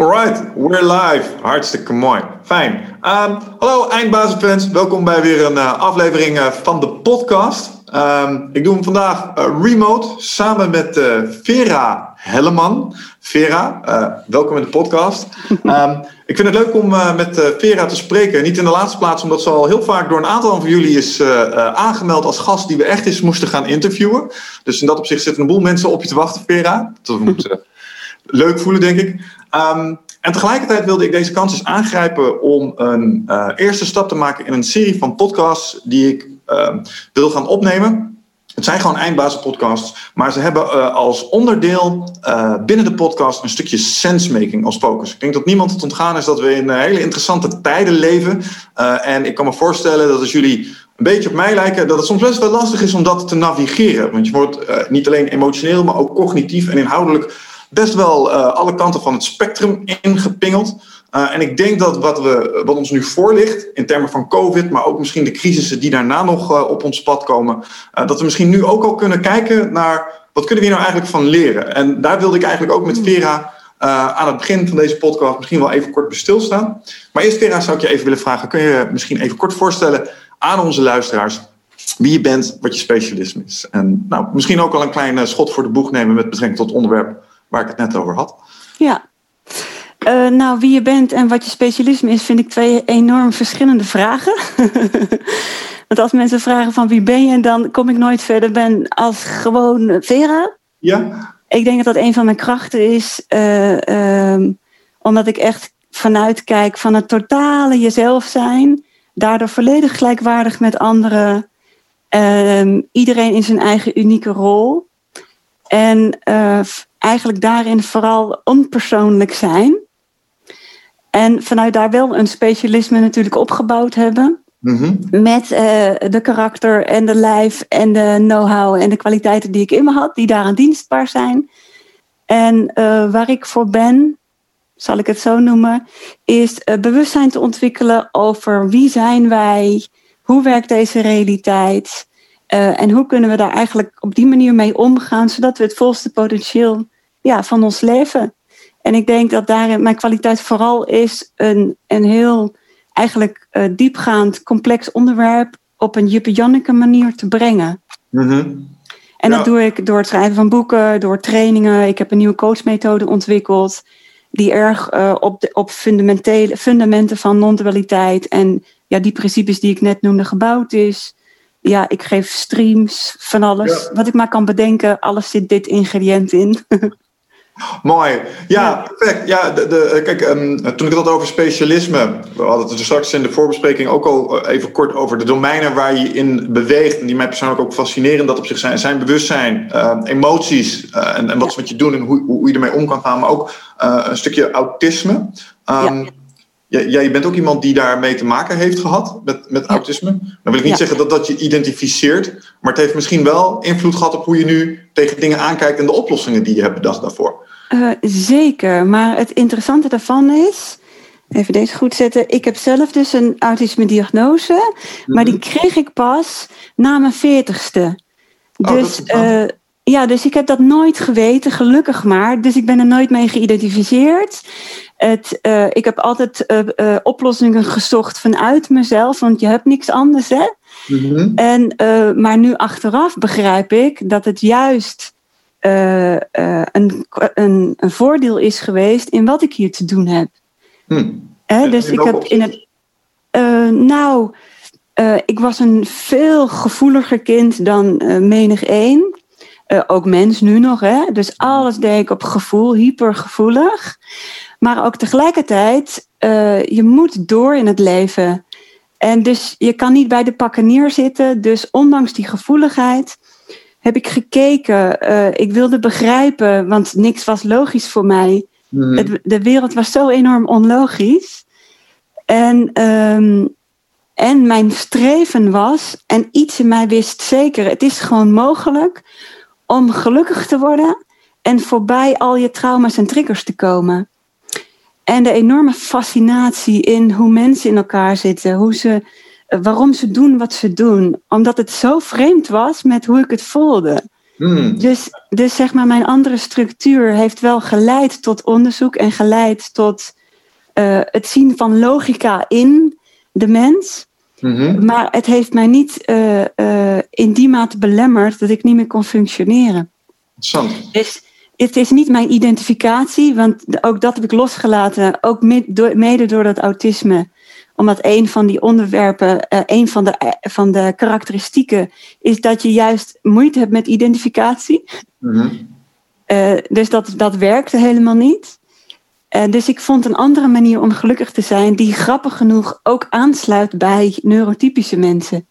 Alright, we're live. Hartstikke mooi. Fijn. Um, hallo eindbazenfans, welkom bij weer een uh, aflevering uh, van de podcast. Um, ik doe hem vandaag uh, remote samen met Vera Helleman. Vera, welkom in de podcast. Um, ik vind het leuk om met Vera te spreken. Niet in de laatste plaats, omdat ze al heel vaak door een aantal van jullie is aangemeld als gast die we echt eens moesten gaan interviewen. Dus in dat opzicht zitten een boel mensen op je te wachten, Vera. Dat moet leuk voelen, denk ik. Um, en tegelijkertijd wilde ik deze kans eens aangrijpen om een uh, eerste stap te maken in een serie van podcasts die ik uh, wil gaan opnemen. Het zijn gewoon eindbazenpodcasts, maar ze hebben uh, als onderdeel uh, binnen de podcast een stukje sensemaking als focus. Ik denk dat niemand het ontgaan is dat we in hele interessante tijden leven. en ik kan me voorstellen dat als jullie een beetje op mij lijken, dat het soms best wel lastig is om dat te navigeren. Want je wordt niet alleen emotioneel, maar ook cognitief en inhoudelijk best wel uh, alle kanten van het spectrum ingepingeld. Uh, en ik denk dat wat, we, wat ons nu voor ligt, in termen van COVID, maar ook misschien de crisissen die daarna nog uh, op ons pad komen, dat we misschien nu ook al kunnen kijken naar wat kunnen we hier nou eigenlijk van leren. En daar wilde ik eigenlijk ook met hmm. Vera aan het begin van deze podcast misschien wel even kort bij stilstaan. Maar eerst Vera zou ik je even willen vragen, kun je misschien even kort voorstellen aan onze luisteraars wie je bent, wat je specialisme is. En nou, misschien ook al een klein schot voor de boeg nemen met betrekking tot het onderwerp waar ik het net over had. Ja. Uh, nou, wie je bent en wat je specialisme is, vind ik twee enorm verschillende vragen. Want als mensen vragen van wie ben je, dan kom ik nooit verder ben als gewoon Vera. Ja. Ik denk dat dat een van mijn krachten is, uh, um, omdat ik echt vanuit kijk van het totale jezelf zijn, daardoor volledig gelijkwaardig met anderen, uh, iedereen in zijn eigen unieke rol. En uh, eigenlijk daarin vooral onpersoonlijk zijn. En vanuit daar wel een specialisme natuurlijk opgebouwd hebben. Mm-hmm. Met uh, de karakter en de lijf en de know-how en de kwaliteiten die ik in me had, die daaraan dienstbaar zijn. En uh, waar ik voor ben, zal ik het zo noemen, is uh, bewustzijn te ontwikkelen over wie zijn wij, hoe werkt deze realiteit uh, en hoe kunnen we daar eigenlijk op die manier mee omgaan, zodat we het volste potentieel ja, van ons leven. En ik denk dat daarin mijn kwaliteit vooral is een, een heel eigenlijk uh, diepgaand complex onderwerp op een Juppe Janneke manier te brengen. Mm-hmm. En ja. dat doe ik door het schrijven van boeken, door trainingen. Ik heb een nieuwe coachmethode ontwikkeld die erg uh, op, de, op fundamentele fundamenten van non-dualiteit en ja, die principes die ik net noemde gebouwd is. Ja, ik geef streams van alles. Ja. Wat ik maar kan bedenken, alles zit dit ingrediënt in. Mooi. Ja, perfect. Ja, de, de, kijk, um, toen ik het had over specialisme, we hadden het er straks in de voorbespreking ook al eh, even kort over de domeinen waar je in beweegt en die mij persoonlijk ook fascineren dat op zich zijn, zijn bewustzijn, uh, emoties uh, en, en, wat ze met je doen en hoe, hoe je ermee om kan gaan, maar ook uh, een stukje autisme. Um, ja. Ja, je bent ook iemand die daarmee te maken heeft gehad met, met ja. autisme. Dan wil ik niet ja. zeggen dat dat je identificeert, maar het heeft misschien wel invloed gehad op hoe je nu tegen dingen aankijkt en de oplossingen die je hebt bedacht daarvoor. Uh, zeker, maar het interessante daarvan is, even deze goed zetten, ik heb zelf dus een autisme diagnose, maar die kreeg ik pas na mijn veertigste. Oh, dus uh, ja, dus ik heb dat nooit geweten, gelukkig maar. Dus ik ben er nooit mee geïdentificeerd. Het, uh, ik heb altijd oplossingen gezocht vanuit mezelf, want je hebt niks anders, hè? Mm-hmm. En, maar nu achteraf begrijp ik dat het juist een, een, een, voordeel is geweest in wat ik hier te doen heb. Hmm. Eh, dus ik heb in het. nou, ik was een veel gevoeliger kind dan menig één. ook mens nu nog, hè? Dus alles deed ik op gevoel, hypergevoelig. Maar ook tegelijkertijd, je moet door in het leven. En dus je kan niet bij de pakken neerzitten. Dus ondanks die gevoeligheid heb ik gekeken. Uh, ik wilde begrijpen, want niks was logisch voor mij. Mm. Het, de wereld was zo enorm onlogisch. En, um, en mijn streven was, en iets in mij wist zeker, het is gewoon mogelijk om gelukkig te worden en voorbij al je trauma's en triggers te komen. En de enorme fascinatie in hoe mensen in elkaar zitten, hoe ze waarom ze doen wat ze doen. Omdat het zo vreemd was met hoe ik het voelde. Hmm. Dus, dus zeg maar, mijn andere structuur heeft wel geleid tot onderzoek en geleid tot eh, het zien van logica in de mens. Mhm. Maar het heeft mij niet eh, eh, in die mate belemmerd dat ik niet meer kon functioneren. Interessant. Dus het is niet mijn identificatie, want ook dat heb ik losgelaten, ook mede door dat autisme. Omdat een van die onderwerpen, eh, een van de, eh, van de karakteristieken, is dat je juist moeite hebt met identificatie. Mhm. Eh, dus dat, dat werkte helemaal niet. Dus ik vond een andere manier om gelukkig te zijn, die grappig genoeg ook aansluit bij neurotypische mensen.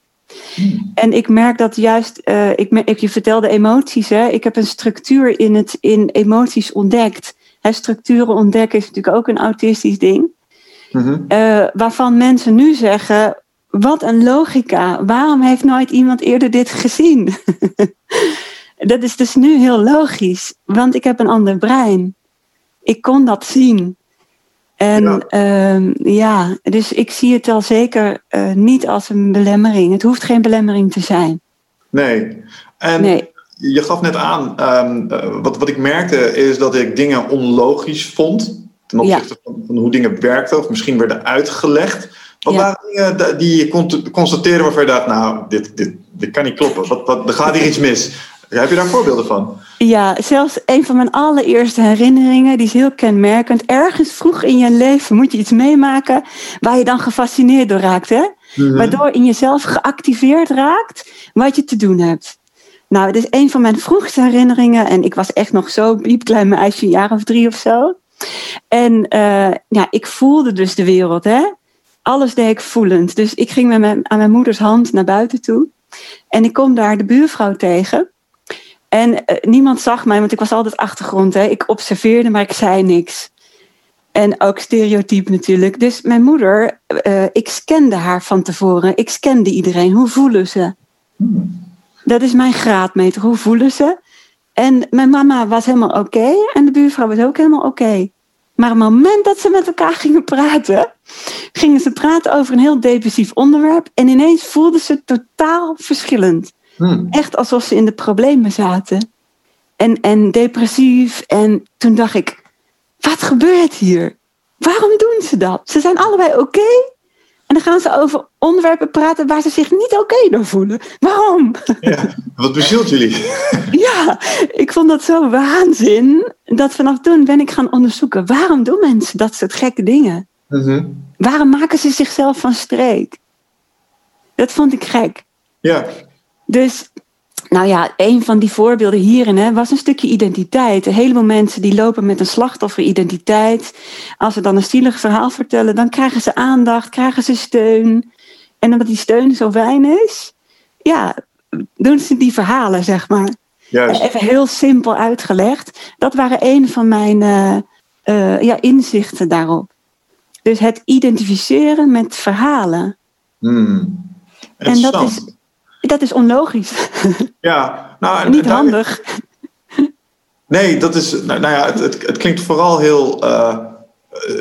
En ik merk dat juist, eh, ik, ik, je vertelde emoties, hè? ik heb een structuur in, het, in emoties ontdekt. Hè, structuren ontdekken is natuurlijk ook een autistisch ding. Mhm. Eh, waarvan mensen nu zeggen: wat een logica. Waarom heeft nooit iemand eerder dit gezien? dat is dus nu heel logisch, want ik heb een ander brein. Ik kon dat zien. En Ja. ja, ja dus ik zie het al zeker eh, niet als een belemmering. Het hoeft geen belemmering te zijn. Nee. En Nee. je gaf net aan, ehm, eh, wat, wat ik merkte is dat ik dingen onlogisch vond. Ten Ja. opzichte van, van hoe dingen werkten of misschien werden uitgelegd. Wat Ja. waren dingen die je kon constateren waarvan je dacht, nou, dit, dit, dit kan niet kloppen. Wat, wat, er gaat hier iets mis. Heb je daar voorbeelden van? Ja, zelfs een van mijn allereerste herinneringen, die is heel kenmerkend. Ergens vroeg in je leven moet je iets meemaken waar je dan gefascineerd door raakt. Hè? Mhm. Waardoor in jezelf geactiveerd raakt wat je te doen hebt. Nou, het is een van mijn vroegste herinneringen. En ik was echt nog zo piepklein meisje, een jaar of drie of zo. En eh, ja, ik voelde dus de wereld. Hè? Alles deed ik voelend. Dus ik ging met mijn, aan mijn moeders hand naar buiten toe. En ik kom daar de buurvrouw tegen. En eh, niemand zag mij, want ik was altijd achtergrond. Hè? Ik observeerde, maar ik zei niks. En ook stereotyp natuurlijk. Dus mijn moeder, eh, ik scande haar van tevoren. Ik scande iedereen. Hoe voelen ze? Dat is mijn graadmeter. Hoe voelen ze? En mijn mama was helemaal oké. en de buurvrouw was ook helemaal oké. Maar op het moment dat ze met elkaar gingen praten, gingen ze praten over een heel depressief onderwerp. En ineens voelden ze totaal verschillend. Hmm. Echt alsof ze in de problemen zaten. En, en depressief. En toen dacht ik, wat gebeurt hier? Waarom doen ze dat? Ze zijn allebei oké. En dan gaan ze over onderwerpen praten waar ze zich niet oké door voelen. Waarom? Ja. Wat bezielt jullie? Ja, ik vond dat zo waanzin. Dat vanaf toen ben ik gaan onderzoeken. Waarom doen mensen dat soort gekke dingen? Mhm. Waarom maken ze zichzelf van streek? Dat vond ik gek. Ja. Dus, nou ja, een van die voorbeelden hierin hè, was een stukje identiteit. Een heleboel mensen die lopen met een slachtofferidentiteit. Als ze dan een zielig verhaal vertellen, dan krijgen ze aandacht, krijgen ze steun. En omdat die steun zo weinig is, ja, doen ze die verhalen, zeg maar. Juist. Even heel simpel uitgelegd. Dat waren een van mijn eh, eh, ja, inzichten daarop. Dus het identificeren met verhalen. Hmm. En dat is, dat is onlogisch. Ja, nou, en Niet handig. Nee, dat is. Nou, nou ja, het, het, het klinkt vooral heel eh,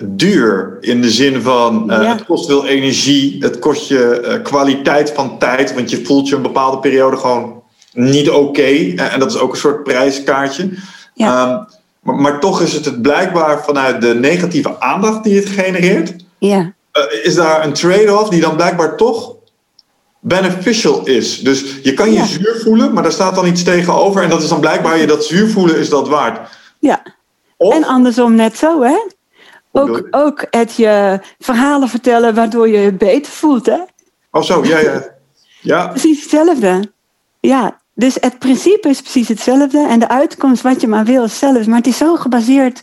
duur. In de zin van. eh, Ja. Het kost veel energie. Het kost je eh, kwaliteit van tijd. Want je voelt je een bepaalde periode gewoon niet oké. En dat is ook een soort prijskaartje. Ja. Ehm, maar, maar toch is het het blijkbaar vanuit de negatieve aandacht die het genereert. Ja, is daar een trade-off die dan blijkbaar toch beneficial is. Dus je kan je Ja. zuur voelen, maar daar staat dan iets tegenover. En dat is dan blijkbaar je dat zuur voelen is dat waard. ja. Of, En andersom net zo, hè? Ook, je? ook het je verhalen vertellen waardoor je je beter voelt, hè? of zo, ja, ja. Ja, Precies hetzelfde. Ja, dus het principe is precies hetzelfde. En de uitkomst, wat je maar wil, is hetzelfde. Maar het is zo gebaseerd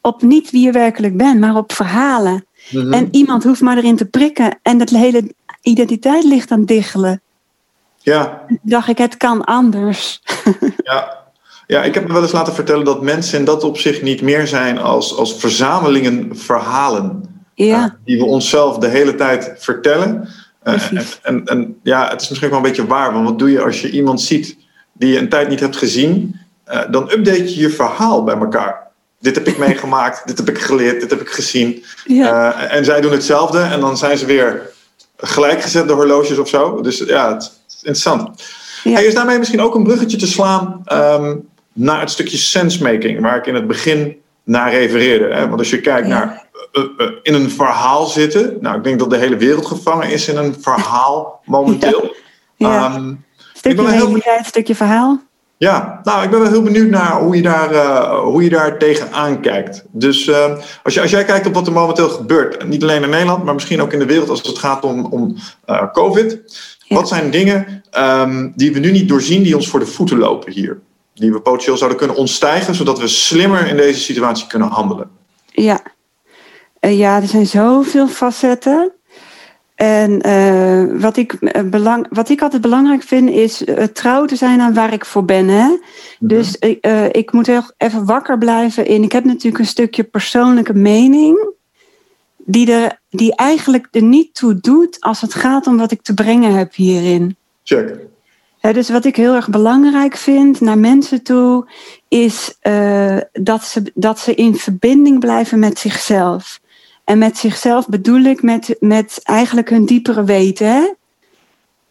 op niet wie je werkelijk bent, maar op verhalen. Mhm. En iemand hoeft maar erin te prikken en dat hele identiteit ligt aan diggelen. ja, Toen dacht ik, het kan anders. ja. Ja, ik heb me wel eens laten vertellen dat mensen in dat opzicht niet meer zijn als, als verzamelingen verhalen. Ja, eh, die we onszelf de hele tijd vertellen. Eh, en, en, en ja, het is misschien wel een beetje waar, want wat doe je als je iemand ziet die je een tijd niet hebt gezien? Eh, dan update je je verhaal bij elkaar. Dit heb ik meegemaakt, dit heb ik geleerd, dit heb ik gezien. ja. En zij doen hetzelfde en dan zijn ze weer gelijkgezet, de horloges of zo. Dus ja, het is interessant. Ja. Hey, is daarmee misschien ook een bruggetje te slaan ehm, naar het stukje sensemaking, waar ik in het begin naar refereerde. Hè? Want als je kijkt naar uh, uh, in een verhaal zitten, nou, ik denk dat de hele wereld gevangen is in een verhaal momenteel. Ja. Um, stukje ik ben heel... stukje verhaal. Ja, nou, ik ben wel heel benieuwd naar hoe je daar, uh, hoe je daar tegenaan kijkt. Dus uh, als, je, als jij kijkt op wat er momenteel gebeurt, niet alleen in Nederland, maar misschien ook in de wereld als het gaat om, om uh, COVID. Ja. Wat zijn dingen um, die we nu niet doorzien, die ons voor de voeten lopen hier? Die we potentieel zouden kunnen ontstijgen, zodat we slimmer in deze situatie kunnen handelen? Ja, ja er zijn zoveel facetten. En uh, wat, ik, belang, wat ik altijd belangrijk vind is uh, trouw te zijn aan waar ik voor ben. Hè? Mm -hmm. Dus ik moet heel even wakker blijven in. Ik heb natuurlijk een stukje persoonlijke mening. Die, er, die eigenlijk er niet toe doet als het gaat om wat ik te brengen heb hierin. Check. Hè, dus wat ik heel erg belangrijk vind naar mensen toe, is dat, ze, dat ze in verbinding blijven met zichzelf. En met zichzelf bedoel ik met, met eigenlijk hun diepere weten. Hè?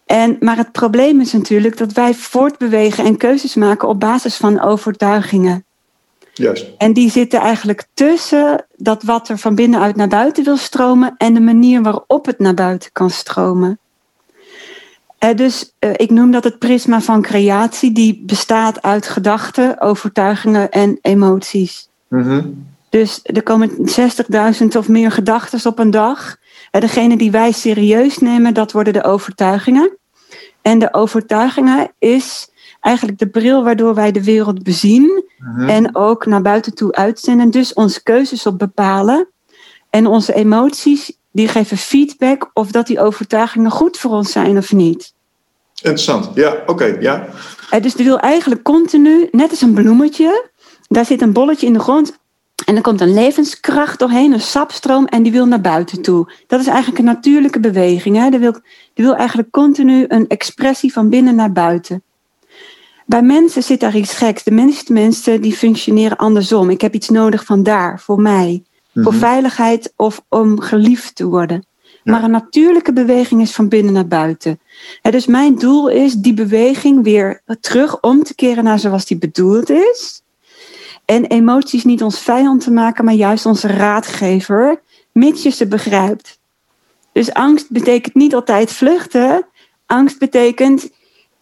En, maar het probleem is natuurlijk dat wij voortbewegen en keuzes maken op basis van overtuigingen. Juist. En die zitten eigenlijk tussen dat wat er van binnenuit naar buiten wil stromen en de manier waarop het naar buiten kan stromen. Uh, dus uh, ik noem dat het prisma van creatie, die bestaat uit gedachten, overtuigingen en emoties. Mm -hmm. Dus er komen 60.000 of meer gedachten op een dag. En degene die wij serieus nemen, dat worden de overtuigingen. En de overtuigingen is eigenlijk de bril waardoor wij de wereld bezien. Uh-huh. En ook naar buiten toe uitzenden. Dus onze keuzes op bepalen. En onze emoties, die geven feedback of dat die overtuigingen goed voor ons zijn of niet. Interessant, ja, oké, okay, ja. Dus die wil eigenlijk continu, net als een bloemetje, daar zit een bolletje in de grond. En er komt een levenskracht doorheen, een sapstroom, en die wil naar buiten toe. Dat is eigenlijk een natuurlijke beweging. Hè? Die, wil, die wil eigenlijk continu een expressie van binnen naar buiten. Bij mensen zit daar iets geks. De meeste mensen die functioneren andersom. Ik heb iets nodig van daar, voor mij. Mm-hmm. Voor veiligheid of om geliefd te worden. Ja. Maar een natuurlijke beweging is van binnen naar buiten. Dus mijn doel is die beweging weer terug om te keren naar zoals die bedoeld is. En emoties niet ons vijand te maken, maar juist onze raadgever, mits je ze begrijpt. Dus angst betekent niet altijd vluchten. Angst betekent,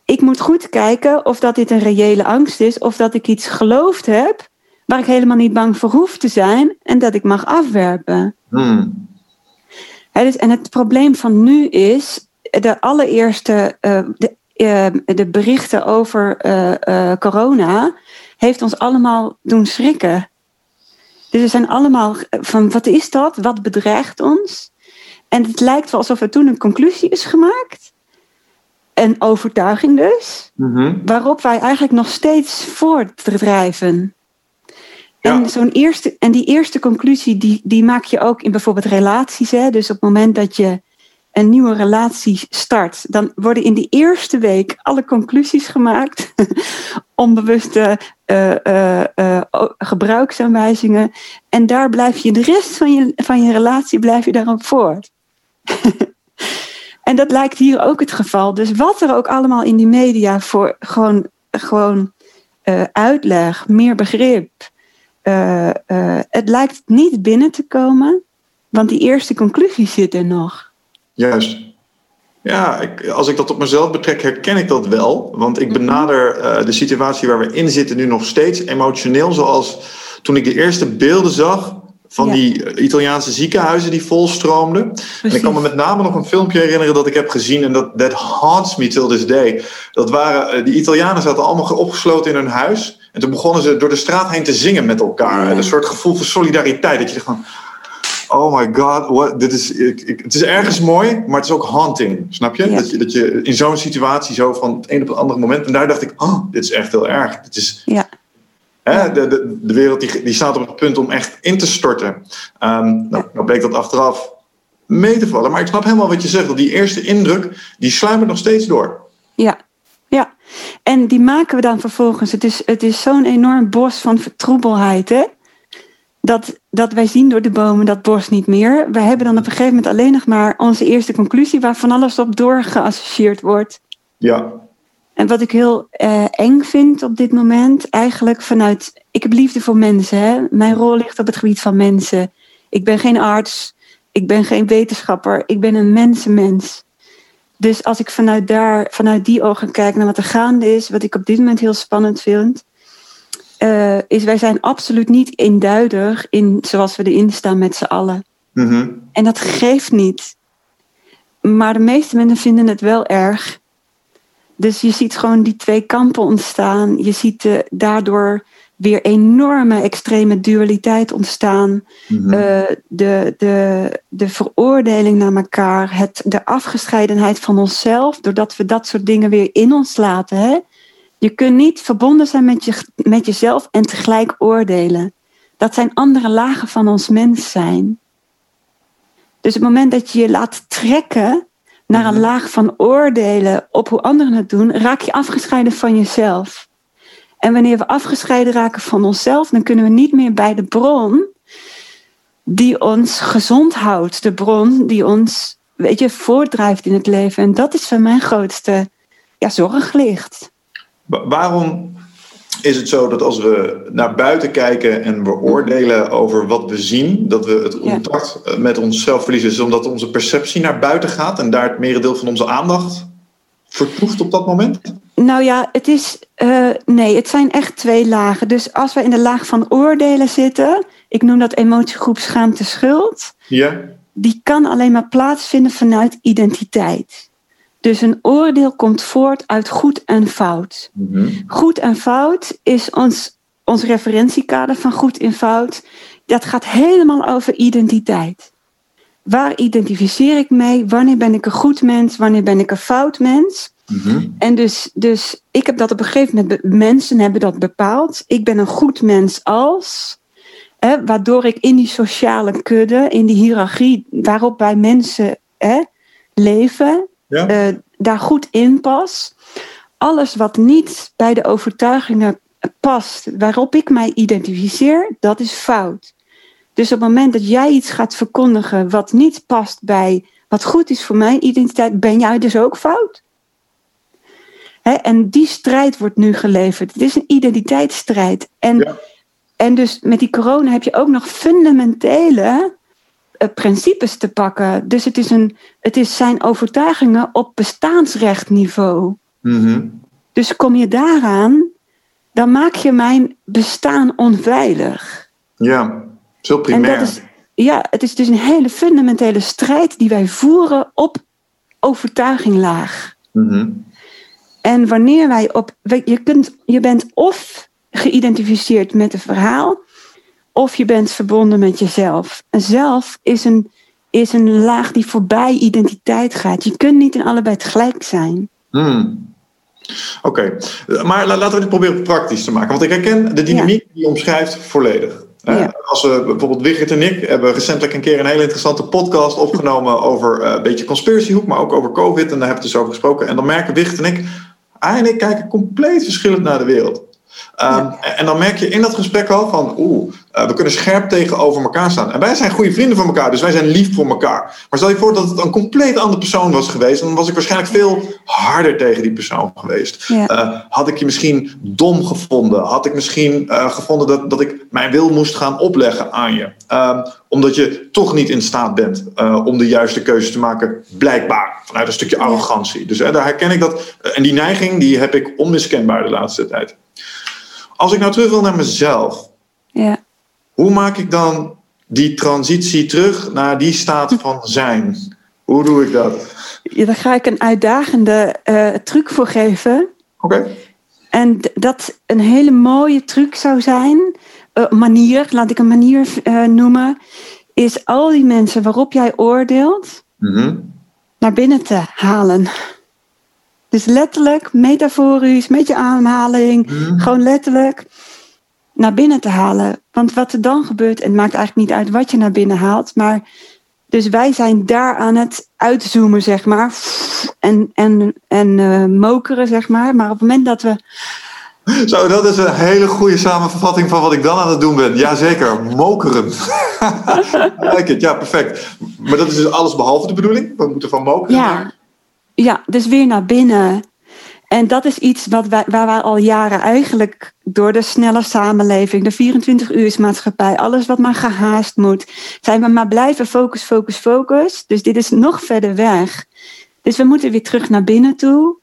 ik moet goed kijken of dat dit een reële angst is, of dat ik iets geloofd heb waar ik helemaal niet bang voor hoef te zijn en dat ik mag afwerpen. Hmm. He, dus, en het probleem van nu is, de allereerste uh, de, uh, de, berichten over uh, corona heeft ons allemaal doen schrikken. Dus we zijn allemaal van wat is dat? Wat bedreigt ons? En het lijkt wel alsof er toen een conclusie is gemaakt. Een overtuiging dus. Mm-hmm. Waarop wij eigenlijk nog steeds voortdrijven. Ja. En, zo'n eerste, en die eerste conclusie die, die maak je ook in bijvoorbeeld relaties. Hè? Dus op het moment dat je een nieuwe relatie start, dan worden in die eerste week alle conclusies gemaakt. Onbewuste uh, gebruiksaanwijzingen. En daar blijf je de rest van je, van je relatie blijf je daarop voort. en dat lijkt hier ook het geval. Dus wat er ook allemaal in die media voor gewoon, gewoon uitleg, meer begrip. het lijkt niet binnen te komen, want die eerste conclusie zit er nog. Juist. Ja, ik, als ik dat op mezelf betrek, herken ik dat wel. Want ik mhm. benader uh, de situatie waar we in zitten nu nog steeds emotioneel. Zoals toen ik de eerste beelden zag van ja. die Italiaanse ziekenhuizen die volstroomden. Precies. En ik kan me met name nog een filmpje herinneren dat ik heb gezien. En dat that haunts me till this day. Dat waren, uh, die Italianen zaten allemaal opgesloten in hun huis. En toen begonnen ze door de straat heen te zingen met elkaar. Ja. Een soort gevoel van solidariteit. Dat je dacht van oh my god, what, dit is, ik, ik, het is ergens mooi, maar het is ook haunting. Snap je? Ja. Dat je? Dat je in zo'n situatie zo van het een op het andere moment. En daar dacht ik, oh, dit is echt heel erg. Dit is, ja. hè, de, de, de wereld die, die staat op het punt om echt in te storten. Um, nou, nou bleek dat achteraf mee te vallen. Maar ik snap helemaal wat je zegt. Dat die eerste indruk, die sluimert nog steeds door. Ja, ja. En die maken we dan vervolgens. Het is, het is zo'n enorm bos van vertroebelheid, hè? Dat, dat wij zien door de bomen dat bos niet meer. We hebben dan op een gegeven moment alleen nog maar onze eerste conclusie waar van alles op door geassocieerd wordt. Ja. En wat ik heel uh, eng vind op dit moment, eigenlijk vanuit. Ik heb liefde voor mensen. Hè? Mijn rol ligt op het gebied van mensen. Ik ben geen arts, ik ben geen wetenschapper, ik ben een mensenmens. Dus als ik vanuit daar, vanuit die ogen kijk naar wat er gaande is, wat ik op dit moment heel spannend vind, uh, is wij zijn absoluut niet eenduidig in zoals we erin staan met z'n allen. Mm En dat geeft niet. Maar de meeste mensen vinden het wel erg. Dus je ziet gewoon die twee kampen ontstaan. Je ziet uh, daardoor weer enorme extreme dualiteit ontstaan. Mhm. Uh, de, de, de veroordeling naar elkaar, het, de afgescheidenheid van onszelf, doordat we dat soort dingen weer in ons laten. Hè? Je kunt niet verbonden zijn met, je, met jezelf en tegelijk oordelen. Dat zijn andere lagen van ons mens zijn. Dus het moment dat je je laat trekken naar een laag van oordelen op hoe anderen het doen, raak je afgescheiden van jezelf. En wanneer we afgescheiden raken van onszelf, dan kunnen we niet meer bij de bron die ons gezond houdt. De bron die ons, weet je, voortdrijft in het leven. En dat is voor mijn grootste ja, zorg ligt. Waarom is het zo dat als we naar buiten kijken en we oordelen over wat we zien, dat we het contact ja. met onszelf verliezen, is omdat onze perceptie naar buiten gaat en daar het merendeel van onze aandacht vertoeft op dat moment? Nou ja, het is. Uh, nee, het zijn echt twee lagen. Dus als we in de laag van oordelen zitten, ik noem dat emotiegroep schaamte schuld, ja. die kan alleen maar plaatsvinden vanuit identiteit. Dus een oordeel komt voort uit goed en fout. Mm-hmm. Goed en fout is ons, ons referentiekader van goed en fout. Dat gaat helemaal over identiteit. Waar identificeer ik mee? Wanneer ben ik een goed mens? Wanneer ben ik een fout mens? Mm-hmm. En dus, dus ik heb dat op een gegeven moment, mensen hebben dat bepaald. Ik ben een goed mens als, hè, waardoor ik in die sociale kudde, in die hiërarchie waarop wij mensen hè, leven, ja. uh, daar goed in pas. Alles wat niet bij de overtuigingen past waarop ik mij identificeer, dat is fout. Dus op het moment dat jij iets gaat verkondigen wat niet past bij wat goed is voor mijn identiteit, ben jij dus ook fout. Hè? En die strijd wordt nu geleverd. Het is een identiteitsstrijd. En, ja. en dus met die corona heb je ook nog fundamentele principes te pakken. Dus het is, een, het is zijn overtuigingen op bestaansrechtniveau. Mm-hmm. Dus kom je daaraan, dan maak je mijn bestaan onveilig. Ja, zo primair. En dat is, ja, het is dus een hele fundamentele strijd die wij voeren op overtuiginglaag. Mm-hmm. En wanneer wij op. Je, kunt, je bent of geïdentificeerd met het verhaal, of je bent verbonden met jezelf. En zelf is een, is een laag die voorbij identiteit gaat. Je kunt niet in allebei tegelijk zijn. Hmm. Oké, okay. maar laten we dit proberen praktisch te maken. Want ik herken de dynamiek ja. die je omschrijft volledig. Ja. Als we bijvoorbeeld Wigert en ik hebben recentelijk een keer een hele interessante podcast opgenomen over uh, een beetje conspiratiehoek, maar ook over COVID. En daar hebben we het dus over gesproken. En dan merken Wigert en ik, hij en ik kijken compleet verschillend naar de wereld. Um, ja. En dan merk je in dat gesprek al van, oeh, uh, we kunnen scherp tegenover elkaar staan. En wij zijn goede vrienden van elkaar, dus wij zijn lief voor elkaar. Maar stel je voor dat het een compleet andere persoon was geweest, dan was ik waarschijnlijk veel harder tegen die persoon geweest. Ja. Uh, had ik je misschien dom gevonden? Had ik misschien uh, gevonden dat, dat ik mijn wil moest gaan opleggen aan je? Um, omdat je toch niet in staat bent om de juiste keuze te maken, blijkbaar, vanuit een stukje arrogantie. Dus daar herken ik dat. en die neiging die heb ik onmiskenbaar de laatste tijd. Als ik nou terug wil naar mezelf, ja. Hoe maak ik dan die transitie terug naar die staat van zijn? Hoe doe ik dat? Ja, daar ga ik een uitdagende uh, truc voor geven. Oké. Okay. En dat een hele mooie truc zou zijn, uh, manier, laat ik een manier uh, noemen, is al die mensen waarop jij oordeelt, mm -hmm. naar binnen te halen. Dus letterlijk, metaforisch, met je aanhaling, mm. gewoon letterlijk naar binnen te halen. Want wat er dan gebeurt, en het maakt eigenlijk niet uit wat je naar binnen haalt, maar dus wij zijn daar aan het uitzoomen, zeg maar, en, en, en uh, mokeren, zeg maar. Maar op het moment dat we. Zo, dat is een hele goede samenvatting van wat ik dan aan het doen ben. Jazeker, mokeren. like it, ja, perfect. Maar dat is dus alles behalve de bedoeling? We moeten van mokeren ja. Ja, dus weer naar binnen. En dat is iets wat wij, waar wij al jaren eigenlijk door de snelle samenleving, de 24 maatschappij, alles wat maar gehaast moet, zijn we maar blijven focus, focus, focus. Dus dit is nog verder weg. Dus we moeten weer terug naar binnen toe.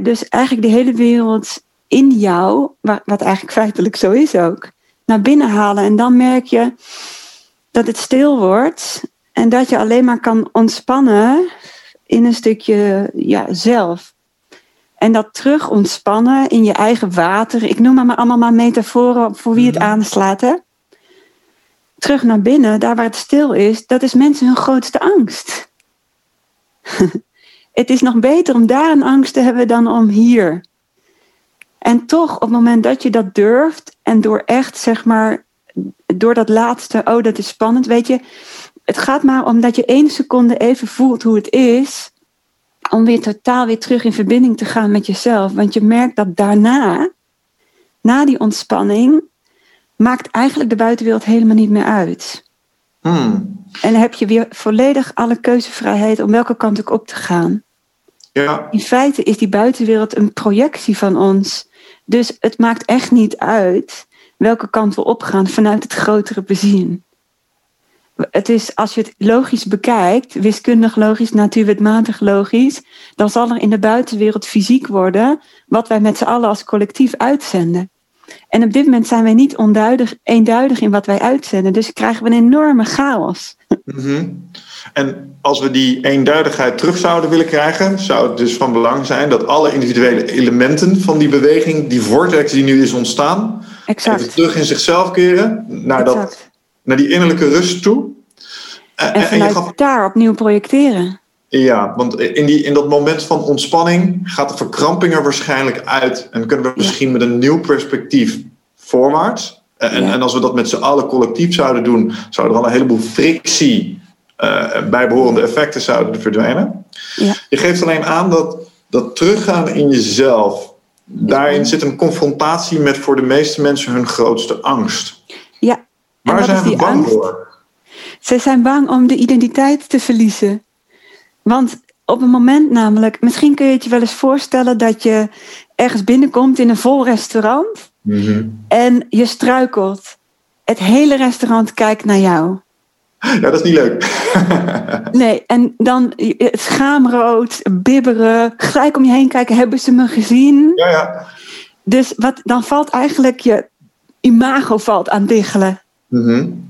dus eigenlijk de hele wereld in jou, wat eigenlijk feitelijk zo is ook, naar binnen halen. En dan merk je dat het stil wordt en dat je alleen maar kan ontspannen in een stukje ja, zelf. En dat terug ontspannen in je eigen water. Ik noem maar allemaal maar metaforen voor wie het mhm. aanslaat. Hè? Terug naar binnen, daar waar het stil is, dat is mensen hun grootste angst. het is nog beter om daar een angst te hebben dan om hier. En toch, op het moment dat je dat durft en door echt, zeg maar, door dat laatste, oh dat is spannend, weet je, het gaat maar om dat je één seconde even voelt hoe het is, om weer totaal weer terug in verbinding te gaan met jezelf. Want je merkt dat daarna, na die ontspanning, maakt eigenlijk de buitenwereld helemaal niet meer uit. Hmm. En dan heb je weer volledig alle keuzevrijheid om welke kant ook op te gaan. Ja. In feite is die buitenwereld een projectie van ons. Dus het maakt echt niet uit welke kant we opgaan vanuit het grotere bezien. Het is, als je het logisch bekijkt, wiskundig logisch, natuurwetmatig logisch, dan zal er in de buitenwereld fysiek worden wat wij met z'n allen als collectief uitzenden. En op dit moment zijn wij niet onduidig, eenduidig in wat wij uitzenden, dus krijgen we een enorme chaos. Mm En als we die eenduidigheid terug zouden willen krijgen, zou het dus van belang zijn dat alle individuele elementen van die beweging, die vortex die nu is ontstaan, exact. even terug in zichzelf keren, naar, dat, naar die innerlijke rust toe. En, en vanuit en daar opnieuw projecteren. Ja, want in, die, in dat moment van ontspanning gaat de verkramping er waarschijnlijk uit. En kunnen we misschien met een nieuw perspectief voorwaarts. En, en als we dat met z'n allen collectief zouden doen, zouden er al een heleboel frictie, uh, bijbehorende effecten zouden verdwijnen. Ja. Je geeft alleen aan dat, dat teruggaan in jezelf, daarin zit een confrontatie met voor de meeste mensen hun grootste angst. Ja. Waar zijn we bang voor? Ze zijn bang om de identiteit te verliezen. Want op een moment namelijk, misschien kun je het je wel eens voorstellen dat je ergens binnenkomt in een vol restaurant mhm. en je struikelt. Het hele restaurant kijkt naar jou. Ja, dat is niet leuk. nee, en dan het schaamrood, bibberen, gelijk om je heen kijken, hebben ze me gezien? Ja, ja. Dus wat, dan valt eigenlijk je imago valt aan diggelen. Mm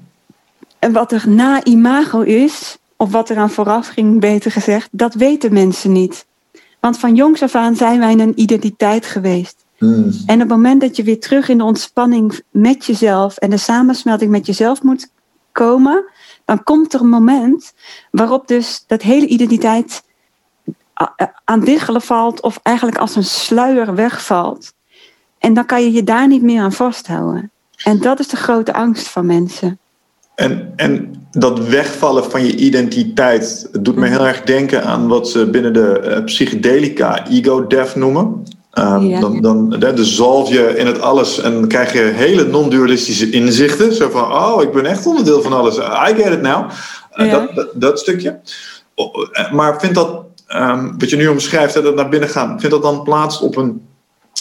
en wat er na imago is, of wat er aan vooraf ging, beter gezegd, dat weten mensen niet. Want van jongs af aan zijn wij een identiteit geweest. Hmm. En op het moment dat je weer terug in de ontspanning met jezelf en de samensmelting met jezelf moet komen, dan komt er een moment waarop dus dat hele identiteit aan diggelen valt of eigenlijk als een sluier wegvalt. En dan kan je je daar niet meer aan vasthouden. En dat is de grote angst van mensen. En, en dat wegvallen van je identiteit doet me heel erg denken aan wat ze binnen de uh, psychedelica ego-death noemen. Um, dan, dan de zalf je in het alles en dan krijg je hele non-dualistische inzichten. Zo van, oh, ik ben echt onderdeel van alles. I get it now. Uh, dat, dat, stukje. Eh, maar vindt dat, um, wat je nu omschrijft, dat naar binnen gaan, vindt dat dan plaats op een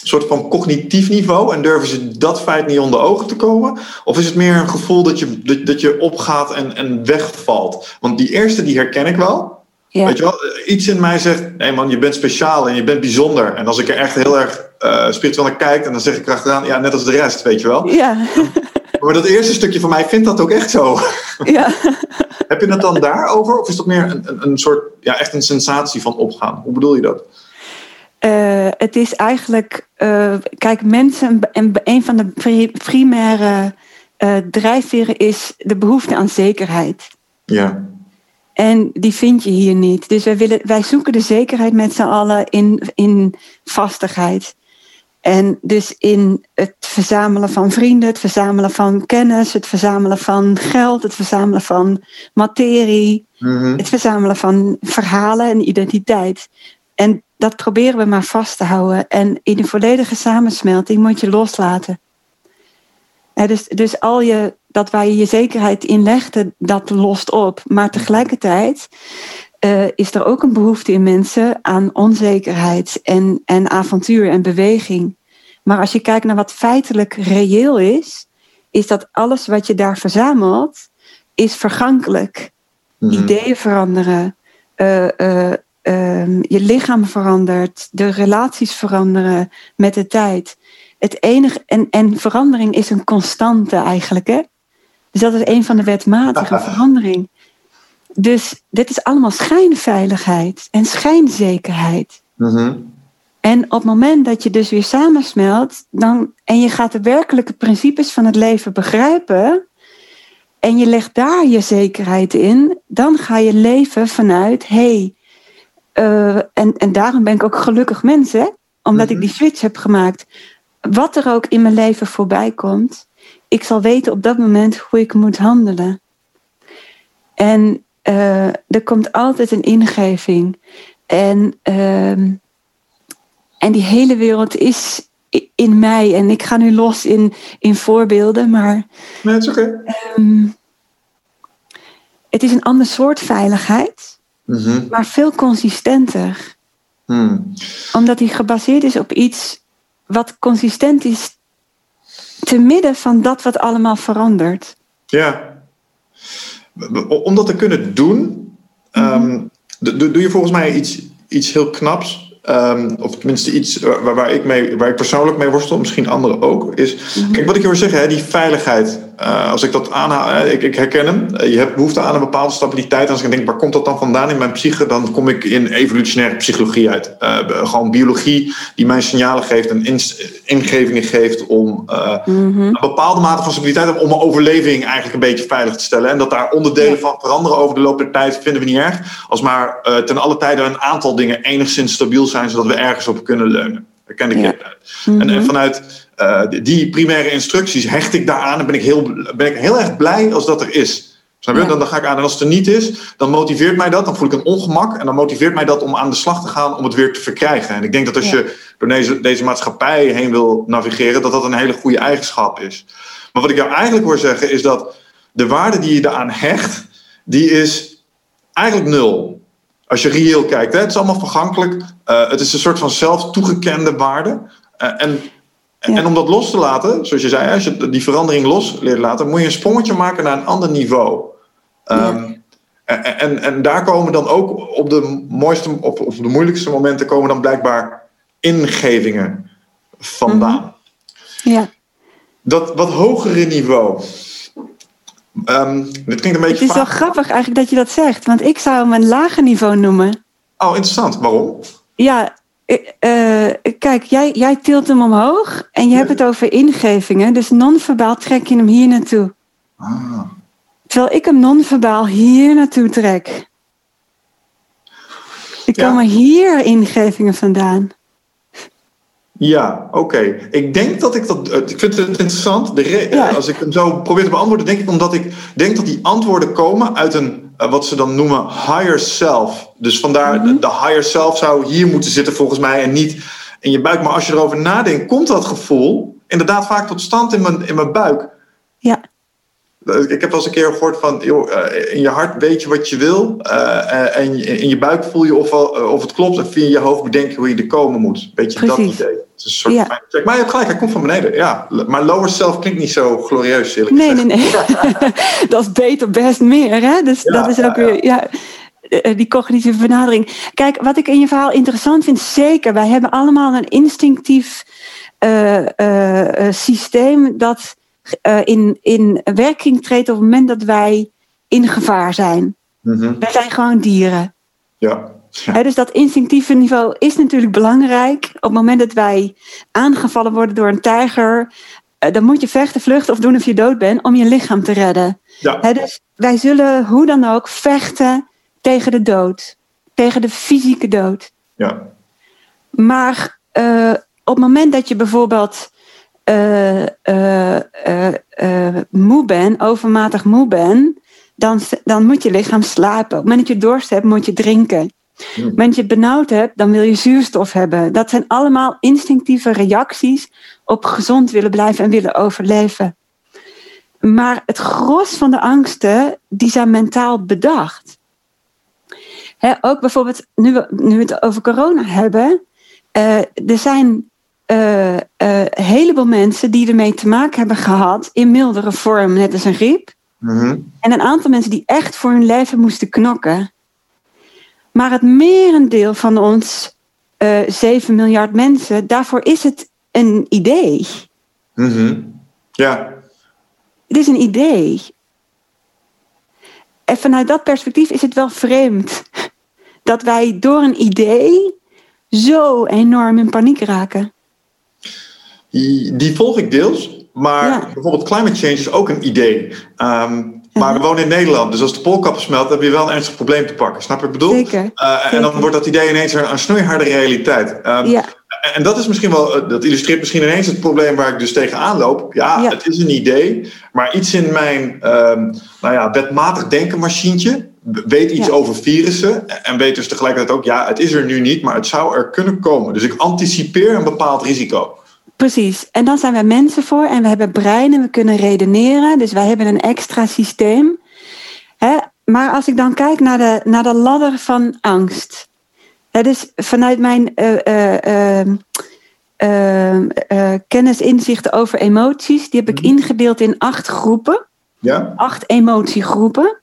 soort van cognitief niveau en durven ze dat feit niet onder ogen te komen? Of is het meer een gevoel dat je, dat, dat je opgaat en, en wegvalt? Want die eerste die herken ik wel. Weet je wel, iets in mij zegt: nee man, je bent speciaal en je bent bijzonder. En als ik er echt heel erg uh, spiritueel naar kijk, en dan zeg ik erachteraan: ja, net als de rest, weet je wel. Ja. Maar dat eerste stukje van mij vindt dat ook echt zo. Ja. Heb je het dan daarover? Of is dat meer een, een, een soort, ja, echt een sensatie van opgaan? Hoe bedoel je dat? Uh, het is eigenlijk, uh, kijk, mensen, en een van de primaire uh, drijfveren is de behoefte aan zekerheid. Ja. En die vind je hier niet. Dus wij, willen, wij zoeken de zekerheid met z'n allen in, in vastigheid. En dus in het verzamelen van vrienden, het verzamelen van kennis, het verzamelen van geld, het verzamelen van materie, mm -hmm. het verzamelen van verhalen en identiteit. En dat proberen we maar vast te houden. En in de volledige samensmelting moet je loslaten. dus, dus al je, dat waar je je zekerheid in legde, dat lost op. Maar tegelijkertijd uh, is er ook een behoefte in mensen aan onzekerheid en, en avontuur en beweging. Maar als je kijkt naar wat feitelijk reëel is, is dat alles wat je daar verzamelt, is vergankelijk. Mm Ideeën veranderen, uh, uh, je lichaam verandert, de relaties veranderen met de tijd. Het enige, en, en verandering is een constante eigenlijk. Hè? Dus dat is een van de wetmatige verandering. Dus dit is allemaal schijnveiligheid en schijnzekerheid. Mm En op het moment dat je dus weer samensmelt dan, en je gaat de werkelijke principes van het leven begrijpen en je legt daar je zekerheid in, dan ga je leven vanuit, hey, uh, en, en daarom ben ik ook gelukkig mens, hè? omdat ik mhm. die switch heb gemaakt. Wat er ook in mijn leven voorbij komt, ik zal weten op dat moment hoe ik moet handelen. En uh, er komt altijd een ingeving. En, uh, en die hele wereld is in mij. En ik ga nu los in, in voorbeelden, maar. Nee, het is oké. Okay. Um, ehm, het is een ander soort veiligheid, mm -hmm. maar veel consistenter. Mm. Omdat die gebaseerd is op iets wat consistent is te midden van dat wat allemaal verandert. Ja. Om dat te kunnen doen, um, doe je volgens mij iets, iets heel knaps. Um, of tenminste iets waar, waar, ik mee, waar ik persoonlijk mee worstel, misschien anderen ook. Is, mhm. Kijk, wat ik wil zeggen, hè, die veiligheid. Uh, als ik dat aanhaal, ik, ik, herken hem. Uh, je hebt behoefte aan een bepaalde stabiliteit. Als ik denk, waar komt dat dan vandaan in mijn psyche? Dan kom ik in evolutionaire psychologie uit. Uh, gewoon biologie die mij signalen geeft en in, ingevingen geeft om mm-hmm. een bepaalde mate van stabiliteit om mijn overleving eigenlijk een beetje veilig te stellen. En dat daar onderdelen van veranderen over de loop der tijd vinden we niet erg. Als maar ten alle tijde een aantal dingen enigszins stabiel zijn, zodat we ergens op kunnen leunen. Daar ken ik ja. uit. en, en, mm-hmm. vanuit die primaire instructies hecht ik daaraan en ben ik heel, ben ik heel erg blij als dat er is. Snap je? Dan, dan ga ik aan. En als het er niet is, dan motiveert mij dat. Dan voel ik een ongemak. En dan motiveert mij dat om aan de slag te gaan om het weer te verkrijgen. En ik denk dat als je door deze, deze maatschappij heen wil navigeren, dat dat een hele goede eigenschap is. Maar wat ik jou eigenlijk hoor zeggen, is dat de waarde die je daaraan hecht, die is eigenlijk nul. Als je reëel kijkt. Hè? Het is allemaal vergankelijk. Uh, het is een soort van zelf toegekende waarde. Uh, en en om dat los te laten, zoals je zei, als je die verandering los leert laten, moet je een sprongetje maken naar een ander niveau. Um, en, en, en, daar komen dan ook op de mooiste of op de moeilijkste momenten komen dan blijkbaar ingevingen vandaan. Mhm. Ja. Dat wat hogere niveau. Um, dit klinkt een beetje. Het is wel grappig eigenlijk dat je dat zegt, want ik zou hem een lager niveau noemen. Oh, interessant. Waarom? Ja, uh, kijk, jij, jij tilt hem omhoog en je hebt het over ingevingen. Dus non-verbaal trek je hem hier naartoe. Ah. Terwijl ik hem non-verbaal hier naartoe trek. Ik ja. komen hier ingevingen vandaan. Ja, oké. Ik denk dat ik dat. Ik vind het interessant. De Als ik hem zo probeer te beantwoorden, denk ik omdat ik denk dat die antwoorden komen uit een uh, wat ze dan noemen higher self. Dus vandaar mm de, higher self zou hier moeten zitten volgens mij en niet in je buik. Maar als je erover nadenkt, komt dat gevoel inderdaad vaak tot stand in mijn, in mijn buik. Ja. Ik heb wel eens een keer gehoord van, joh, in je hart weet je wat je wil. Uh, en in je buik voel je of, of het klopt. En via je hoofd bedenken hoe je er komen moet. Beetje dat idee. Het is een soort ja. check. Maar je hebt gelijk, hij komt van beneden. Ja. Maar lower self klinkt niet zo glorieus, eerlijk nee, Nee, nee, dat is beter, best meer. Hè? Dus ja, dat is ook weer... Ja. Die cognitieve benadering. Kijk, wat ik in je verhaal interessant vind, zeker. Wij hebben allemaal een instinctief uh, uh, systeem dat uh, in, in werking treedt op het moment dat wij in gevaar zijn. Mm Wij zijn gewoon dieren. Ja. Ja. dus dat instinctieve niveau is natuurlijk belangrijk. Op het moment dat wij aangevallen worden door een tijger, uh, dan moet je vechten, vluchten of doen of je dood bent om je lichaam te redden. Ja. dus wij zullen hoe dan ook vechten tegen de dood, tegen de fysieke dood. Ja. Maar uh, op het moment dat je bijvoorbeeld uh, uh, moe ben, overmatig moe ben, dan, dan moet je lichaam slapen. Op het moment dat je dorst hebt, moet je drinken. Op moment dat je benauwd hebt, dan wil je zuurstof hebben. Dat zijn allemaal instinctieve reacties op gezond willen blijven en willen overleven. Maar het gros van de angsten, die zijn mentaal bedacht. ook bijvoorbeeld, nu we, nu we het over corona hebben. Uh, er zijn uh, uh, een heleboel mensen die ermee te maken hebben gehad in mildere vorm, net als een griep. Mm-hmm. En een aantal mensen die echt voor hun leven moesten knokken. Maar het merendeel van ons, uh, 7 miljard mensen, daarvoor is het een idee. Mm-hmm. Ja. Het is een idee. En vanuit dat perspectief is het wel vreemd dat wij door een idee zo enorm in paniek raken. Die, die volg ik deels. Maar Ja. bijvoorbeeld climate change is ook een idee. Ehm, maar we wonen in Nederland, dus als de poolkappen smelt, heb je wel een ernstig probleem te pakken. Snap je wat ik bedoel? Zeker, Eh, en dan wordt dat idee ineens een, een snoeiharde realiteit. Ehm, Ja, En dat is misschien wel, eh, dat illustreert misschien ineens het probleem waar ik dus tegenaan loop. Ja, Ja. het is een idee, maar iets in mijn ehm, nou ja, wetmatig denkenmachientje weet iets Ja. over virussen en weet dus tegelijkertijd ook, ja, het is er nu niet, maar het zou er kunnen komen. Dus ik anticipeer een bepaald risico. Precies. En dan zijn wij mensen voor en we hebben breinen, we kunnen redeneren. Dus wij hebben een extra systeem. Hè? Maar als ik dan kijk naar de, naar de ladder van angst. Hè, dus vanuit mijn eh, eh, ehm, eh, kennis, inzichten over emoties, die heb ik ingedeeld in acht groepen. Ja? acht emotiegroepen.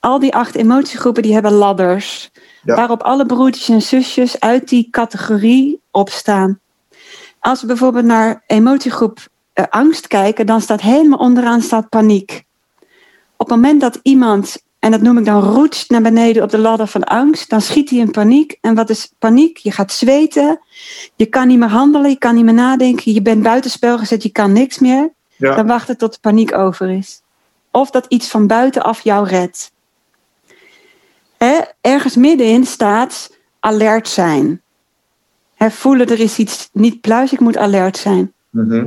Al die acht emotiegroepen die hebben ladders. Ja. Waarop alle broertjes en zusjes uit die categorie opstaan. Als we bijvoorbeeld naar emotiegroep eh, angst kijken, dan staat helemaal onderaan staat paniek. Op het moment dat iemand, en dat noem ik dan roetst naar beneden op de ladder van angst, dan schiet hij in paniek. En wat is paniek? Je gaat zweten, je kan niet meer handelen, je kan niet meer nadenken, je bent buitenspel gezet, je kan niks meer Ja. dan wachten tot de paniek over is. Of dat iets van buitenaf jou redt. Ergens middenin staat alert zijn. Hè, voelen er is iets niet pluis, ik moet alert zijn. Mhm.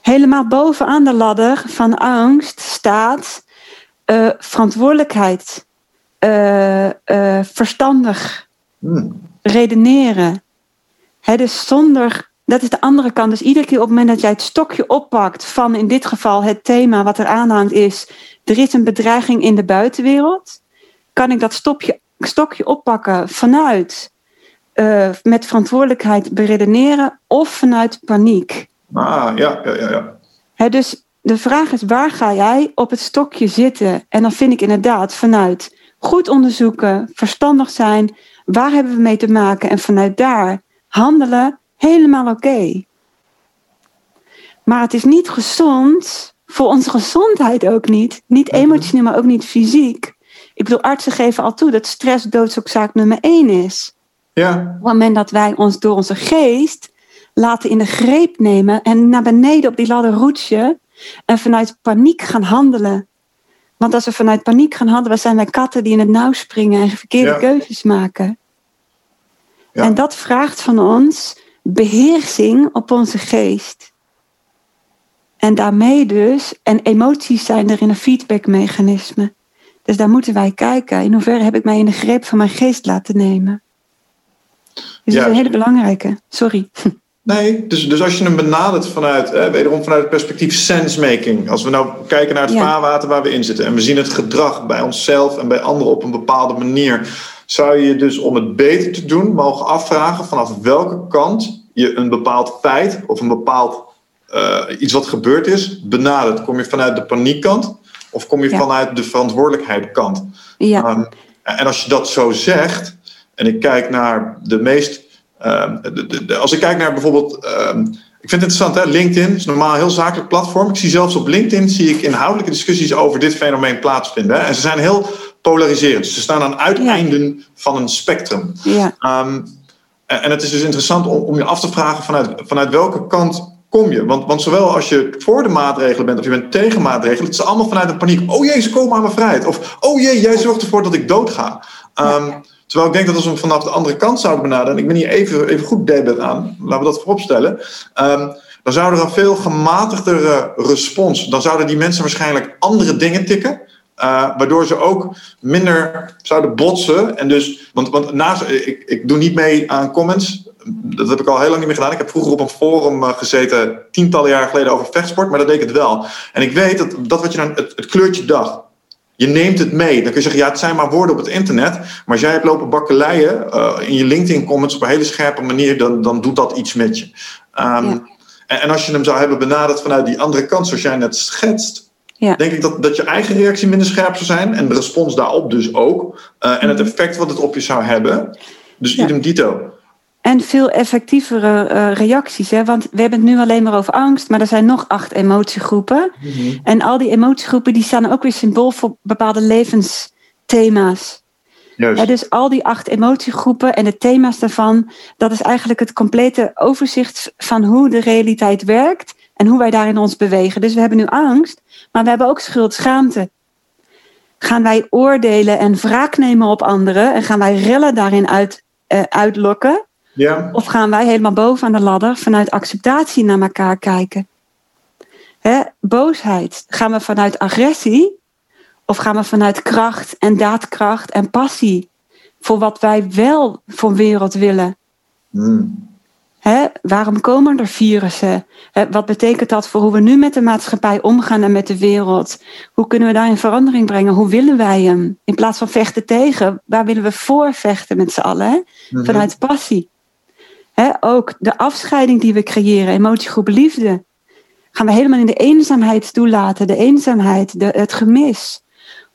Helemaal bovenaan de ladder van angst staat eh, verantwoordelijkheid, eh, eh, verstandig, Hmm. redeneren. Hè, dus zonder, dat is de andere kant. Dus iedere keer op het moment dat jij het stokje oppakt van in dit geval het thema wat er aanhangt is, er is een bedreiging in de buitenwereld, kan ik dat stopje, stokje oppakken vanuit eh, met verantwoordelijkheid beredeneren of vanuit paniek. Ah, ja, ja, ja. dus de vraag is, waar ga jij op het stokje zitten? En dan vind ik inderdaad vanuit goed onderzoeken, verstandig zijn, waar hebben we mee te maken? En vanuit daar handelen, helemaal oké. Maar het is niet gezond, voor onze gezondheid ook niet. Niet emotioneel, maar ook niet fysiek. Ik bedoel, artsen geven al toe dat stress doodsoorzaak nummer één is Ja, op het moment dat wij ons door onze geest laten in de greep nemen en naar beneden op die ladder roetsen en vanuit paniek gaan handelen. Want als we vanuit paniek gaan handelen, zijn wij katten die in het nauw springen en verkeerde Ja. keuzes maken. Ja. En dat vraagt van ons beheersing op onze geest. En daarmee dus, en emoties zijn er in een feedbackmechanisme. Dus daar moeten wij kijken. In hoeverre heb ik mij in de greep van mijn geest laten nemen? Dus dat is een hele belangrijke. Sorry. Nee, dus, dus als je hem benadert vanuit, wederom vanuit het perspectief sensemaking. Als we nou kijken naar het vaarwater waar we in zitten en we zien het gedrag bij onszelf en bij anderen op een bepaalde manier, zou je je dus om het beter te doen mogen afvragen vanaf welke kant je een bepaald feit of een bepaald eh, iets wat gebeurd is benadert. Kom je vanuit de paniekkant of kom je Ja. vanuit de verantwoordelijkheidkant? Ja, Um, en als je dat zo zegt, en ik kijk naar de meest. um, de, de- de- als ik kijk naar bijvoorbeeld. um, ik vind het interessant, hè? LinkedIn is normaal een heel zakelijk platform. Ik zie zelfs op LinkedIn zie ik inhoudelijke discussies over dit fenomeen plaatsvinden. Hè? En ze zijn heel polariserend. Ze staan aan uiteinden van een spectrum. ja, Um, en, het is dus interessant om, om je af te vragen vanuit, vanuit welke kant kom je. Want, want zowel als je voor de maatregelen bent of je bent tegen maatregelen, het is allemaal vanuit een paniek. Oh jee, ze komen aan mijn vrijheid. Of oh jee, jij zorgt ervoor dat ik doodga. Um, terwijl ik denk dat als we hem vanaf de andere kant zouden benaderen, en ik ben hier even, even goed debet aan, laten we dat vooropstellen. Um, dan zou er een veel gematigdere respons. Dan zouden die mensen waarschijnlijk andere dingen tikken. Uh, waardoor ze ook minder zouden botsen. En dus, want, want naast, ik, ik doe niet mee aan comments. Dat heb ik al heel lang niet meer gedaan. Ik heb vroeger op een forum uh, gezeten, tientallen jaren geleden, over vechtsport. Maar dat deed ik het wel. En ik weet dat, dat wat je dan, het, het kleurtje dag. Je neemt het mee. Dan kun je zeggen, ja, het zijn maar woorden op het internet. Maar als jij hebt lopen bakkeleien uh, in je LinkedIn comments op een hele scherpe manier, dan, dan doet dat iets met je. Um, ja. en, en, als je hem zou hebben benaderd vanuit die andere kant, zoals jij net schetst, ja. denk ik dat, dat je eigen reactie minder scherp zou zijn. En de respons daarop dus ook. Uh, en het mhm. effect wat het op je zou hebben. Dus idem dito. En veel effectievere uh, reacties. Hè? Want we hebben het nu alleen maar over angst, maar er zijn nog acht emotiegroepen. Mm-hmm. En al die emotiegroepen die staan ook weer symbool voor bepaalde levensthema's. Ja, dus al die acht emotiegroepen en de thema's daarvan, dat is eigenlijk het complete overzicht van hoe de realiteit werkt en hoe wij daarin ons bewegen. Dus we hebben nu angst, maar we hebben ook schuld, schaamte. Gaan wij oordelen en wraak nemen op anderen en gaan wij rellen daarin uit, uh, uitlokken? Ja. Of gaan wij helemaal boven aan de ladder vanuit acceptatie naar elkaar kijken? Hè? Boosheid. Gaan we vanuit agressie? Of gaan we vanuit kracht en daadkracht en passie? Voor wat wij wel voor wereld willen. Hmm. Hè? Waarom komen er virussen? Hè? Wat betekent dat voor hoe we nu met de maatschappij omgaan en met de wereld? Hoe kunnen we daar een verandering brengen? Hoe willen wij hem? In plaats van vechten tegen, waar willen we voor vechten met z'n allen? Mhm. Vanuit passie ook de afscheiding die we creëren, emotiegroep liefde. Gaan we helemaal in de eenzaamheid toelaten, de eenzaamheid, de, het gemis?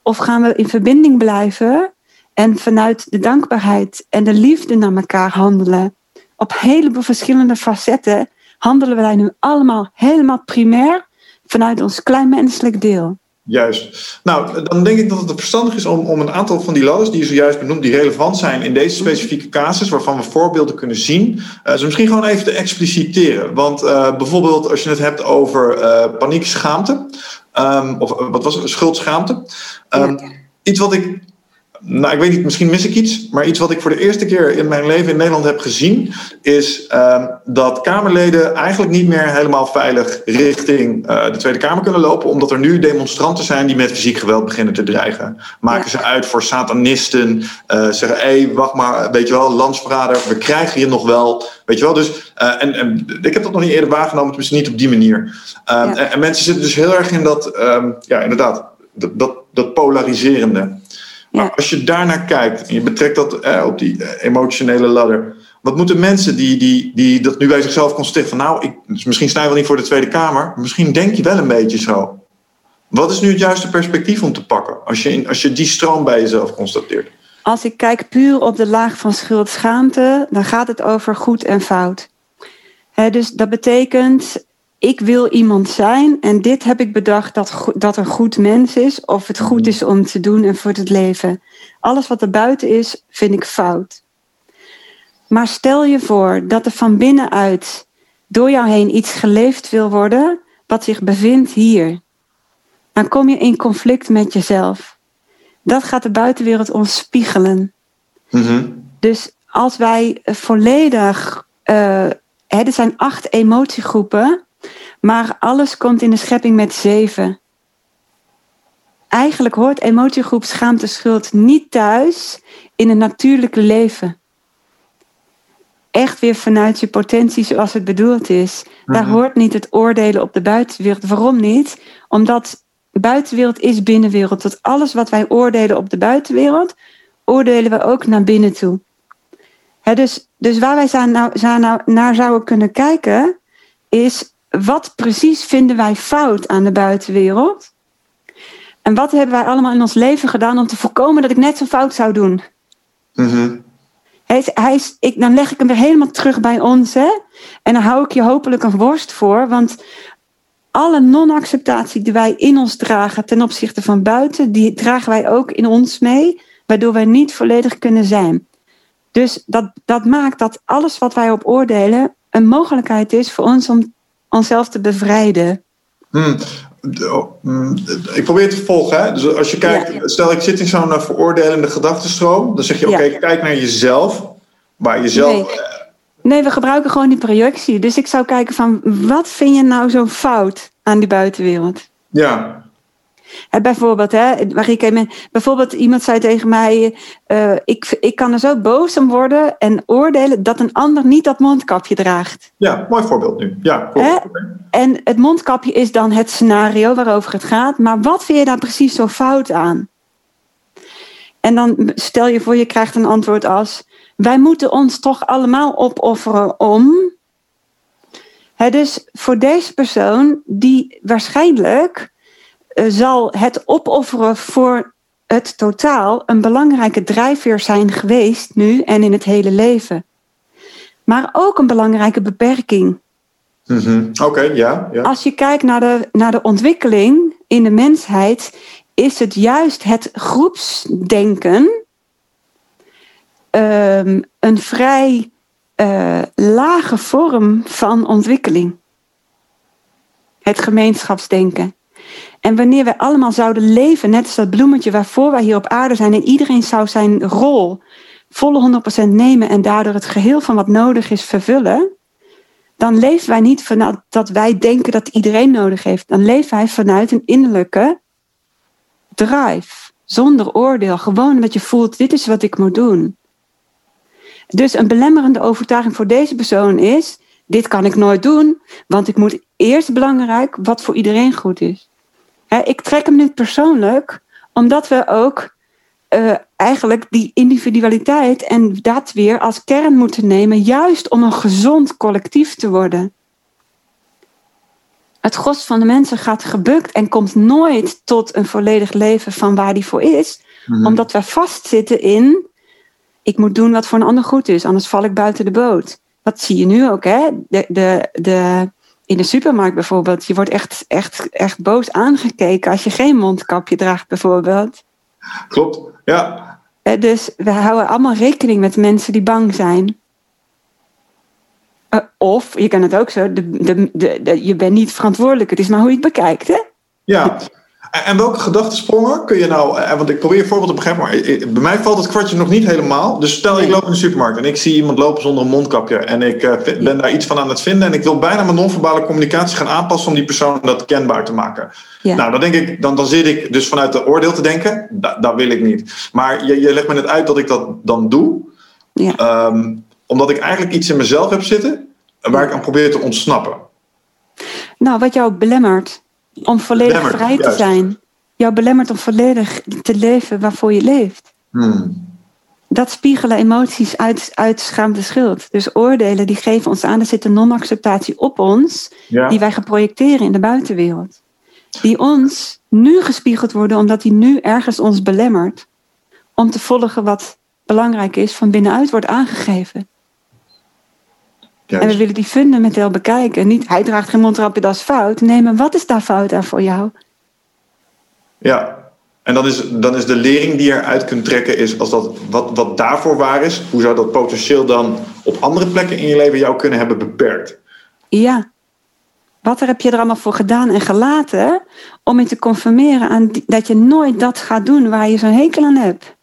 Of gaan we in verbinding blijven en vanuit de dankbaarheid en de liefde naar elkaar handelen? Op heleboel verschillende facetten handelen wij nu allemaal helemaal primair vanuit ons kleinmenselijk deel. Juist. Nou, dan denk ik dat het verstandig is om, om een aantal van die ladders die je zojuist benoemd, die relevant zijn in deze specifieke casus, waarvan we voorbeelden kunnen zien, uh, ze misschien gewoon even te expliciteren. Want uh, bijvoorbeeld als je het hebt over uh, paniek, schaamte, um, of wat was het, schuldschaamte. Um, ja. Iets wat ik nou, ik weet niet, misschien mis ik iets. Maar iets wat ik voor de eerste keer in mijn leven in Nederland heb gezien. Is uh, dat Kamerleden eigenlijk niet meer helemaal veilig richting uh, de Tweede Kamer kunnen lopen. Omdat er nu demonstranten zijn die met fysiek geweld beginnen te dreigen. Maken ja. ze uit voor satanisten. Uh, zeggen, hé, hey, wacht maar, weet je wel, landsverrader. We krijgen je nog wel. Weet je wel, dus. en, en ik heb dat nog niet eerder waargenomen, tenminste niet op die manier. Ja. en, en, mensen zitten dus heel erg in dat, um, ja, inderdaad, dat, dat, dat polariserende. Maar als je daarnaar kijkt en je betrekt dat eh, op die eh, emotionele ladder. Wat moeten mensen die, die, die dat nu bij zichzelf constateren van nou, ik, dus misschien sta je wel niet voor de Tweede Kamer, misschien denk je wel een beetje zo. Wat is nu het juiste perspectief om te pakken als je, als je die stroom bij jezelf constateert? Als ik kijk puur op de laag van schuld-schaamte, dan gaat het over goed en fout. He, dus dat betekent, ik wil iemand zijn en dit heb ik bedacht dat, dat een goed mens is of het goed is om te doen en voor het leven. Alles wat er buiten is, vind ik fout. Maar stel je voor dat er van binnenuit door jou heen iets geleefd wil worden wat zich bevindt hier. Dan kom je in conflict met jezelf. Dat gaat de buitenwereld ons spiegelen. Mm-hmm. Dus als wij volledig. Uh, hè, er zijn acht emotiegroepen maar alles komt in de schepping met zeven. Eigenlijk hoort emotiegroep schaamte schuld niet thuis in een natuurlijke leven. Echt weer vanuit je potentie zoals het bedoeld is. Daar mhm. hoort niet het oordelen op de buitenwereld. Waarom niet? Omdat buitenwereld is binnenwereld. Tot alles wat wij oordelen op de buitenwereld, oordelen we ook naar binnen toe. dus, dus waar wij nou, nou, naar zouden kunnen kijken, is wat precies vinden wij fout aan de buitenwereld? En wat hebben wij allemaal in ons leven gedaan om te voorkomen dat ik net zo fout zou doen? Mm hij hij is, ik, dan leg ik hem weer helemaal terug bij ons. Hè? En dan hou ik je hopelijk een worst voor. Want alle non-acceptatie die wij in ons dragen ten opzichte van buiten, die dragen wij ook in ons mee, waardoor wij niet volledig kunnen zijn. Dus dat, dat maakt dat alles wat wij op oordelen een mogelijkheid is voor ons om onszelf te bevrijden. Hmm. hmm. Ik probeer het te volgen. Hè? Dus als je kijkt, stel ik zit in zo'n uh, veroordelende gedachtenstroom, dan zeg je: oké, kijk naar jezelf, maar jezelf. Nee. Uh, nee. we gebruiken gewoon die projectie. Dus ik zou kijken van wat vind je nou zo fout aan die buitenwereld? Ja. Hè, bijvoorbeeld, hè, Marieke, bijvoorbeeld iemand zei tegen mij: uh, ik, ik kan er zo boos om worden en oordelen dat een ander niet dat mondkapje draagt. Ja, mooi voorbeeld nu. Ja? En het mondkapje is dan het scenario waarover het gaat, maar wat vind je daar precies zo fout aan? En dan stel je voor, je krijgt een antwoord als: Wij moeten ons toch allemaal opofferen om. Dus voor deze persoon, die waarschijnlijk zal het opofferen voor het totaal een belangrijke drijfveer zijn geweest nu en in het hele leven. Maar ook een belangrijke beperking. Mm -hmm. Oké, ja, ja. Als je kijkt naar de, naar de ontwikkeling in de mensheid, is het juist het groepsdenken um, een vrij uh, lage vorm van ontwikkeling. Het gemeenschapsdenken. En wanneer wij allemaal zouden leven, net als dat bloemetje waarvoor wij hier op aarde zijn, en iedereen zou zijn rol volle 100% nemen en daardoor het geheel van wat nodig is vervullen, dan leven wij niet vanuit dat wij denken dat iedereen nodig heeft. Dan leven wij vanuit een innerlijke drive, zonder oordeel. Gewoon dat je voelt, dit is wat ik moet doen. Dus een belemmerende overtuiging voor deze persoon is, dit kan ik nooit doen, want ik moet eerst belangrijk wat voor iedereen goed is. Ik trek hem niet persoonlijk, omdat we ook uh, eigenlijk die individualiteit en dat weer als kern moeten nemen, juist om een gezond collectief te worden. Het gros van de mensen gaat gebukt en komt nooit tot een volledig leven van waar die voor is, mm-hmm. omdat we vastzitten in: ik moet doen wat voor een ander goed is, anders val ik buiten de boot. Dat zie je nu ook, hè? De, de, de, in de supermarkt bijvoorbeeld. Je wordt echt, echt, echt boos aangekeken als je geen mondkapje draagt, bijvoorbeeld. Klopt, ja. Dus we houden allemaal rekening met mensen die bang zijn. Uh, of je kan het ook zo, de, de, de, je bent niet verantwoordelijk. Het is maar hoe je het bekijkt, hè? Ja. En welke gedachtensprongen kun je nou, eh, want ik probeer een voorbeeld te begrijpen, maar bij mij valt het kwartje nog niet helemaal. Dus stel ik loop in de supermarkt en ik zie iemand lopen zonder een mondkapje en ik uh, ben daar iets van aan het vinden en ik wil bijna mijn non-verbale communicatie gaan aanpassen om die persoon dat kenbaar te maken. Ja. Nou, dan denk ik, dan, dan zit ik dus vanuit de oordeel te denken, dat, dat wil ik niet. Maar je, je legt me net uit dat ik dat dan doe, ja. um, omdat ik eigenlijk iets in mezelf heb zitten waar ik aan probeer te ontsnappen. Nou, wat jou belemmert om volledig vrij te zijn. Jou belemmert om volledig te leven waarvoor je leeft. Hmm. Dat spiegelen emoties uit, uit schaamte schuld. Dus oordelen die geven ons aan, er zit een non-acceptatie op ons, die wij gaan projecteren in de buitenwereld. Die ons nu gespiegeld worden, omdat die nu ergens ons belemmert om te volgen wat belangrijk is, van binnenuit wordt aangegeven. En we willen die fundamenteel bekijken. Niet, hij draagt geen mondkapje, dat is fout. Nee, maar wat is daar fout aan voor jou? Ja, en dan is, dan is de lering die je eruit kunt trekken, is als dat wat, wat daarvoor waar is, hoe zou dat potentieel dan op andere plekken in je leven jou kunnen hebben beperkt? Ja. Wat heb je er allemaal voor gedaan en gelaten om je te conformeren aan dat je nooit dat gaat doen waar je zo'n hekel aan hebt?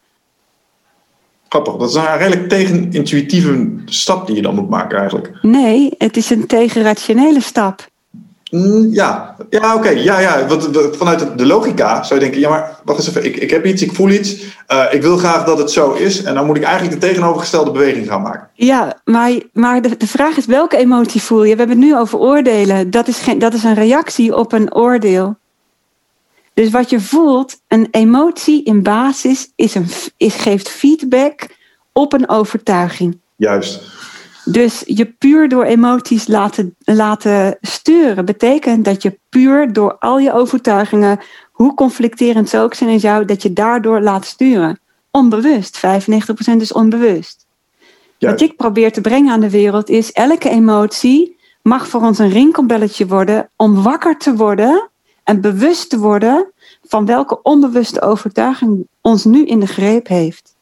Grappig, dat is een redelijk tegenintuïtieve stap die je dan moet maken eigenlijk. Nee, het is een tegenrationele stap. Mm, ja, ja oké. Ja, ja. Want vanuit de logica zou je denken: ja, maar wacht eens even. Ik, ik heb iets, ik voel iets. Uh, ik wil graag dat het zo is. En dan moet ik eigenlijk de tegenovergestelde beweging gaan maken. Ja, maar, maar de, de vraag is: welke emotie voel je? We hebben het nu over oordelen. Dat is, geen, dat is een reactie op een oordeel. Dus wat je voelt, een emotie in basis, is een, is, geeft feedback op een overtuiging. Juist. Dus je puur door emoties laten, laten sturen, betekent dat je puur door al je overtuigingen, hoe conflicterend ze ook zijn in jou, dat je daardoor laat sturen. Onbewust. 95% is onbewust. Wat ik probeer te brengen aan de wereld is, elke emotie mag voor ons een rinkelbelletje worden om wakker te worden en bewust te worden van welke onbewuste overtuiging ons nu in de greep heeft.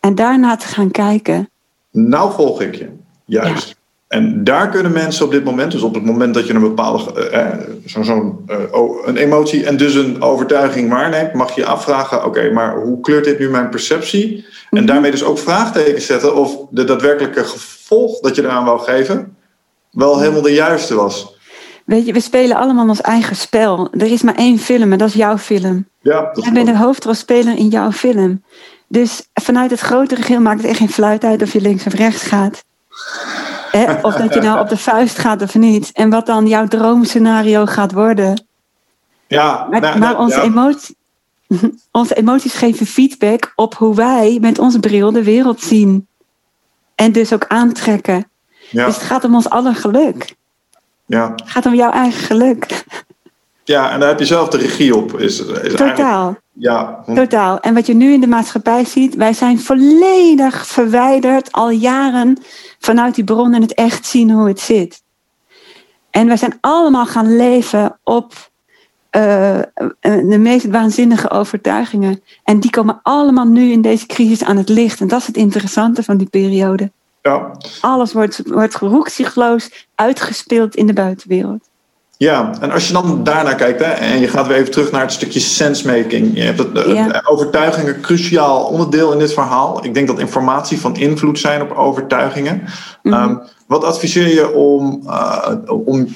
En daarna te gaan kijken. Nou volg ik je, juist. En daar kunnen mensen op dit moment, dus op het moment dat je een bepaalde uh, zo'n zo uh, een emotie en dus een overtuiging waarneemt, mag je afvragen: oké, maar hoe kleurt dit nu mijn perceptie? En mhm. daarmee dus ook vraagtekens zetten of de daadwerkelijke gevolg dat je eraan wou geven wel helemaal de juiste was. Weet je, we spelen allemaal ons eigen spel. Er is maar één film en dat is jouw film. Ja, dat Jij bent de hoofdrolspeler in jouw film. Dus vanuit het grotere geheel maakt het echt geen fluit uit of je links of rechts gaat. Of dat je nou op de vuist gaat of niet. En wat dan jouw droomscenario gaat worden. ja, Maar, nou, maar nou, onze, ja. emotie, onze emoties geven feedback op hoe wij met onze bril de wereld zien. En dus ook aantrekken. Ja, Dus het gaat om ons aller geluk. Ja. Het gaat om jouw eigen geluk. ja, en daar heb je zelf de regie op. Is, is Totaal. Ja, Totaal. En wat je nu in de maatschappij ziet, wij zijn volledig verwijderd al jaren vanuit die bron en het echt zien hoe het zit. En wij zijn allemaal gaan leven op eh, eh, de meest waanzinnige overtuigingen. En die komen allemaal nu in deze crisis aan het licht. En dat is het interessante van die periode. Ja. Alles wordt, wordt roekzichtloos uitgespeeld in de buitenwereld. Ja, en als je dan daarnaar kijkt, hè, en je gaat weer even terug naar het stukje sensemaking. Je hebt het, Ja. de overtuigingen cruciaal onderdeel in dit verhaal. Ik denk dat informatie van invloed zijn op overtuigingen. Mhm. Ehm, wat adviseer je om, eh, om,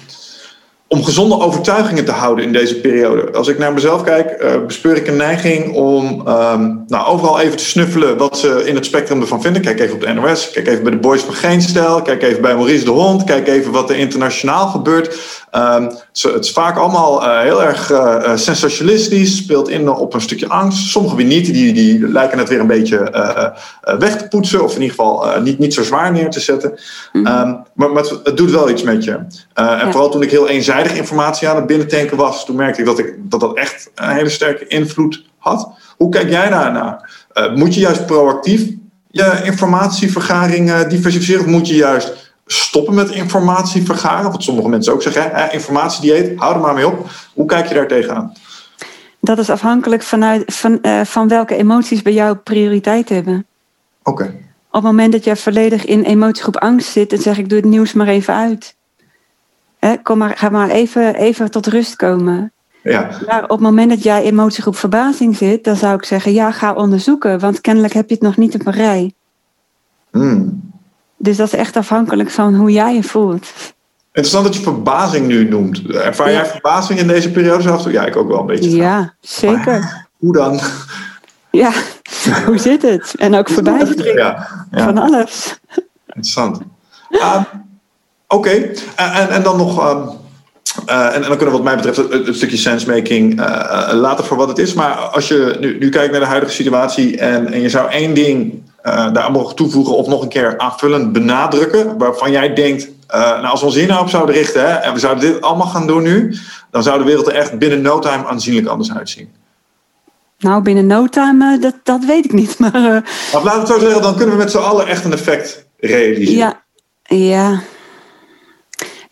om gezonde overtuigingen te houden in deze periode? Als ik naar mezelf kijk, eh, bespeur ik een neiging om ehm, nou, overal even te snuffelen wat ze in het spectrum ervan vinden. Kijk even op de NOS, kijk even bij de Boys van Geenstel, kijk even bij Maurice de Hond, kijk even wat er internationaal gebeurt. Ehm, zo- het is vaak allemaal eh, heel erg eh, sensationalistisch, speelt in op een stukje angst. Sommige weer niet, die, die lijken het weer een beetje weg te poetsen, of in ieder geval niet, niet zo zwaar neer te zetten. Mhm. Ehm, maar, maar het, het doet wel iets met je. En Ja. vooral toen ik heel eenzijdig informatie aan het binnentanken was, toen merkte ik dat ik, dat, dat echt een hele sterke invloed had. Hoe kijk jij daarnaar? Eh, moet je juist proactief je informatievergaring eh, diversificeren? Of moet je juist stoppen met informatie vergaren? Wat sommige mensen ook zeggen, hè? informatiedieet, hou er maar mee op. Hoe kijk je daar tegenaan? Dat is afhankelijk vanuit, van, eh, van welke emoties bij jou prioriteit hebben. Oké. Op het moment dat jij volledig in emotiegroep angst zit, dan zeg ik: doe het nieuws maar even uit. Hè, kom maar, ga maar even, even tot rust komen. Ja, Maar op het moment dat jij emotiegroep verbazing zit, dan zou ik zeggen: ja, ga onderzoeken, want kennelijk heb je het nog niet op een rij. Hmm. Dus dat is echt afhankelijk van hoe jij je voelt. Interessant dat je verbazing nu noemt. Ervaar Ja. jij verbazing in deze periode zelf? Ja, ik ook wel een beetje. Ja, zeker. Hoe dan? Ja, hoe zit het? En ook verbijstering Ja, ja. van alles. Interessant. Ehm, Oké, en, en, en dan nog. ehm, eh, en, en dan kunnen we wat mij betreft het, het stukje sensemaking eh, eh, laten voor wat het is. Maar als je nu, nu kijkt naar de huidige situatie en, en je zou één ding daar mogen toevoegen of nog een keer aanvullend benadrukken, waarvan jij denkt, nou als we ons hier nou op zouden richten hè, en we zouden dit allemaal gaan doen nu, dan zou de wereld er echt binnen no time aanzienlijk anders uitzien. Nou, binnen no time, dat, dat weet ik niet. Maar Maar laten we het zo zeggen, dan kunnen we met z'n allen echt een effect realiseren. ja, ja.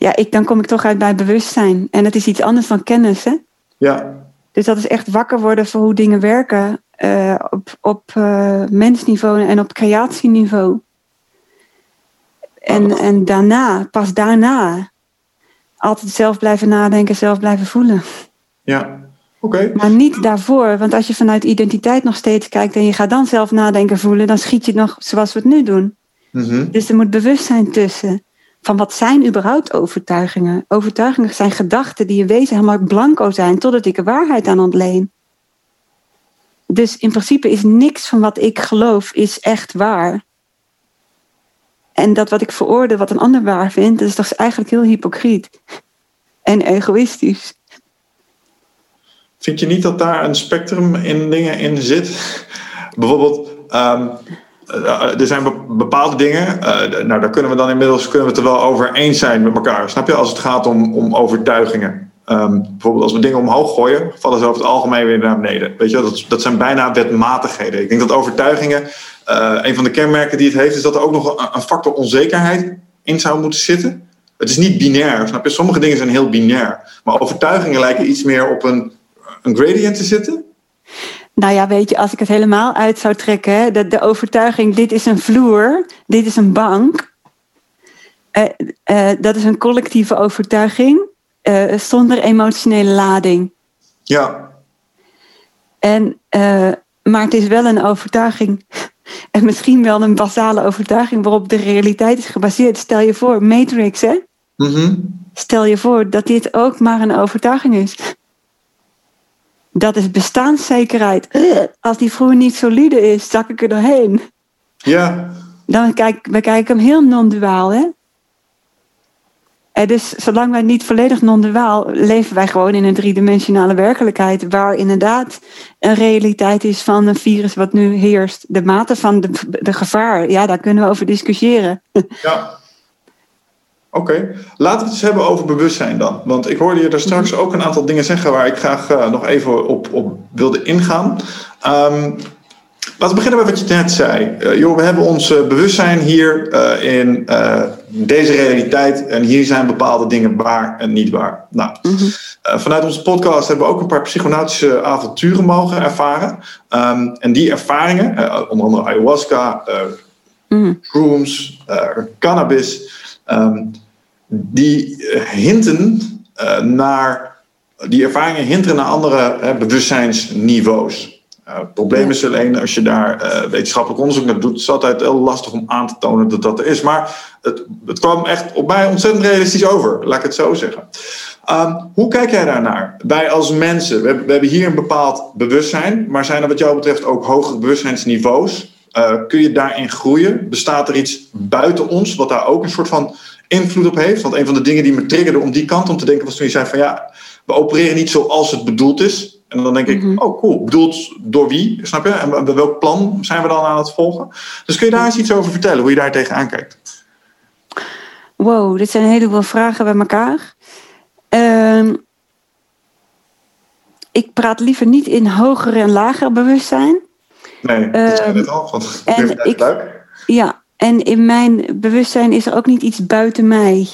Ja, ik, dan kom ik toch uit bij bewustzijn. En het is iets anders dan kennis, hè? ja. Dus dat is echt wakker worden voor hoe dingen werken. eh, op op eh, mensniveau en op creatieniveau. En, en daarna, pas daarna, altijd zelf blijven nadenken, zelf blijven voelen. ja. Oké. Maar niet daarvoor, want als je vanuit identiteit nog steeds kijkt en je gaat dan zelf nadenken, voelen, dan schiet je het nog zoals we het nu doen. Mhm. Dus er moet bewustzijn tussen. Van wat zijn überhaupt overtuigingen? Overtuigingen zijn gedachten die in wezen helemaal blanco zijn totdat ik er waarheid aan ontleen. Dus in principe is niks van wat ik geloof is echt waar. En dat wat ik veroordeel, wat een ander waar vindt, dat is toch eigenlijk heel hypocriet. En egoïstisch. Vind je niet dat daar een spectrum in dingen in zit? Bijvoorbeeld, ehm, eh, er zijn be- bepaalde dingen, eh, nou daar kunnen we dan inmiddels kunnen we het er wel over eens zijn met elkaar. Snap je? Als het gaat om, om overtuigingen. Ehm, bijvoorbeeld als we dingen omhoog gooien, vallen ze over het algemeen weer naar beneden. Weet je, dat, dat zijn bijna wetmatigheden. Ik denk dat overtuigingen, eh, een van de kenmerken die het heeft, is dat er ook nog een, een factor onzekerheid in zou moeten zitten. Het is niet binair, snap je? Sommige dingen zijn heel binair. Maar overtuigingen lijken iets meer op een, een gradient te zitten. Nou ja, weet je, als ik het helemaal uit zou trekken, hè, de, overtuiging, dit is een vloer, dit is een bank. eh, eh, dat is een collectieve overtuiging eh, zonder emotionele lading. Ja, En, maar het is wel een overtuiging. En misschien wel een basale overtuiging waarop de realiteit is gebaseerd. Stel je voor, Matrix, hè? Mhm. Stel je voor dat dit ook maar een overtuiging is. Dat is bestaanszekerheid. Als die vroeger niet solide is, zak ik er doorheen. Ja. Dan kijk, we kijken hem heel non-duaal, hè? En dus zolang wij niet volledig non-duaal leven wij gewoon in een driedimensionale werkelijkheid, waar inderdaad een realiteit is van een virus wat nu heerst. De mate van de, de gevaar, ja, daar kunnen we over discussiëren. Ja. Oké, laten we het eens hebben over bewustzijn dan. Want ik hoorde je daar straks ook een aantal dingen zeggen waar ik graag uh, nog even op, op wilde ingaan. Um, Laten we beginnen met wat je net zei. Uh, joh, we hebben ons uh, bewustzijn hier in deze realiteit en hier zijn bepaalde dingen waar en niet waar. Nou, -hmm. vanuit onze podcast hebben we ook een paar psychonautische avonturen mogen ervaren. Um, en die ervaringen, onder andere ayahuasca, mm. shrooms, cannabis, um, die hinten naar, die ervaringen hinten naar andere bewustzijnsniveaus. Uh, het probleem is alleen als je daar wetenschappelijk onderzoek naar doet, is het altijd heel lastig om aan te tonen dat dat er is. Maar het, het kwam echt op mij ontzettend realistisch over, laat ik het zo zeggen. Um, hoe kijk jij daarnaar? Wij als mensen, we, we, hebben hier een bepaald bewustzijn, maar zijn er wat jou betreft ook hogere bewustzijnsniveaus? Kun je daarin groeien? Bestaat er iets buiten ons wat daar ook een soort van invloed op heeft? Want een van de dingen die me triggerde om die kant om te denken was toen je zei van ja, we opereren niet zoals het bedoeld is. En dan denk ik, mm -hmm. oh cool, bedoeld door wie, snap je? En bij welk plan zijn we dan aan het volgen? Dus kun je daar eens iets over vertellen, hoe je daar tegenaan kijkt? Wow, dit zijn een heleboel vragen bij elkaar. Uh, ik praat liever niet in hoger en lager bewustzijn. Nee, dat uh, zei net al, want en ik, leuk. Ja, en in mijn bewustzijn is er ook niet iets buiten mij.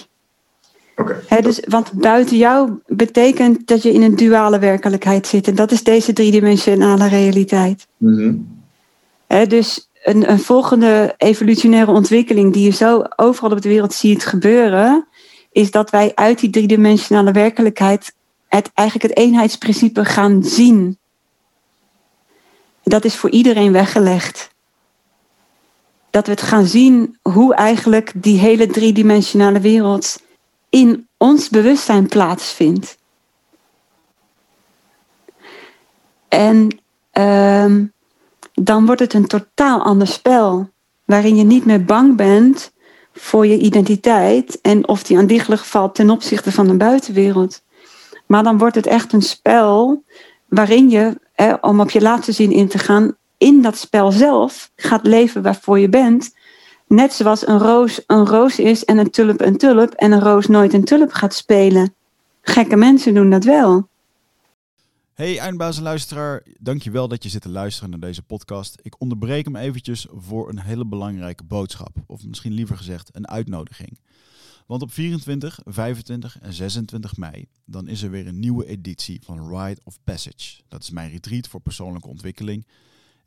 Okay. dus, want buiten jou betekent dat je in een duale werkelijkheid zit. En dat is deze driedimensionale realiteit. Mm -hmm. dus een, een, volgende evolutionaire ontwikkeling die je zo overal op de wereld ziet gebeuren, is dat wij uit die driedimensionale werkelijkheid het, eigenlijk het eenheidsprincipe gaan zien. Dat is voor iedereen weggelegd. Dat we het gaan zien hoe eigenlijk die hele driedimensionale wereld in ons bewustzijn plaatsvindt. En uh, dan wordt het een totaal ander spel, waarin je niet meer bang bent voor je identiteit en of die aan valt ten opzichte van de buitenwereld. Maar dan wordt het echt een spel waarin je, om op je laatste zin in te gaan, in dat spel zelf gaat leven waarvoor je bent Net zoals een roos een roos is en een tulp een tulp en een roos nooit een tulp gaat spelen. Gekke mensen doen dat wel. Hey eindbazen luisteraar, dankjewel dat je zit te luisteren naar deze podcast. Ik onderbreek hem eventjes voor een hele belangrijke boodschap. Of misschien liever gezegd een uitnodiging. Want op 24, 25 en 26 mei dan is er weer een nieuwe editie van Ride of Passage. Dat is mijn retreat voor persoonlijke ontwikkeling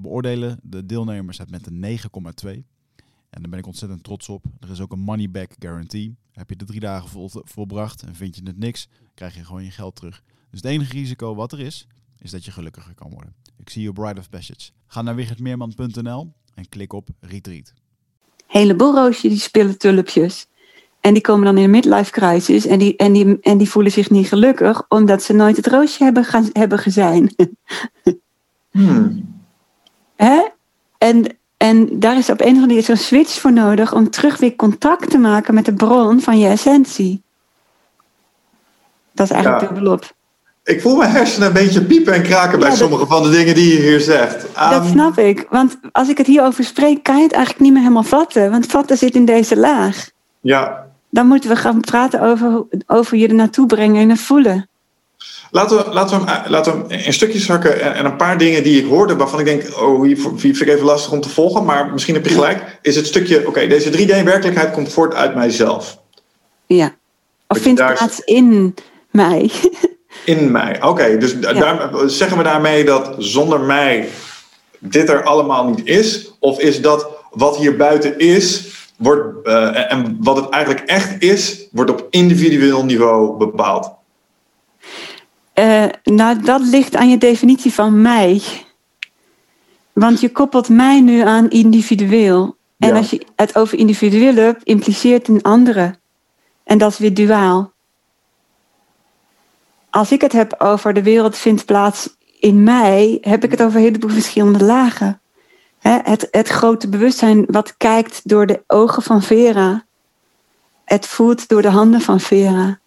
beoordelen de deelnemers het met een 9,2. En daar ben ik ontzettend trots op. Er is ook een money back guarantee. Heb je de drie dagen vol, volbracht en vind je het niks, krijg je gewoon je geld terug. Dus het enige risico wat er is, is dat je gelukkiger kan worden. Ik zie je Bride of Passage. Ga naar wichertmeerman.nl en klik op Retreat. Heleboel roosje die spelen tulpjes. En die komen dan in een midlife crisis en die, en die, en die voelen zich niet gelukkig omdat ze nooit het roosje hebben, gaan, hebben gezien. Hmm. Hè? En, en daar is op een of andere manier zo'n switch voor nodig om terug weer contact te maken met de bron van je essentie. Dat is eigenlijk Ja. dubbelop. Ik voel mijn hersenen een beetje piepen en kraken bij Ja, dat- sommige van de dingen die je hier zegt. Dat Ehm, snap ik. Want als ik het hierover spreek, kan je het eigenlijk niet meer helemaal vatten. Want vatten zit in deze laag. Ja, Dan moeten we gaan praten over, over je er naartoe brengen en het voelen. Laten we, laten, we hem, laten we hem in stukjes hakken en, en een paar dingen die ik hoorde waarvan ik denk, oh, hier vind ik even lastig om te volgen, maar misschien heb je gelijk, is het stukje, oké, deze 3D-werkelijkheid komt voort uit mijzelf, Ja. Of vindt daar- plaats in mij. in mij. Oké, dus da- Ja. daar, zeggen we daarmee dat zonder mij dit er allemaal niet is? Of is dat wat hier buiten is, wordt, eh, en wat het eigenlijk echt is, wordt op individueel niveau bepaald? Eh, nou, dat ligt aan je definitie van mij. Want je koppelt mij nu aan individueel. En Ja. als je het over individueel hebt, impliceert een andere. En dat is weer duaal. Als ik het heb over de wereld vindt plaats in mij, heb ik het over een heleboel verschillende lagen. Hè, het, het grote bewustzijn wat kijkt door de ogen van Vera. Het voelt door de handen van Vera.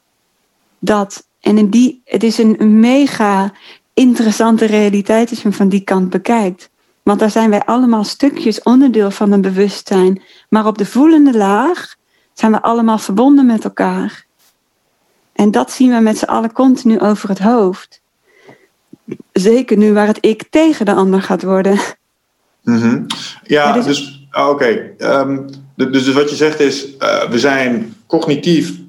Dat. En in die, het is een mega interessante realiteit als je hem van die kant bekijkt. Want daar zijn wij allemaal stukjes onderdeel van een bewustzijn. Maar op de voelende laag zijn we allemaal verbonden met elkaar. En dat zien we met z'n allen continu over het hoofd. Zeker nu waar het ik tegen de ander gaat worden. Mhm. Ja, Ja, dus- dus ah, oké. Ehm, dus, dus wat je zegt is, eh, we zijn cognitief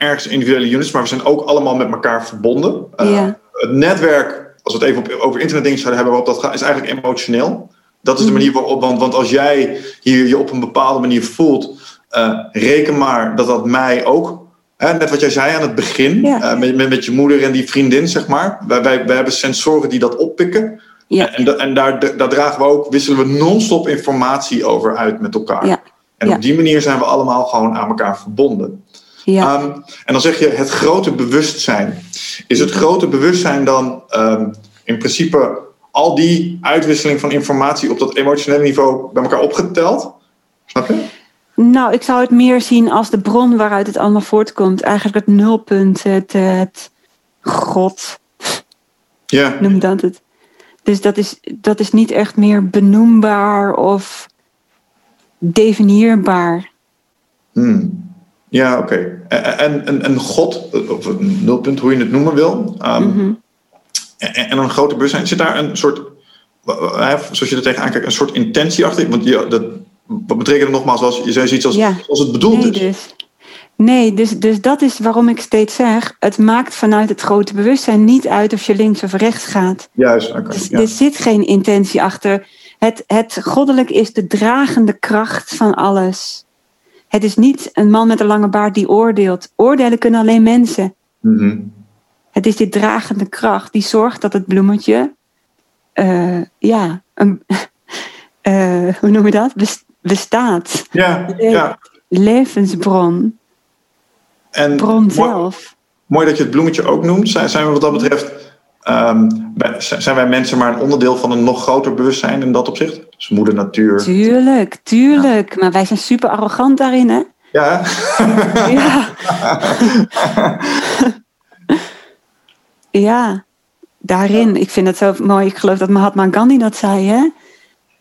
ergens individuele units, maar we zijn ook allemaal met elkaar verbonden. Eh, Ja. Het netwerk, als we het even op, over internetdingen zouden hebben waarop dat gaat, is eigenlijk emotioneel. Dat is de Mhm. manier waarop, want, want als jij hier je op een bepaalde manier voelt, eh, reken maar dat dat mij ook. Hè, net wat jij zei aan het begin, Ja. eh, met, met, met je moeder en die vriendin, zeg maar. Wij, wij, wij hebben sensoren die dat oppikken. Ja. En, en daar, daar dragen we ook, wisselen we non-stop informatie over uit met elkaar. Ja. En op die manier zijn we allemaal gewoon aan elkaar verbonden. Ja. Ehm, en dan zeg je het grote bewustzijn. Is het grote bewustzijn dan ehm, in principe al die uitwisseling van informatie op dat emotionele niveau bij elkaar opgeteld? Snap je? Nou, ik zou het meer zien als de bron waaruit het allemaal voortkomt. Eigenlijk het nulpunt, het, het God, Ja. noem dat het. Dus dat is, dat is niet echt meer benoembaar of definieerbaar. Hmm. Ja, oké. En, en, en, en God, of een nulpunt, hoe je het noemen wil. ehm, Mhm. en, en een grote bewustzijn. Zit daar een soort, eh, zoals je er tegenaan kijkt, een soort intentie achter? Want je, dat, wat betekent het nogmaals, als, je zei zoiets als, Ja. als het bedoeld Nee, is. dus. Nee, dus, dus dat is waarom ik steeds zeg: het maakt vanuit het grote bewustzijn niet uit of je links of rechts gaat. Juist, oké. Dus ja. Er zit geen intentie achter. Het, het goddelijk is de dragende kracht van alles. Het is niet een man met een lange baard die oordeelt. Oordelen kunnen alleen mensen. Mhm. Het is die dragende kracht die zorgt dat het bloemetje, eh, ja, een, eh, hoe noem je dat? Bes- bestaat. Ja, ja. Levensbron, En bron mooi, zelf. mooi dat je het bloemetje ook noemt. Zijn, zijn we wat dat betreft, ehm, zijn wij mensen maar een onderdeel van een nog groter bewustzijn in dat opzicht? Dus moeder natuur. Tuurlijk, tuurlijk. Maar wij zijn super arrogant daarin, hè? Ja? Ja. ja, daarin. Ik vind het zo mooi. Ik geloof dat Mahatma Gandhi dat zei, hè?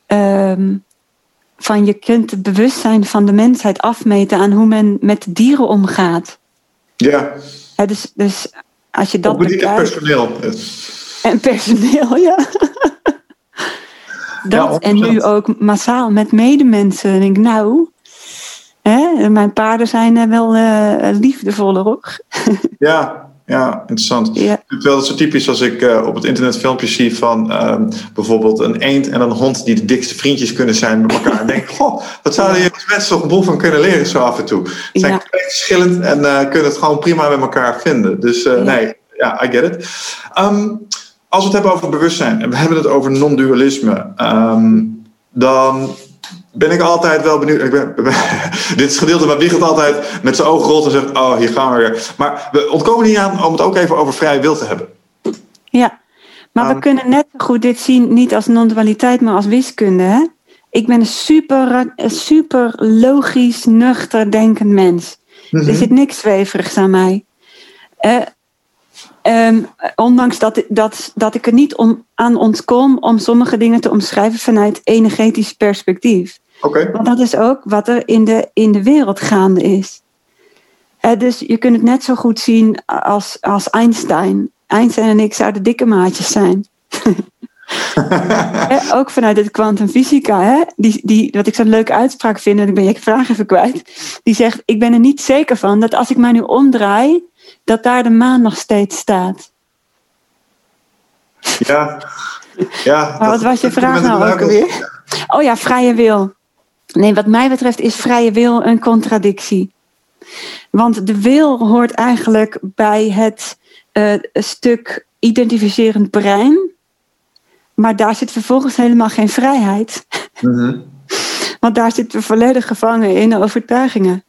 Ehm, van je kunt het bewustzijn van de mensheid afmeten aan hoe men met dieren omgaat. ja. Hè, dus, dus als je dat Ook bekijkt. personeel. En personeel, ja. Dat, en 100%. nu ook massaal met medemensen. Dan denk ik, nou, hè, mijn paarden zijn eh, wel eh, liefdevoller hoor. Ja, ja, interessant. Ja. Ik vind wel dat zo typisch als ik eh, op het internet filmpjes zie van ehm, bijvoorbeeld een eend en een hond die de dikste vriendjes kunnen zijn met elkaar. en denk, goh, wat zouden je als mensen toch een boel van kunnen leren zo af en toe. Ze zijn Ja. verschillend en eh, kunnen het gewoon prima met elkaar vinden. Dus eh, Ja. nee, ja, I get it. Ehm, als we het hebben over bewustzijn en we hebben het over non-dualisme, ehm, dan ben ik altijd wel benieuwd. Ik ben, dit is gedeelte waar Wiegert altijd met zijn ogen rolt en zegt: Oh, hier gaan we weer. Maar we ontkomen niet aan om het ook even over vrije wil te hebben. Ja, maar we kunnen net zo goed dit zien, niet als non-dualiteit, maar als wiskunde. Hè? Ik ben een super, een super logisch, nuchter denkend mens. Mhm. Er zit niks zweverigs aan mij. Eh, Ehm, ondanks dat, dat, dat ik er niet om, aan ontkom om sommige dingen te omschrijven vanuit energetisch perspectief. Oké. Want dat is ook wat er in de, in de wereld gaande is. Eh, dus je kunt het net zo goed zien als, als Einstein. Einstein en ik zouden dikke maatjes zijn. Hè, ook vanuit het kwantumfysica, hè? Die, die, wat ik zo'n leuke uitspraak vind, en ik ben je vraag even kwijt. Die zegt: Ik ben er niet zeker van dat als ik mij nu omdraai, dat daar de maan nog steeds staat. Ja. ja Maar wat was je vraag nou ook alweer? Oh ja, vrije wil. Nee, wat mij betreft is vrije wil een contradictie. Want de wil hoort eigenlijk bij het eh, stuk identificerend brein. Maar daar zit vervolgens helemaal geen vrijheid. Mhm. Want daar zitten we volledig gevangen in de overtuigingen.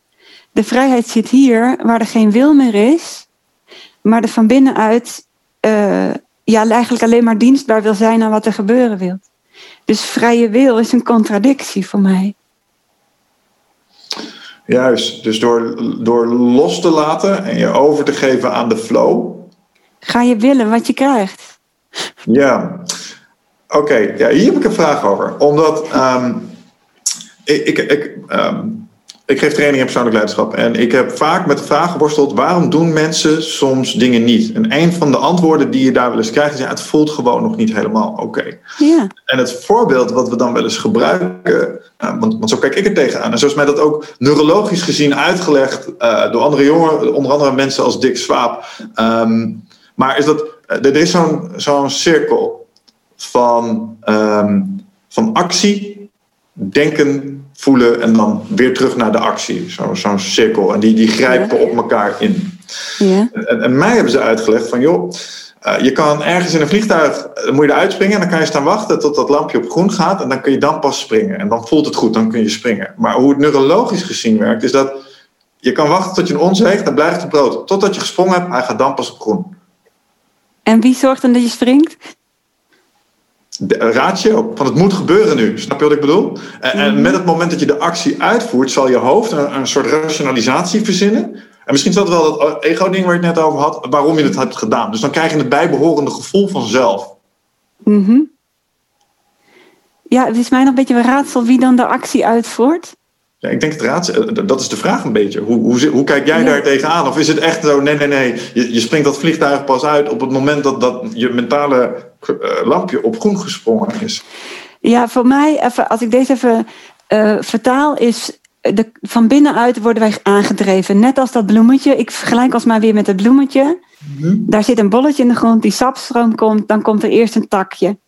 De vrijheid zit hier, waar er geen wil meer is, maar er van binnenuit eh, ja, eigenlijk alleen maar dienstbaar wil zijn aan wat er gebeuren wil. Dus vrije wil is een contradictie voor mij. Juist. Dus door, door los te laten en je over te geven aan de flow. Ga je willen wat je krijgt? Ja. Oké, ja, hier heb ik een vraag over. Omdat ehm, ik, ik, ik, ehm, ik geef training in persoonlijk leiderschap. En ik heb vaak met de vraag geworsteld: waarom doen mensen soms dingen niet? En een van de antwoorden die je daar wel eens krijgt is: ja, het voelt gewoon nog niet helemaal oké. En het voorbeeld wat we dan wel eens gebruiken, eh, want, want zo kijk ik er tegenaan. En zo is mij dat ook neurologisch gezien uitgelegd eh, door andere jongen, onder andere mensen als Dick Swaap. Ehm, maar is dat, eh, er is zo'n zo'n cirkel van, ehm, van actie, denken, voelen en dan weer terug naar de actie. Zo- Zo'n cirkel. En die, die grijpen op elkaar in. ja, En, en mij hebben ze uitgelegd van joh, eh, je kan ergens in een vliegtuig, eh, dan moet je eruit springen en dan kan je staan wachten tot dat lampje op groen gaat en dan kun je dan pas springen. En dan voelt het goed, dan kun je springen. Maar hoe het neurologisch gezien werkt, is dat je kan wachten tot je een ons heeft, dan blijft het brood. Totdat je gesprongen hebt, hij gaat dan pas op groen. En wie zorgt dan dat je springt? Ratio van het moet gebeuren nu. Snap je wat ik bedoel? En, en met het moment dat je de actie uitvoert, zal je hoofd een, een soort rationalisatie verzinnen. En misschien is dat wel dat ego-ding waar je het net over had, waarom je het hebt gedaan. Dus dan krijg je het bijbehorende gevoel vanzelf. Mhm. Ja, het is mij nog een beetje een raadsel wie dan de actie uitvoert. Ja, ik denk het eh, dat is de vraag een beetje. Hoe, hoe, hoe kijk jij Ja. daar tegenaan? Of is het echt zo, nee, nee, nee, je, je springt dat vliegtuig pas uit op het moment dat, dat je mentale eh, lampje op groen gesprongen is? Ja, voor mij, even, als ik deze even eh, vertaal, is de, van binnenuit worden wij aangedreven. Net als dat bloemetje. Ik vergelijk ons maar weer met het bloemetje. Daar zit een bolletje in de grond, die sapstroom komt, dan komt er eerst een takje.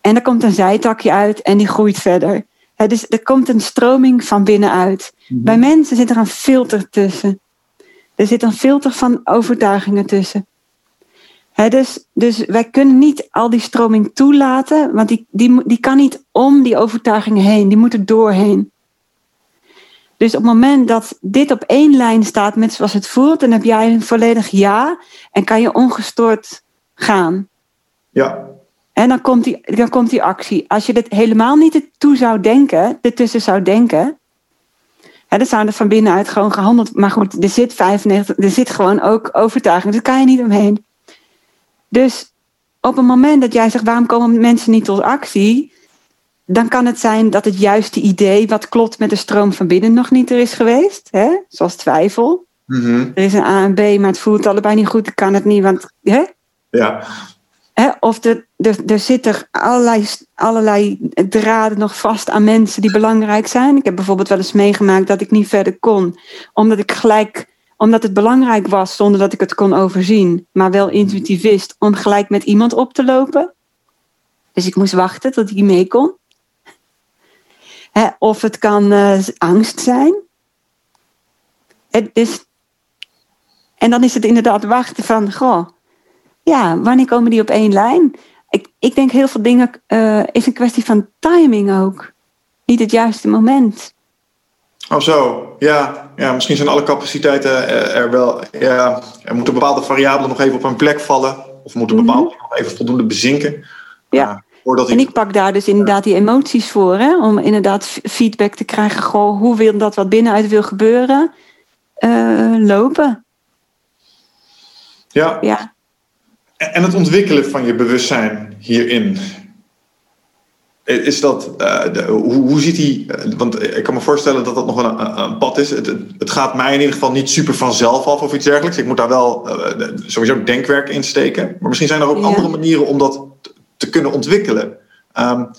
En er komt een zijtakje uit en die groeit verder. Hè, dus er komt een stroming van binnenuit. Bij mensen zit er een filter tussen. Er zit een filter van overtuigingen tussen. Dus, dus wij kunnen niet al die stroming toelaten, want die, die, die kan niet om die overtuigingen heen, die moet er doorheen. Dus op het moment dat dit op één lijn staat met zoals het voelt, dan heb jij een volledig ja en kan je ongestoord gaan. Ja, En dan komt die, dan komt die actie. Als je dit helemaal niet toe zou denken, ertussen zou denken, hè, dan zou er van binnenuit gewoon gehandeld. Maar goed, er zit 95, er zit gewoon ook overtuiging. Daar kan je niet omheen. Dus op het moment dat jij zegt, waarom komen mensen niet tot actie? Dan kan het zijn dat het juiste idee, wat klopt met de stroom van binnen, nog niet er is geweest. Hè? Zoals twijfel. Mhm. Er is een A en B, maar het voelt allebei niet goed. Ik kan het niet, want hè? ja. Of er, er, zitten allerlei, allerlei draden nog vast aan mensen die belangrijk zijn. Ik heb bijvoorbeeld wel eens meegemaakt dat ik niet verder kon. Omdat ik gelijk, omdat het belangrijk was zonder dat ik het kon overzien. Maar wel intuïtief wist om gelijk met iemand op te lopen. Dus ik moest wachten tot hij mee kon. Of het kan eh, angst zijn. Het is, en dan is het inderdaad wachten van, goh, ja, wanneer komen die op één lijn? Ik, ik denk heel veel dingen eh, is een kwestie van timing ook. Niet het juiste moment. Oh zo, ja. ja. Misschien zijn alle capaciteiten eh, er wel. Ja, er moeten bepaalde variabelen nog even op hun plek vallen. Of moeten bepaalde dingen nog even voldoende bezinken. Ja. Uh, voordat En ik pak daar dus inderdaad die emoties voor, hè, om inderdaad feedback te krijgen. Goh, hoe wil dat wat binnenuit wil gebeuren? eh, lopen. Ja. Ja. En het ontwikkelen van je bewustzijn hierin. Is dat, uh, de, hoe, hoe ziet die, uh, want ik kan me voorstellen dat dat nog wel een, een pad is. Het, het, gaat mij in ieder geval niet super vanzelf af of iets dergelijks. Ik moet daar wel uh, sowieso denkwerk in steken. Maar misschien zijn er ook ja. andere manieren om dat te kunnen ontwikkelen. Um,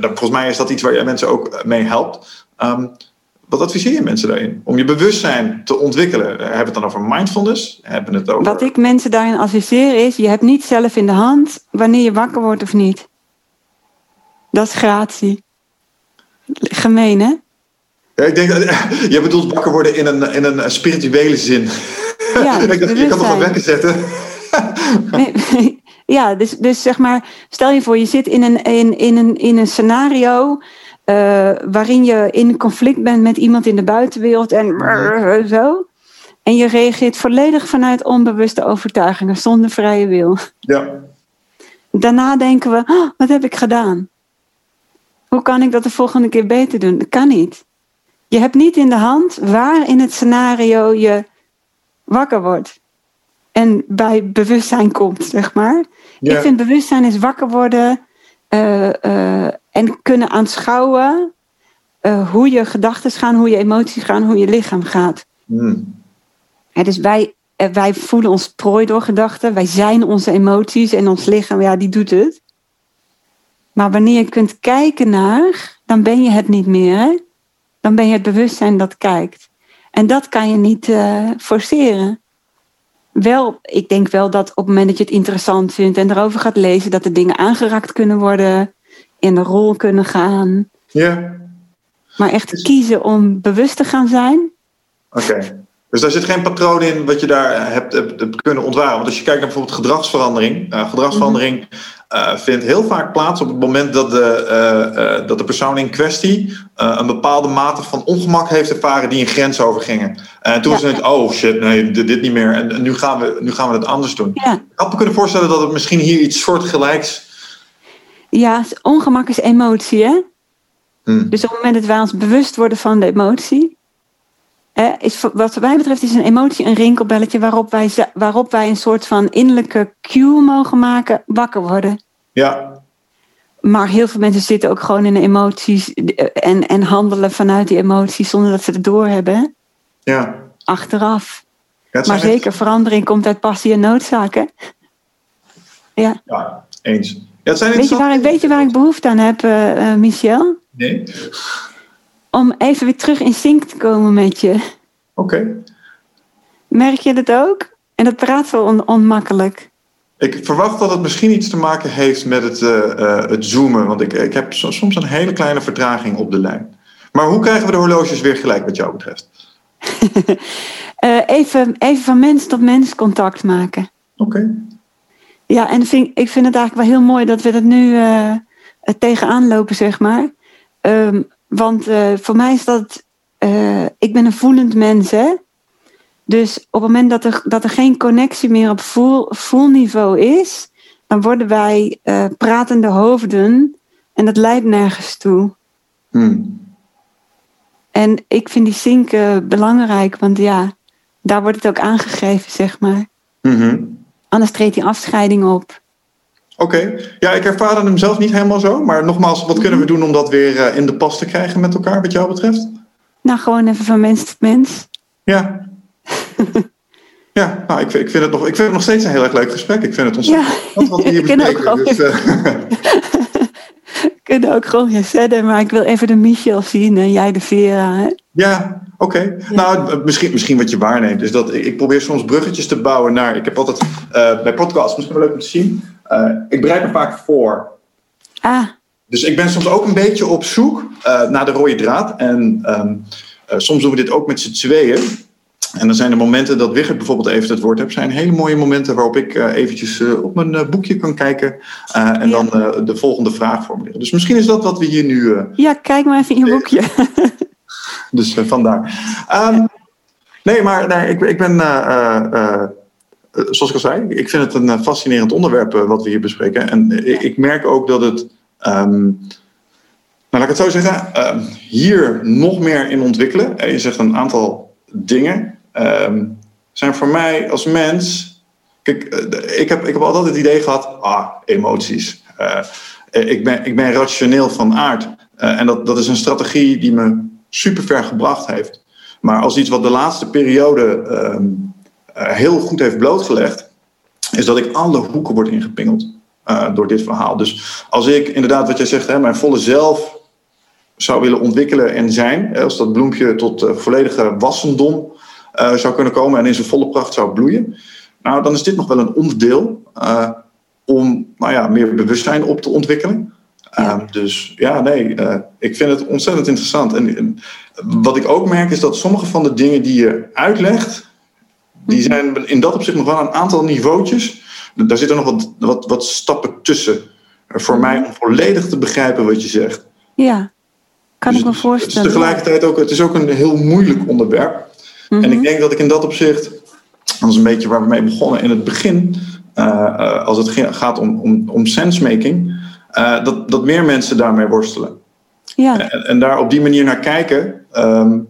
volgens mij is dat iets waar jij mensen ook mee helpt. Um, wat adviseer je mensen daarin? Om je bewustzijn te ontwikkelen. Hebben we het dan over mindfulness? Hebben het over... Wat ik mensen daarin adviseer is: je hebt niet zelf in de hand wanneer je wakker wordt of niet. Dat is gratie. Gemeen, hè? Ja, ik denk je bedoelt wakker worden in een, in een spirituele zin. Ja, ik dacht, je kan toch wel wekken zetten. nee, ja, dus, dus zeg maar, stel je voor, je zit in een, in, in een, in een scenario uh, waarin je in conflict bent met iemand in de buitenwereld en uh, zo. En je reageert volledig vanuit onbewuste overtuigingen, zonder vrije wil. Ja. Daarna denken we, oh, wat heb ik gedaan? Hoe kan ik dat de volgende keer beter doen? Dat kan niet. Je hebt niet in de hand waar in het scenario je wakker wordt. En bij bewustzijn komt, zeg maar. Ja. Ik vind bewustzijn is wakker worden uh, uh, en kunnen aanschouwen uh, hoe je gedachten gaan, hoe je emoties gaan, hoe je lichaam gaat. Mm. Ja, dus wij, wij voelen ons prooi door gedachten. Wij zijn onze emoties en ons lichaam, ja, die doet het. Maar wanneer je kunt kijken naar, dan ben je het niet meer. Dan ben je het bewustzijn dat kijkt. En dat kan je niet uh, forceren. Wel, ik denk wel dat op het moment dat je het interessant vindt en erover gaat lezen, dat er dingen aangeraakt kunnen worden, in de rol kunnen gaan. Ja. Maar echt kiezen om bewust te gaan zijn. Oké. Okay. Dus daar zit geen patroon in wat je daar hebt, hebt, kunnen ontwaren. Want als je kijkt naar bijvoorbeeld gedragsverandering. Uh, gedragsverandering mm-hmm. uh, vindt heel vaak plaats op het moment dat de, uh, dat de persoon in kwestie een bepaalde mate van ongemak heeft ervaren die een grens overgingen. En toen ja. was het, oh shit, nee, dit, dit niet meer. En, en, nu, gaan we, nu gaan we het anders doen. Ja. Ik had me kunnen voorstellen dat het misschien hier iets soortgelijks. Ja, ongemak is emotie, hè? Hmm. Dus op het moment dat wij ons bewust worden van de emotie, is, wat mij betreft is een emotie een rinkelbelletje waarop wij, waarop wij een soort van innerlijke cue mogen maken, wakker worden. Ja. Maar heel veel mensen zitten ook gewoon in de emoties en, en handelen vanuit die emoties zonder dat ze het doorhebben. Ja. Achteraf. Ja, maar zeker, echt... verandering komt uit passie en noodzaken. Ja. Ja, eens. Ja, zijn weet, je waar ik, weet je waar ik behoefte aan heb, uh, Michel? Nee om even weer terug in sync te komen met je. Oké. Okay. Merk je dat ook? En dat praat wel on onmakkelijk. Ik verwacht dat het misschien iets te maken heeft met het, uh, uh, het zoomen. Want ik, ik heb soms een hele kleine vertraging op de lijn. Maar hoe krijgen we de horloges weer gelijk wat jou betreft? even, even van mens tot mens contact maken. Oké. Okay. Ja, en vind, ik vind het eigenlijk wel heel mooi dat we dat nu tegenaan lopen, zeg maar. Um, want uh, voor mij is dat. Uh, ik ben een voelend mens, hè? Dus op het moment dat er, dat er geen connectie meer op voel, voelniveau is, dan worden wij uh, pratende hoofden en dat leidt nergens toe. Hmm. En ik vind die zinken belangrijk, want ja, daar wordt het ook aangegeven, zeg maar. Mm -hmm. Anders treedt die afscheiding op. Oké, okay. ja, ik ervaarde hem zelf niet helemaal zo. Maar nogmaals, wat kunnen we doen om dat weer uh, in de pas te krijgen met elkaar, wat jou betreft? Nou, gewoon even van mens tot mens. Ja. ja, nou, ik, ik, vind het nog, ik vind het nog steeds een heel erg leuk gesprek. Ik vind het ontzettend ja. wat we hier bespreken. Dus, uh... we kunnen ook gewoon gaan zetten, maar ik wil even de Michel zien en jij de Vera. Hè? Ja, oké. Okay. Ja. Nou, misschien, misschien wat je waarneemt is dat ik, ik probeer soms bruggetjes te bouwen naar. Ik heb altijd uh, bij podcasts, misschien wel leuk om te zien. Uh, ik bereid me vaak voor. Ah. Dus ik ben soms ook een beetje op zoek uh, naar de rode draad. En um, uh, soms doen we dit ook met z'n tweeën. En dan zijn er momenten dat Wigert bijvoorbeeld even het woord heeft. zijn hele mooie momenten waarop ik eventjes op mijn boekje kan kijken. en ja. dan de volgende vraag formuleren. Dus misschien is dat wat we hier nu... ja, kijk maar even in je boekje. dus vandaar. Um, nee, maar nee, ik, ik ben zoals ik al zei, ik vind het een fascinerend onderwerp wat we hier bespreken. En ik merk ook dat het, um, nou laat ik het zo zeggen, um, hier nog meer in ontwikkelen. Je zegt een aantal dingen. Um, zijn voor mij als mens kijk, ik heb, ik heb altijd het idee gehad, ah, emoties. ik, ben, ik ben rationeel van aard. en dat, dat is een strategie die me super ver gebracht heeft. Maar als iets wat de laatste periode ehm, heel goed heeft blootgelegd, is dat ik alle hoeken word ingepingeld door dit verhaal. Dus als ik inderdaad, wat jij zegt, hè, mijn volle zelf zou willen ontwikkelen en zijn, als dat bloempje tot uh, volledige wassendom zou kunnen komen en in zijn volle pracht zou bloeien, nou, dan is dit nog wel een onderdeel om nou ja, meer bewustzijn op te ontwikkelen. Ja. Uh, dus ja, nee, ik vind het ontzettend interessant. En, en, wat ik ook merk is dat sommige van de dingen die je uitlegt, die mhm. zijn in dat opzicht nog wel een aantal niveautjes. Daar zitten nog wat, wat, wat stappen tussen. Voor mij om volledig te begrijpen wat je zegt. Ja, kan dus ik me voorstellen. Het is tegelijkertijd ook, het is ook een heel moeilijk onderwerp. En ik mhm. denk dat ik in dat opzicht, dat is een beetje waar we mee begonnen in het begin, uh, als het gaat om, om, om sensemaking, uh, dat, dat meer mensen daarmee worstelen. Ja. En, en daar op die manier naar kijken, um,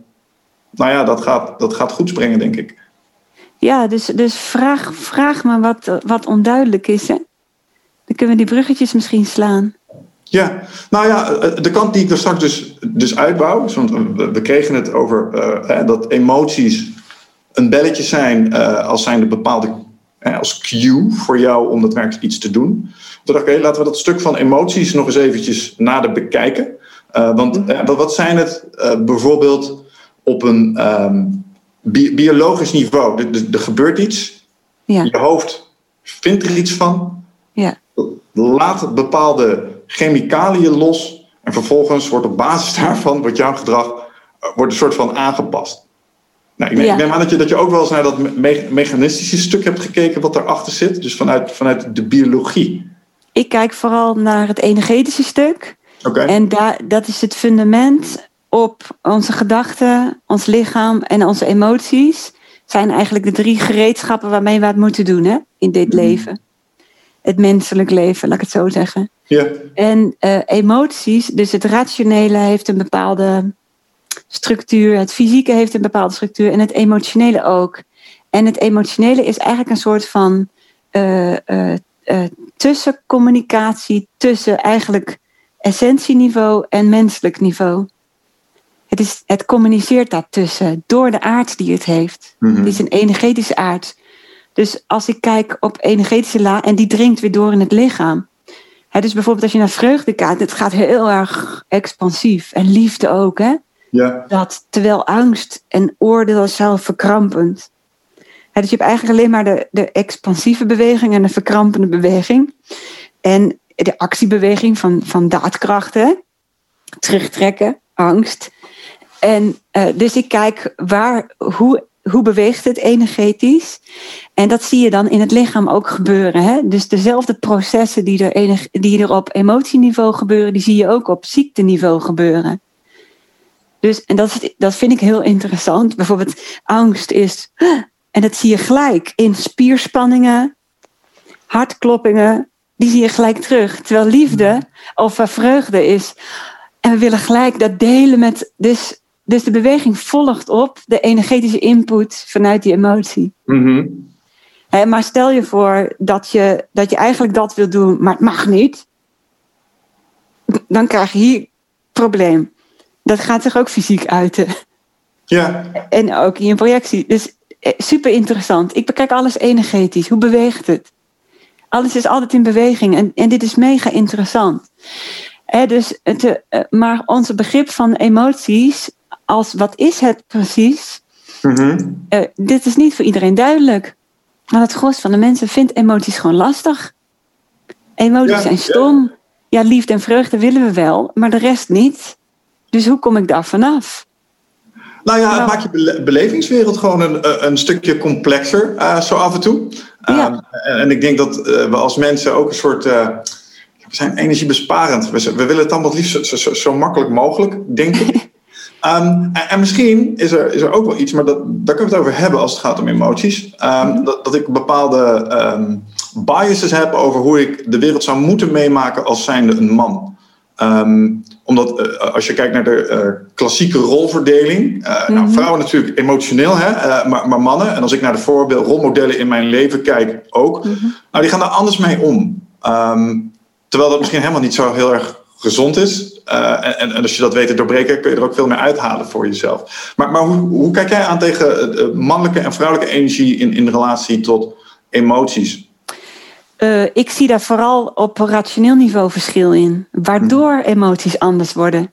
nou ja, dat gaat, dat gaat goed springen, denk ik. Ja, dus, dus vraag, vraag me wat, wat onduidelijk is. Hè? Dan kunnen we die bruggetjes misschien slaan. Ja, nou ja, eh, de kant die ik er straks dus, dus uitbouw, want we kregen het over uh, dat emoties een belletje zijn uh, als zijn de bepaalde als cue voor jou om daadwerkelijk iets te doen. Toen dacht ik, laten we dat stuk van emoties nog eens eventjes nader bekijken. Uh, want mhm. wat zijn het bijvoorbeeld op een um, bi biologisch niveau? Er, gebeurt iets, ja. je hoofd vindt er iets van, ja. laat bepaalde chemicaliën los. En vervolgens wordt op basis daarvan, wordt jouw gedrag eh, wordt een soort van aangepast. Nou, ik, neem, aan dat je, dat je ook wel eens naar dat mechanistische stuk hebt gekeken wat erachter zit. Dus vanuit, vanuit de biologie. Ik kijk vooral naar het energetische stuk. Okay. En daar, dat is het fundament op onze gedachten, ons lichaam en onze emoties. Zijn eigenlijk de drie gereedschappen waarmee we het moeten doen hè, in dit mhm. leven het menselijk leven, laat ik het zo zeggen. Ja. En uh, emoties, dus het rationele heeft een bepaalde structuur, het fysieke heeft een bepaalde structuur en het emotionele ook. En het emotionele is eigenlijk een soort van uh, uh, tussencommunicatie tussen eigenlijk essentieniveau en menselijk niveau. Het, is, het communiceert daartussen door de aard die het heeft. Mm Het is een energetische aard. Dus als ik kijk op energetische la en die dringt weer door in het lichaam. dus bijvoorbeeld als je naar vreugde kijkt, het gaat heel erg expansief. En liefde ook, hè? Dat, terwijl angst en oordeel zelf verkrampend. dus je hebt eigenlijk alleen maar de, de expansieve beweging en de verkrampende beweging. En de actiebeweging van, van daadkrachten. Terugtrekken, angst. En uh, dus ik kijk waar, hoe hoe beweegt het energetisch? En dat zie je dan in het lichaam ook gebeuren. Dus dezelfde processen die er, die er op emotieniveau gebeuren, die zie je ook op ziekteniveau gebeuren. Dus, en dat, dat vind ik heel interessant. Bijvoorbeeld angst is, en dat zie je gelijk in spierspanningen, hartkloppingen, die zie je gelijk terug. Terwijl liefde of vreugde is, en we willen gelijk dat delen met, dus dus de beweging volgt op de energetische input vanuit die emotie. Mm maar stel je voor dat je, dat je eigenlijk dat wil doen, maar het mag niet. Dan krijg je hier probleem. Dat gaat zich ook fysiek uiten. Ja. En ook in je projectie. Dus eh, super interessant. Ik bekijk alles energetisch. Hoe beweegt het? Alles is altijd in beweging en, en dit is mega interessant. dus het, eh, maar onze begrip van emoties als wat is het precies? Mm dit is niet voor iedereen duidelijk. Maar het gros van de mensen vindt emoties gewoon lastig. Emoties zijn stom. Ja. ja, liefde en vreugde willen we wel, maar de rest niet. Dus hoe kom ik daar vanaf? Nou ja, het maakt je belevingswereld gewoon een, eh, een stukje complexer, uh, zo af en toe. Ja. Uh, en ik denk dat we als mensen ook een soort. we zijn energiebesparend. We, we willen het allemaal het liefst zo, zo, zo makkelijk mogelijk, denk ik. Um, en, misschien is er, is er ook wel iets, maar dat, daar kunnen we het over hebben als het gaat om emoties. Um, dat, dat ik bepaalde um, biases heb over hoe ik de wereld zou moeten meemaken als zijnde een man. Omdat uh, als je kijkt naar de uh, klassieke rolverdeling. Mm-hmm. nou, vrouwen natuurlijk emotioneel, hè, maar, maar, mannen. En als ik naar de voorbeeld rolmodellen in mijn leven kijk ook. Mm-hmm. Nou, die gaan daar anders mee om. Um, terwijl dat misschien helemaal niet zo heel erg gezond is. En, en, als je dat weet te doorbreken, kun je er ook veel meer uithalen voor jezelf. Maar, maar hoe, hoe kijk jij aan tegen mannelijke en vrouwelijke energie in, in relatie tot emoties? Uh, ik zie daar vooral op rationeel niveau verschil in, waardoor emoties anders worden.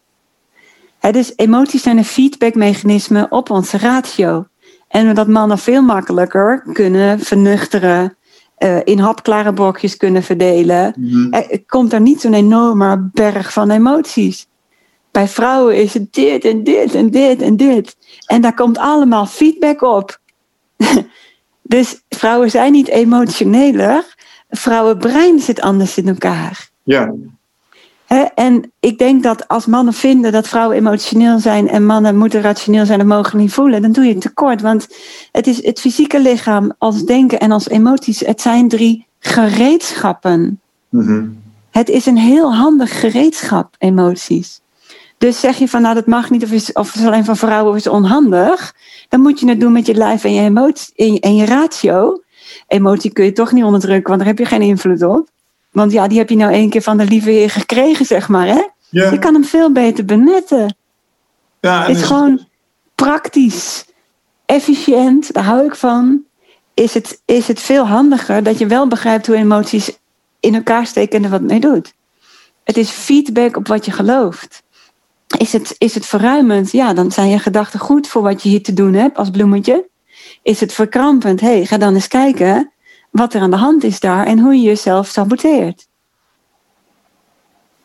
He, dus emoties zijn een feedbackmechanisme op onze ratio. En omdat mannen veel makkelijker kunnen vernuchteren, uh, in hapklare brokjes kunnen verdelen, mm-hmm. er komt er niet zo'n enorme berg van emoties. Bij vrouwen is het dit en dit en dit en dit. En daar komt allemaal feedback op. dus vrouwen zijn niet emotioneler, vrouwenbrein zit anders in elkaar. Ja. en ik denk dat als mannen vinden dat vrouwen emotioneel zijn en mannen moeten rationeel zijn en mogen niet voelen, dan doe je het tekort. Want het is het fysieke lichaam als denken en als emoties, het zijn drie gereedschappen. Mm Het is een heel handig gereedschap, emoties. Dus zeg je van nou dat mag niet of is, of is alleen van vrouwen of is onhandig, dan moet je het doen met je lijf en je emotie en je ratio emotie kun je toch niet onderdrukken, want daar heb je geen invloed op. Want ja, die heb je nou één keer van de lieve Heer gekregen, zeg maar. Hè? Ja. Je kan hem veel beter benutten. Ja, het is gewoon praktisch, efficiënt, daar hou ik van. Is het, is het veel handiger dat je wel begrijpt hoe emoties in elkaar steken en er wat mee doet. Het is feedback op wat je gelooft. Is het, is het verruimend? Ja, dan zijn je gedachten goed voor wat je hier te doen hebt als bloemetje is het verkrampend. hey, ga dan eens kijken wat er aan de hand is daar en hoe je jezelf saboteert.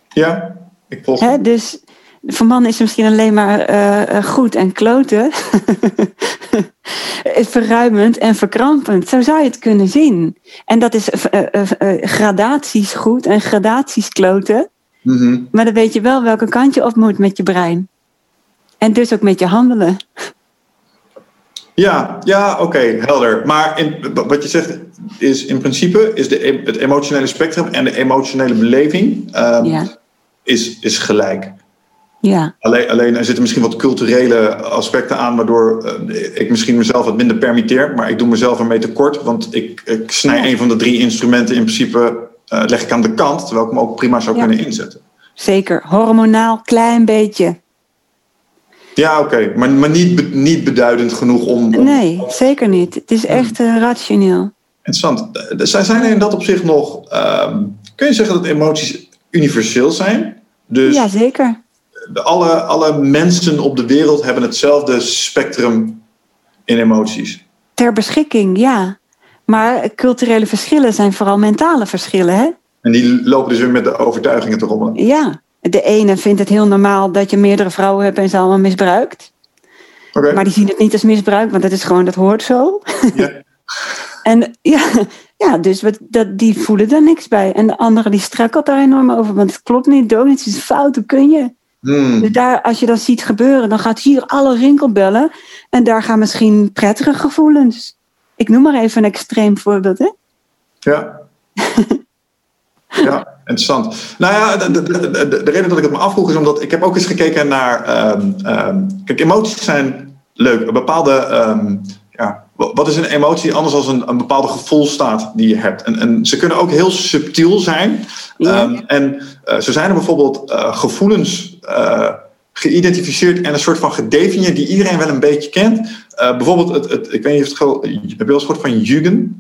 Ja, ik volg. dus voor mannen is het misschien alleen maar uh, goed en kloten. Verruimend en verkrampend. Zo zou je het kunnen zien. En dat is uh, gradaties goed en gradaties kloten. Mm-hmm. Maar dan weet je wel welke kant je op moet met je brein. En dus ook met je handelen. Ja, ja oké, helder. Maar in, wat je zegt is in principe is de, het emotionele spectrum en de emotionele beleving um, is, is gelijk. Ja. Alleen, alleen er zitten misschien wat culturele aspecten aan, waardoor uh, ik misschien mezelf wat minder permitteer, maar ik doe mezelf ermee tekort, want ik, ik snij ja. een van de drie instrumenten in principe uh, leg ik aan de kant, terwijl ik hem ook prima zou ja. kunnen inzetten. Zeker, hormonaal klein beetje. Ja, oké. Maar, maar niet, niet beduidend genoeg om. Nee, zeker niet. Het is echt uh, rationeel. Interessant. Zijn er in dat opzicht nog... Um, kun je zeggen dat emoties universeel zijn? Dus ja, zeker. Alle, alle mensen op de wereld hebben hetzelfde spectrum in emoties? Ter beschikking, ja. Maar culturele verschillen zijn vooral mentale verschillen, hè? En die lopen dus weer met de overtuigingen te rommelen? Ja, de ene vindt het heel normaal dat je meerdere vrouwen hebt en ze allemaal misbruikt. Okay. Maar die zien het niet als misbruik, want dat is gewoon, dat hoort zo. Ja. en ja, ja dus wat, dat, die voelen daar niks bij. En de andere die struikelt daar enorm over, want het klopt niet, donuts is fout, hoe kun je? Hmm. Dus daar, als je dat ziet gebeuren, dan gaat hier alle rinkelbellen. En daar gaan misschien prettige gevoelens. Ik noem maar even een extreem voorbeeld, hè? Ja. ja, interessant. Nou ja, de, de, de, de, reden dat ik het me afvroeg is omdat ik heb ook eens gekeken naar. Um, um, kijk, emoties zijn leuk. Een bepaalde. Um, ja, wat is een emotie anders dan een, een bepaalde gevoelstaat die je hebt? En, en ze kunnen ook heel subtiel zijn. Ja. en uh, zo zijn er bijvoorbeeld uh, gevoelens. Uh, geïdentificeerd en een soort van gedefinieerd die iedereen wel een beetje kent. bijvoorbeeld, het, het, ik weet niet of het gewoon. Heb je wel eens gehoord van Jugend?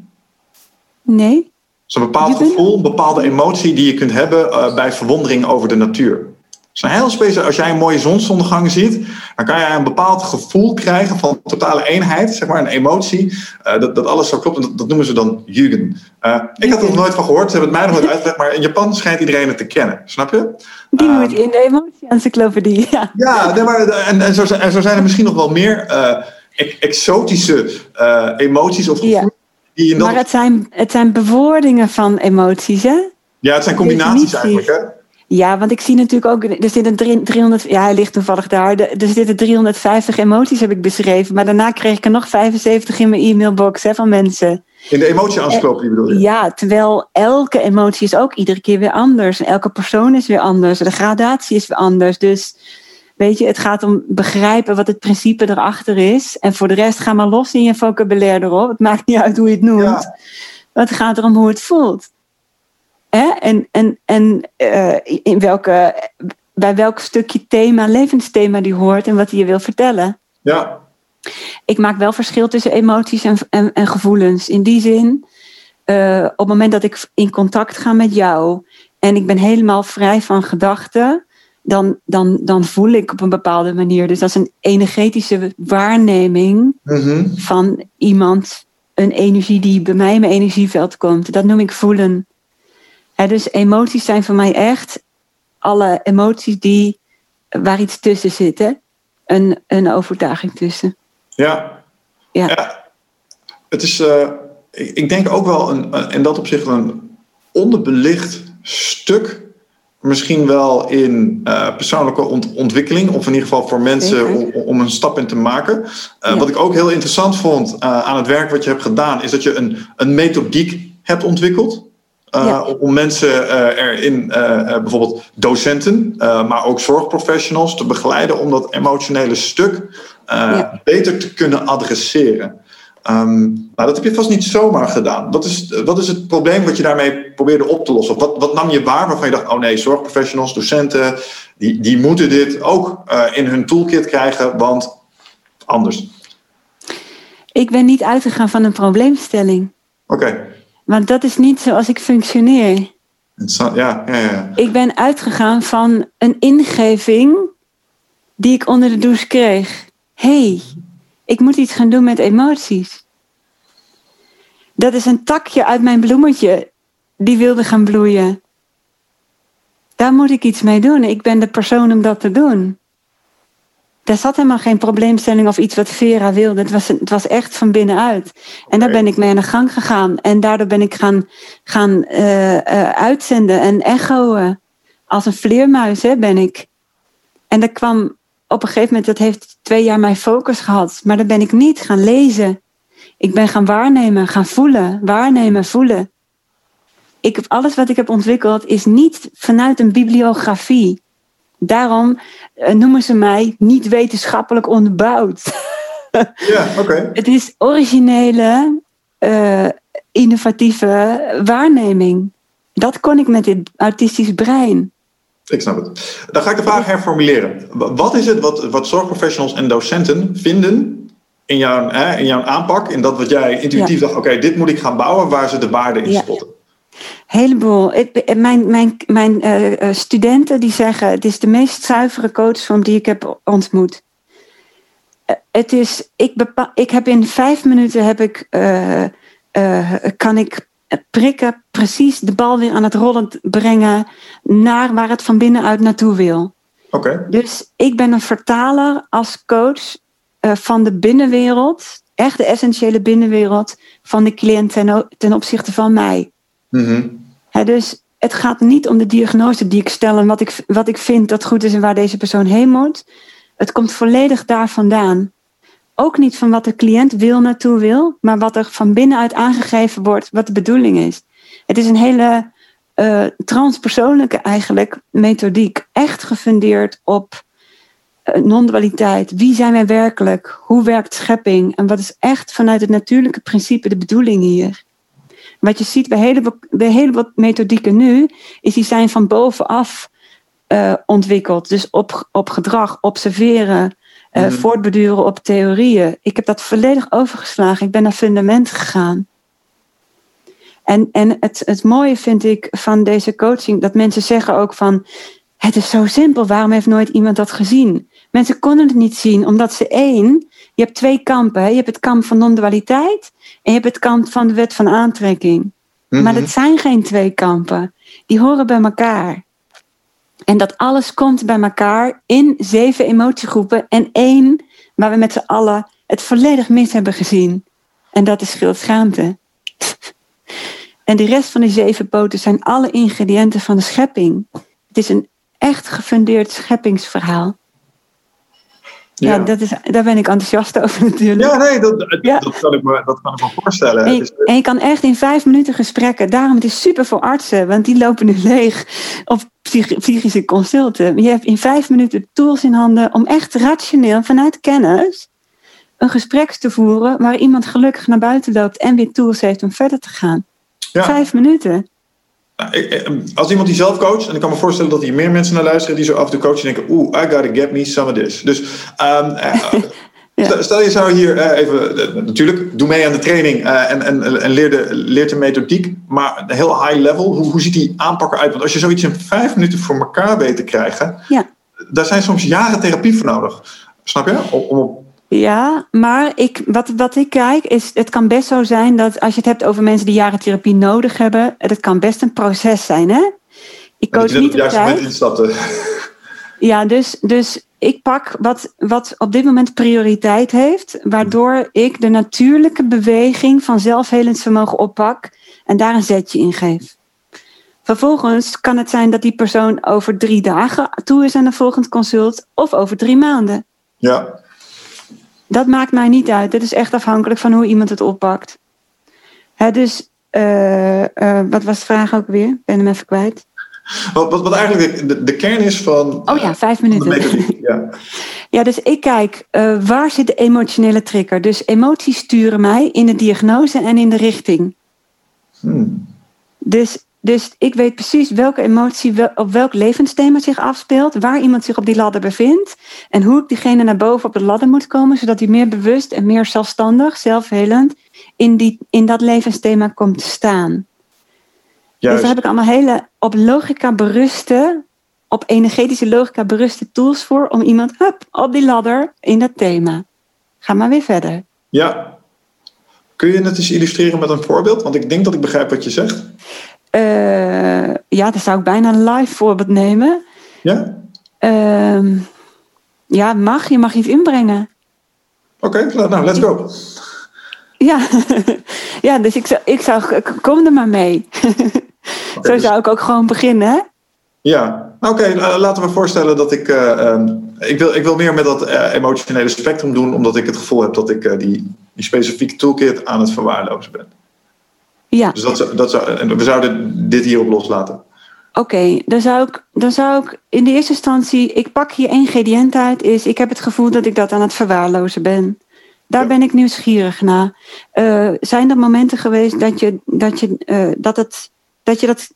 Nee. Zo'n bepaald gevoel, een bepaalde emotie die je kunt hebben uh, bij verwondering over de natuur. Dus een heel speciaal, als jij een mooie zonsondergang ziet, dan kan je een bepaald gevoel krijgen van totale eenheid, zeg maar, een emotie, uh, dat, dat alles zo klopt. En dat, dat noemen ze dan Jugend. Uh, ik had er nog nooit van gehoord, ze hebben het mij nog nooit uitgelegd, maar in Japan schijnt iedereen het te kennen. Snap je? Die moet in de emotie-encyclopedie, ja. Ja, nee, maar, en, en, zo, en zo zijn er misschien nog wel meer exotische emoties of gevoelens. Ja. Maar het zijn, het zijn bewoordingen van emoties, hè? Ja, het zijn combinaties eigenlijk, hè? Ja, want ik zie natuurlijk ook, er zitten 300, ja, hij ligt toevallig daar. Er zitten 350 emoties, heb ik beschreven. Maar daarna kreeg ik er nog 75 in mijn e-mailbox hè, van mensen. In de emotie-encyclopedie bedoel je? Ja, terwijl elke emotie is ook iedere keer weer anders. En elke persoon is weer anders. De gradatie is weer anders. Dus weet je, het gaat om begrijpen wat het principe erachter is. En voor de rest ga maar los in je vocabulaire erop. Het maakt niet uit hoe je het noemt. Ja. Het gaat erom hoe het voelt. Hè? En, en, en uh, in welke, bij welk stukje thema, levensthema die hoort en wat hij je wil vertellen. Ja. Ik maak wel verschil tussen emoties en, en, en gevoelens. In die zin, uh, op het moment dat ik in contact ga met jou en ik ben helemaal vrij van gedachten, dan, dan, dan voel ik op een bepaalde manier. Dus dat is een energetische waarneming Mhm. van iemand, een energie die bij mij in mijn energieveld komt. Dat noem ik voelen. Dus emoties zijn voor mij echt alle emoties die, waar iets tussen zit. Hè? Een, een overtuiging tussen. Ja. Ja. Het is, uh, ik, ik denk ook wel een, in dat opzicht een onderbelicht stuk. Misschien wel in uh, persoonlijke ont ontwikkeling, of in ieder geval voor mensen om, om, een stap in te maken. Uh, ja. Wat ik ook heel interessant vond aan het werk wat je hebt gedaan, is dat je een, een methodiek hebt ontwikkeld. Ja. Om mensen erin, bijvoorbeeld docenten, maar ook zorgprofessionals, te begeleiden om dat emotionele stuk ja. beter te kunnen adresseren. Um, nou, dat heb je vast niet zomaar gedaan. Wat is, wat is het probleem wat je daarmee probeerde op te lossen? Wat, wat nam je waar waarvan je dacht, oh nee, zorgprofessionals, docenten, die, die moeten dit ook in hun toolkit krijgen, want anders? Ik ben niet uitgegaan van een probleemstelling. Oké. Okay. Want dat is niet zoals ik functioneer. Ja, ja, ja. Ik ben uitgegaan van een ingeving die ik onder de douche kreeg. hey, ik moet iets gaan doen met emoties. Dat is een takje uit mijn bloemetje die wilde gaan bloeien. Daar moet ik iets mee doen. Ik ben de persoon om dat te doen. Daar zat helemaal geen probleemstelling of iets wat Vera wilde. Het was, het was echt van binnenuit. En daar ben ik mee aan de gang gegaan. En daardoor ben ik gaan, gaan uh, uh, uitzenden en echoen. Als een vleermuis hè, ben ik. En dat kwam op een gegeven moment, dat heeft twee jaar mijn focus gehad. Maar dan ben ik niet gaan lezen. Ik ben gaan waarnemen, gaan voelen. Waarnemen, voelen. Ik alles wat ik heb ontwikkeld is niet vanuit een bibliografie. Daarom uh, noemen ze mij niet wetenschappelijk onderbouwd. Ja, oké. Okay. Het is originele, uh, innovatieve waarneming. Dat kon ik met dit autistisch brein. Ik snap het. Dan ga ik de vraag herformuleren. Wat is het wat, wat zorgprofessionals en docenten vinden in jouw, hè, in jouw aanpak, in dat wat jij intuïtief ja. dacht, oké, okay, dit moet ik gaan bouwen, waar ze de waarde in ja. spotten? Heleboel. Ik, mijn mijn, mijn uh, studenten die zeggen: het is de meest zuivere coachvorm die ik heb ontmoet. Uh, het is, ik, bepaal, ik heb in vijf minuten heb ik, uh, kan ik prikken, precies de bal weer aan het rollen brengen naar waar het van binnenuit naartoe wil. Oké. Okay. Dus ik ben een vertaler als coach van de binnenwereld, echt de essentiële binnenwereld van de cliënt ten, ten opzichte van mij. Mm. He, dus het gaat niet om de diagnose die ik stel en wat ik, wat ik vind dat goed is en waar deze persoon heen moet. Het komt volledig daar vandaan. Ook niet van wat de cliënt wil naartoe wil, maar wat er van binnenuit aangegeven wordt, wat de bedoeling is. Het is een hele uh, transpersoonlijke eigenlijk methodiek. Echt gefundeerd op uh, non-dualiteit. Wie zijn wij werkelijk? Hoe werkt schepping? En wat is echt vanuit het natuurlijke principe de bedoeling hier? Wat je ziet bij hele, bij hele wat methodieken nu, is die zijn van bovenaf uh, ontwikkeld. Dus op, op gedrag, observeren, uh, mm. voortbeduren op theorieën. Ik heb dat volledig overgeslagen. Ik ben naar fundament gegaan. En, en het, het mooie vind ik van deze coaching, dat mensen zeggen ook van, het is zo simpel, waarom heeft nooit iemand dat gezien? Mensen konden het niet zien, omdat ze één, je hebt twee kampen. Hè? Je hebt het kamp van non-dualiteit en je hebt het kamp van de wet van aantrekking. Mm -hmm. Maar dat zijn geen twee kampen. Die horen bij elkaar. En dat alles komt bij elkaar in zeven emotiegroepen en één waar we met z'n allen het volledig mis hebben gezien. En dat is schuldschaamte. en de rest van die zeven poten zijn alle ingrediënten van de schepping. Het is een echt gefundeerd scheppingsverhaal. Ja, ja dat is, daar ben ik enthousiast over natuurlijk. Ja, nee, dat, ja. dat, kan, ik me, dat kan ik me voorstellen. En je, en je, kan echt in vijf minuten gesprekken. Daarom het is super voor artsen, want die lopen nu leeg op psychische consulten. Je hebt in vijf minuten tools in handen om echt rationeel vanuit kennis een gesprek te voeren waar iemand gelukkig naar buiten loopt en weer tools heeft om verder te gaan. Ja. Vijf minuten. Nou, als iemand die zelf coacht, en ik kan me voorstellen dat hier meer mensen naar luisteren die zo af en toe coachen en denken, oeh, I gotta get me some of this. Dus um, ja. stel je zou hier uh, even, uh, natuurlijk, doe mee aan de training uh, en, en, en leer, de, leer de methodiek, maar heel high level, hoe, hoe ziet die aanpak eruit? Want als je zoiets in vijf minuten voor elkaar weet te krijgen, ja. daar zijn soms jaren therapie voor nodig. Snap je? Om, om op ja, maar ik, wat, wat ik kijk is, het kan best zo zijn dat als je het hebt over mensen die jaren therapie nodig hebben, het kan best een proces zijn, hè? Ik coach niet op instapte. Ja, dus, dus ik pak wat, wat op dit moment prioriteit heeft, waardoor ik de natuurlijke beweging van zelfhelend vermogen oppak en daar een zetje in geef. Vervolgens kan het zijn dat die persoon over drie dagen toe is aan een volgend consult of over drie maanden. Ja. Dat maakt mij niet uit. Het is echt afhankelijk van hoe iemand het oppakt. Hè, dus, uh, uh, wat was de vraag ook weer? Ik ben hem even kwijt. Wat, wat, wat eigenlijk de, de, kern is van. Oh ja, vijf minuten. Ja. ja, dus ik kijk uh, waar zit de emotionele trigger. Dus emoties sturen mij in de diagnose en in de richting. Hmm. Dus dus ik weet precies welke emotie op welk levensthema zich afspeelt, waar iemand zich op die ladder bevindt en hoe ik diegene naar boven op de ladder moet komen, zodat hij meer bewust en meer zelfstandig, zelfhelend in, die, in dat levensthema komt te staan. Juist. Dus daar heb ik allemaal hele op logica beruste, op energetische logica beruste tools voor om iemand hup, op die ladder in dat thema. Ga maar weer verder. Ja. Kun je het eens illustreren met een voorbeeld? Want ik denk dat ik begrijp wat je zegt. Uh, ja, dan zou ik bijna een live voorbeeld nemen. Ja? Uh, ja, mag. Je mag iets inbrengen. Oké, okay, nou, let's go. Ja, ja dus ik zou, ik zou, kom er maar mee. Okay, Zo dus- zou ik ook gewoon beginnen, hè? Ja, oké, okay, laten we voorstellen dat ik. Uh, um, ik, wil, ik wil meer met dat uh, emotionele spectrum doen, omdat ik het gevoel heb dat ik die, die specifieke toolkit aan het verwaarlozen ben. Ja. Dus dat, dat zou, we zouden dit hierop loslaten. Oké, okay, dan, zou ik, dan zou ik in de eerste instantie, ik pak hier ingrediënt uit, is ik heb het gevoel dat ik dat aan het verwaarlozen ben. Daar ja. ben ik nieuwsgierig naar. Uh, zijn er momenten geweest dat je dat, je, uh, dat, het, dat je dat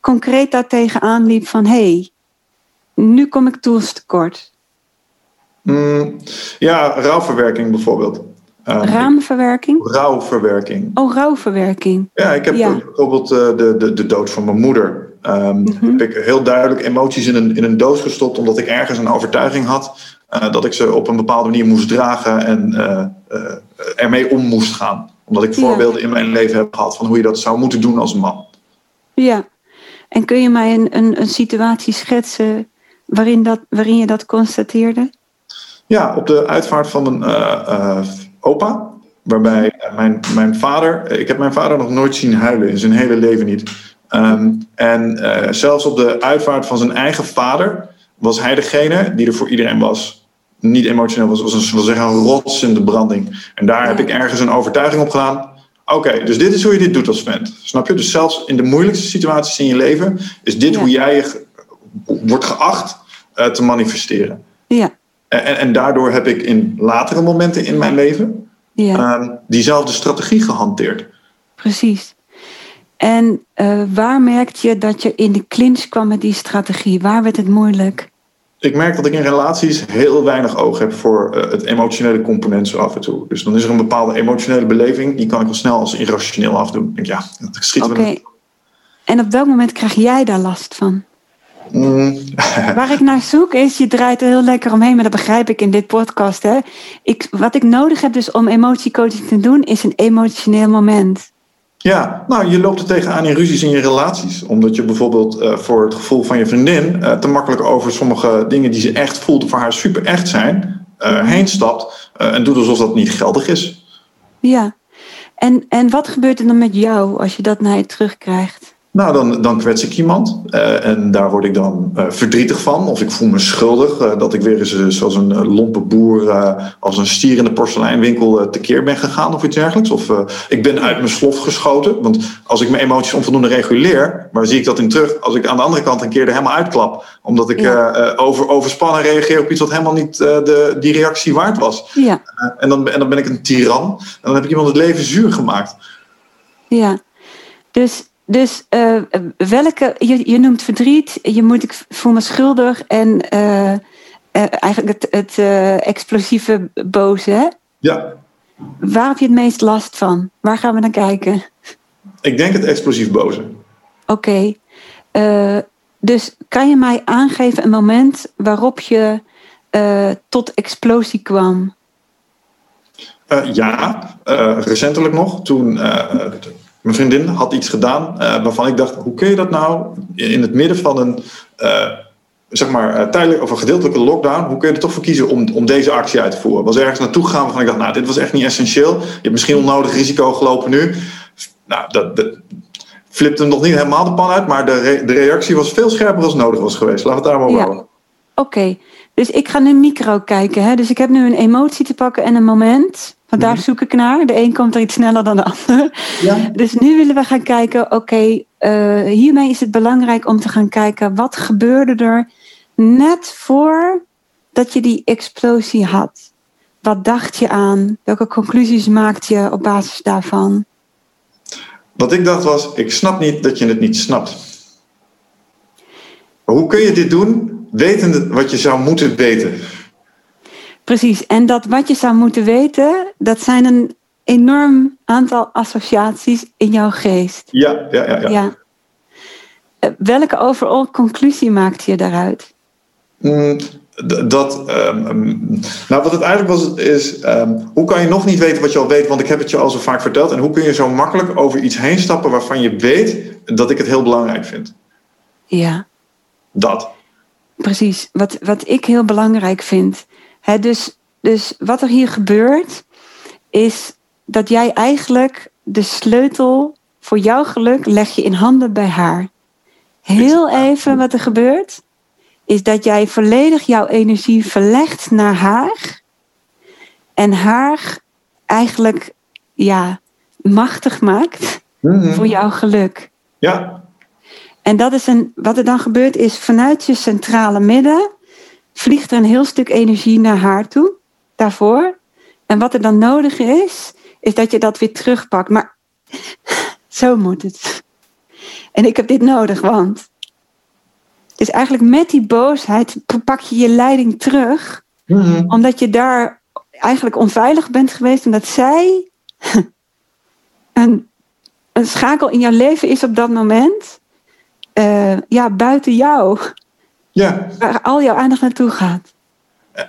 concreet daartegen aanliep van hé, hey, nu kom ik tools tekort? Mm, ja, rouwverwerking bijvoorbeeld. Um, Raamverwerking? Rouwverwerking. Oh, rouwverwerking. Ja, ik heb ja. bijvoorbeeld uh, de, de, de dood van mijn moeder. Um. Heb ik heel duidelijk emoties in een, in een doos gestopt, omdat ik ergens een overtuiging had uh, dat ik ze op een bepaalde manier moest dragen en uh, ermee om moest gaan. Omdat ik voorbeelden ja. in mijn leven heb gehad van hoe je dat zou moeten doen als man. Ja, en kun je mij een, een, een situatie schetsen waarin, dat, waarin je dat constateerde? Ja, op de uitvaart van een opa. Waarbij mijn, mijn vader, ik heb mijn vader nog nooit zien huilen in zijn hele leven niet. Um, en uh, zelfs op de uitvaart van zijn eigen vader was hij degene die er voor iedereen was. Niet emotioneel was, was een, zeggen, een rots in de branding. En daar heb ik ergens een overtuiging op gedaan. Oké, okay, dus dit is hoe je dit doet als vent. Snap je? Dus zelfs in de moeilijkste situaties in je leven is dit ja. hoe jij je wordt geacht uh, te manifesteren. Ja. En, en daardoor heb ik in latere momenten in mijn leven ja. um, diezelfde strategie gehanteerd. Precies. En uh, waar merkte je dat je in de clinch kwam met die strategie? Waar werd het moeilijk? Ik merk dat ik in relaties heel weinig oog heb voor uh, het emotionele component zo af en toe. Dus dan is er een bepaalde emotionele beleving, die kan ik al snel als irrationeel afdoen. Ik denk, ja, dat schiet Oké. Okay. En op welk moment krijg jij daar last van? Mm. Waar ik naar zoek is, je draait er heel lekker omheen, maar dat begrijp ik in dit podcast. Hè? Ik, wat ik nodig heb dus om emotiecoaching te doen, is een emotioneel moment. Ja, nou, je loopt er tegenaan in ruzies in je relaties. Omdat je bijvoorbeeld uh, voor het gevoel van je vriendin uh, te makkelijk over sommige dingen die ze echt voelt, voor haar super echt zijn, uh, heen stapt en doet alsof dat niet geldig is. Ja, en, en wat gebeurt er dan met jou als je dat naar je terugkrijgt? Nou, dan, dan kwets ik iemand. Uh, en daar word ik dan uh, verdrietig van. Of ik voel me schuldig. Uh, dat ik weer eens zoals een lompe boer. als een stier in de porseleinwinkel tekeer ben gegaan. Of iets dergelijks. Of ik ben uit mijn slof geschoten. Want als ik mijn emoties onvoldoende reguleer. Waar zie ik dat in terug? Als ik aan de andere kant een keer er helemaal uitklap. Omdat ik ja. over, overspannen reageer op iets wat helemaal niet de, die reactie waard was. Ja. en, dan, en dan ben ik een tiran. En dan heb ik iemand het leven zuur gemaakt. Ja. Dus dus uh, welke, je, je noemt verdriet, je moet, ik voel me schuldig en uh, uh, eigenlijk het, het explosieve boze. Hè? Ja. Waar heb je het meest last van? Waar gaan we naar kijken? Ik denk het explosief boze. Oké. Okay. dus kan je mij aangeven een moment waarop je tot explosie kwam? ja, recentelijk nog. Toen mijn vriendin had iets gedaan uh, waarvan ik dacht: hoe kun je dat nou in het midden van een, uh, zeg maar, uh, tijdelijk of een gedeeltelijke lockdown, hoe kun je er toch voor kiezen om, om deze actie uit te voeren? was ergens naartoe gegaan waarvan ik dacht: nou, dit was echt niet essentieel. Je hebt misschien onnodig risico gelopen nu. Nou, dat, dat flipt hem nog niet helemaal de pan uit, maar de, re de reactie was veel scherper als nodig was geweest. Laten we het daar maar over ja. Oké, okay. dus ik ga nu micro kijken. Hè? Dus ik heb nu een emotie te pakken en een moment. Want daar mhm. zoek ik naar. De een komt er iets sneller dan de ander. Ja. Dus nu willen we gaan kijken, oké, okay, uh, hiermee is het belangrijk om te gaan kijken wat gebeurde er net voor dat je die explosie had. Wat dacht je aan? Welke conclusies maakte je op basis daarvan? Wat ik dacht was, ik snap niet dat je het niet snapt. Hoe kun je dit doen, wetende wat je zou moeten weten? Precies, en dat wat je zou moeten weten, dat zijn een enorm aantal associaties in jouw geest. Ja, ja, ja. ja. ja. Welke overal conclusie maakte je daaruit? Mm, dat, um, nou wat het eigenlijk was, is um, hoe kan je nog niet weten wat je al weet, want ik heb het je al zo vaak verteld. En hoe kun je zo makkelijk over iets heen stappen waarvan je weet dat ik het heel belangrijk vind? Ja. Dat. Precies, wat, wat ik heel belangrijk vind dus, dus wat er hier gebeurt, is dat jij eigenlijk de sleutel voor jouw geluk leg je in handen bij haar. Heel even wat er gebeurt, is dat jij volledig jouw energie verlegt naar haar. En haar eigenlijk ja, machtig maakt mm-hmm. voor jouw geluk. Ja. En dat is een, wat er dan gebeurt is vanuit je centrale midden vliegt er een heel stuk energie naar haar toe, daarvoor. En wat er dan nodig is, is dat je dat weer terugpakt. Maar zo moet het. En ik heb dit nodig, want. Dus eigenlijk met die boosheid pak je je leiding terug, mm-hmm. omdat je daar eigenlijk onveilig bent geweest, omdat zij een, een schakel in jouw leven is op dat moment. Uh, ja, buiten jou. Ja. Waar al jouw aandacht naartoe gaat.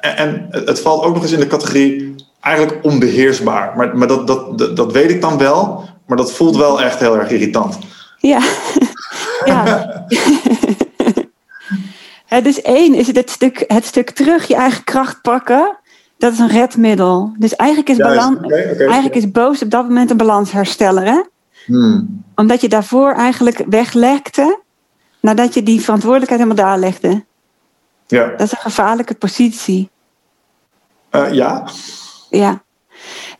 En het valt ook nog eens in de categorie eigenlijk onbeheersbaar. Maar, maar dat, dat, dat, weet ik dan wel. Maar dat voelt wel echt heel erg irritant. Ja. ja. het is één, is het, stuk, het stuk terug je eigen kracht pakken. Dat is een redmiddel. Dus eigenlijk is, balans, eigenlijk is boos op dat moment een balanshersteller. Hè? Hmm. Omdat je daarvoor eigenlijk weglekte nadat je die verantwoordelijkheid helemaal daar legde. Ja. Dat is een gevaarlijke positie. Uh, ja. Ja.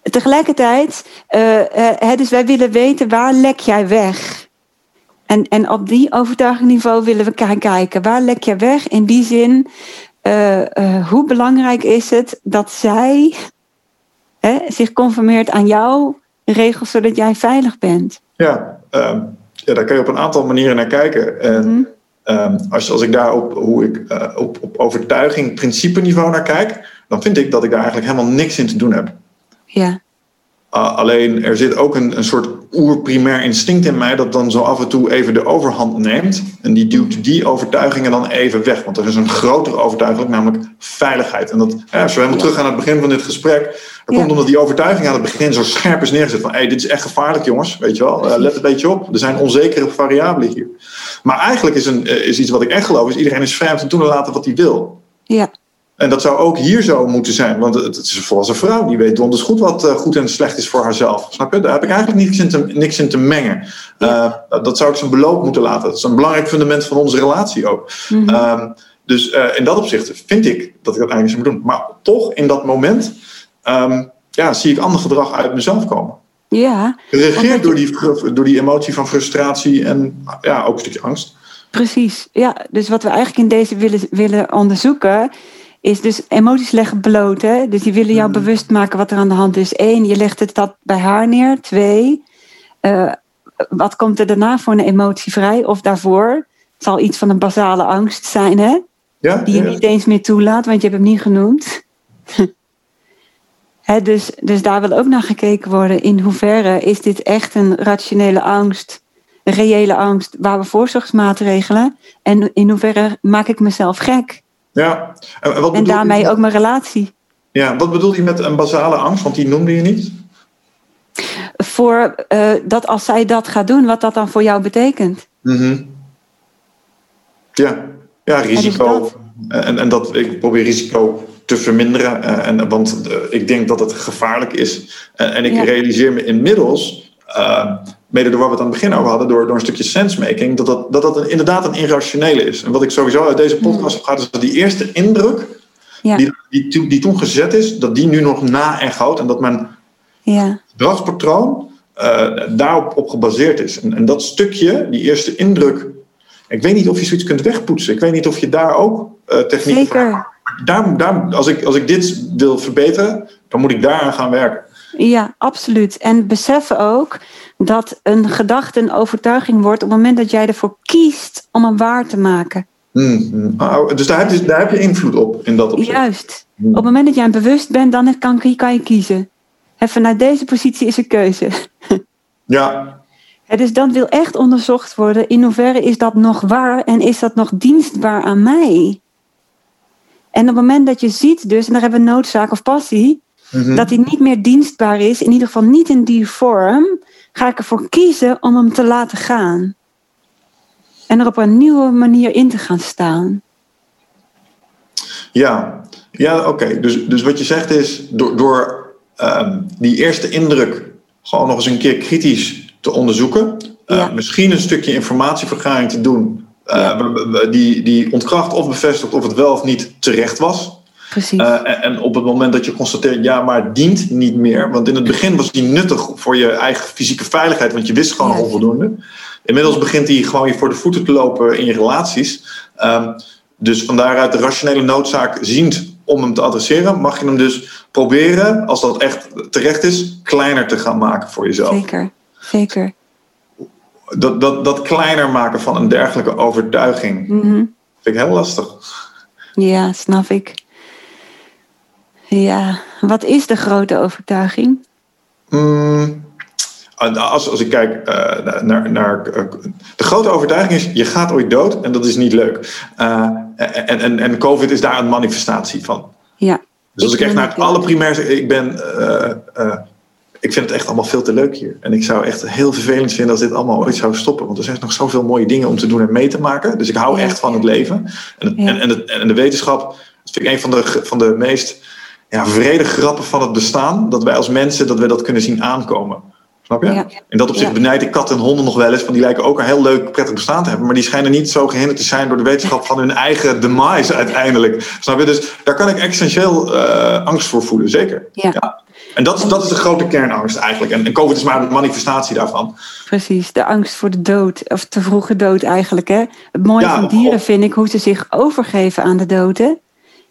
Tegelijkertijd, uh, uh, dus wij willen weten waar lek jij weg? En, en op die overtuigingniveau willen we gaan kijken. Waar lek jij weg? In die zin, hoe belangrijk is het dat zij zich conformeert aan jouw regels, zodat jij veilig bent? Ja, ehm, ja, daar kan je op een aantal manieren naar kijken. En mhm. ehm, als, als ik daar op, hoe ik, uh, op, op overtuiging, principeniveau naar kijk, dan vind ik dat ik daar eigenlijk helemaal niks in te doen heb. Ja. Uh, alleen er zit ook een, een soort oerprimair instinct in mij dat dan zo af en toe even de overhand neemt. En die duwt die overtuigingen dan even weg. Want er is een grotere overtuiging, namelijk veiligheid. En dat, ja, als we helemaal terug aan het begin van dit gesprek. Dat komt omdat die overtuiging aan het begin zo scherp is neergezet. Van hey, dit is echt gevaarlijk jongens, weet je wel. Uh, let een beetje op, er zijn onzekere variabelen hier. Maar eigenlijk is, een, is iets wat ik echt geloof, is iedereen is vrij om te doen en laten wat hij wil. Ja. En dat zou ook hier zo moeten zijn. Want het is een volwassen vrouw. Die weet donders goed wat uh, goed en slecht is voor haarzelf. Snap je? Daar heb ik eigenlijk niks in te, niks in te mengen. Uh, dat zou ik zijn beloop moeten laten. Dat is een belangrijk fundament van onze relatie ook. Mm -hmm. um, dus uh, in dat opzicht vind ik dat ik dat eigenlijk zou moeten doen. Maar toch, in dat moment... Um, ja, zie ik ander gedrag uit mezelf komen. Ja. Geregeerd door die, door die emotie van frustratie en ja, ook een stukje angst. Precies, ja. Dus wat we eigenlijk in deze willen, willen onderzoeken, is dus emoties leggen bloot. Hè? Dus die willen jou mm. bewust maken wat er aan de hand is. Eén, je legt het dat bij haar neer. Twee, uh, wat komt er daarna voor een emotie vrij? Of daarvoor? Het zal iets van een basale angst zijn, hè? Ja, die je ja. niet eens meer toelaat, want je hebt hem niet genoemd. Dus, dus daar wil ook naar gekeken worden. In hoeverre is dit echt een rationele angst, een reële angst, waar we voorzorgsmaatregelen? En in hoeverre maak ik mezelf gek? Ja. En, wat en daarmee ook mijn relatie. Ja, wat bedoel je met een basale angst? Want die noemde je niet. Voor uh, dat als zij dat gaat doen, wat dat dan voor jou betekent. Mm -hmm. Ja. ja, risico. En, en dat, ik probeer risico te verminderen. Uh, en, want uh, ik denk dat het gevaarlijk is. En ik ja. realiseer me inmiddels, mede door wat we het aan het begin over hadden, door, door een stukje sensemaking, dat dat, dat, dat een, inderdaad een irrationele is. En wat ik sowieso uit deze podcast heb gehad, is dat die eerste indruk, ja. die, die, die, toen gezet is, dat die nu nog na en houdt. En dat mijn ja. gedragspatroon daarop op gebaseerd is. En, en dat stukje, die eerste indruk, ik weet niet of je zoiets kunt wegpoetsen. Ik weet niet of je daar ook technieken Zeker. Daar, daar, als, ik, als ik dit wil verbeteren, dan moet ik daaraan gaan werken. Ja, absoluut. En beseffen ook dat een gedachte een overtuiging wordt op het moment dat jij ervoor kiest om hem waar te maken. Hmm. Oh, dus daar heb, je, daar heb je invloed op in dat opzicht. Juist. Hmm. Op het moment dat jij bewust bent, dan kan, kan je kiezen. En vanuit deze positie is een keuze. Ja. Dus dat wil echt onderzocht worden. In hoeverre is dat nog waar en is dat nog dienstbaar aan mij? En op het moment dat je ziet dus, en daar hebben we noodzaak of passie, mm -hmm. dat hij niet meer dienstbaar is, in ieder geval niet in die vorm, ga ik ervoor kiezen om hem te laten gaan. En er op een nieuwe manier in te gaan staan. Ja, ja oké. Okay. Dus, dus wat je zegt is, door, door um, die eerste indruk gewoon nog eens een keer kritisch te onderzoeken, ja. uh, misschien een stukje informatievergaring te doen uh, die, die ontkracht of bevestigt of het wel of niet terecht was. Precies. Uh, en, op het moment dat je constateert, ja, maar het dient niet meer. Want in het begin was die nuttig voor je eigen fysieke veiligheid, want je wist gewoon ja. onvoldoende. Inmiddels begint die gewoon je voor de voeten te lopen in je relaties. Um, dus van daaruit de rationele noodzaak ziend om hem te adresseren, mag je hem dus proberen, als dat echt terecht is, kleiner te gaan maken voor jezelf. Zeker, zeker dat, dat, dat kleiner maken van een dergelijke overtuiging mm -hmm. vind ik heel lastig. Ja, snap ik. Ja, wat is de grote overtuiging? Mm, als, als ik kijk uh, naar, naar uh, de grote overtuiging is, je gaat ooit dood en dat is niet leuk. Uh, en, en, en COVID is daar een manifestatie van. Ja. Dus als ik, ik echt naar het alle primair zeg, ik ben ik vind het echt allemaal veel te leuk hier. En ik zou echt heel vervelend vinden als dit allemaal ooit zou stoppen. Want er zijn nog zoveel mooie dingen om te doen en mee te maken. Dus ik hou echt van het leven. En, het, ja. en, en, het, en, de wetenschap, dat vind ik een van de, van de meest ja, vrede grappen van het bestaan. Dat wij als mensen dat we dat kunnen zien aankomen. Snap je? Ja. In dat opzicht ja. benijd ik katten en honden nog wel eens. Want die lijken ook een heel leuk, prettig bestaan te hebben. Maar die schijnen niet zo gehinderd te zijn door de wetenschap van hun eigen demise uiteindelijk. Snap je? Dus daar kan ik essentieel uh, angst voor voelen, zeker. Ja. En dat, dat is de grote kernangst eigenlijk. En, en COVID is maar een manifestatie daarvan. Precies, de angst voor de dood. Of te vroege dood eigenlijk. Hè? Het mooie van dieren vind ik hoe ze zich overgeven aan de dood. Hè?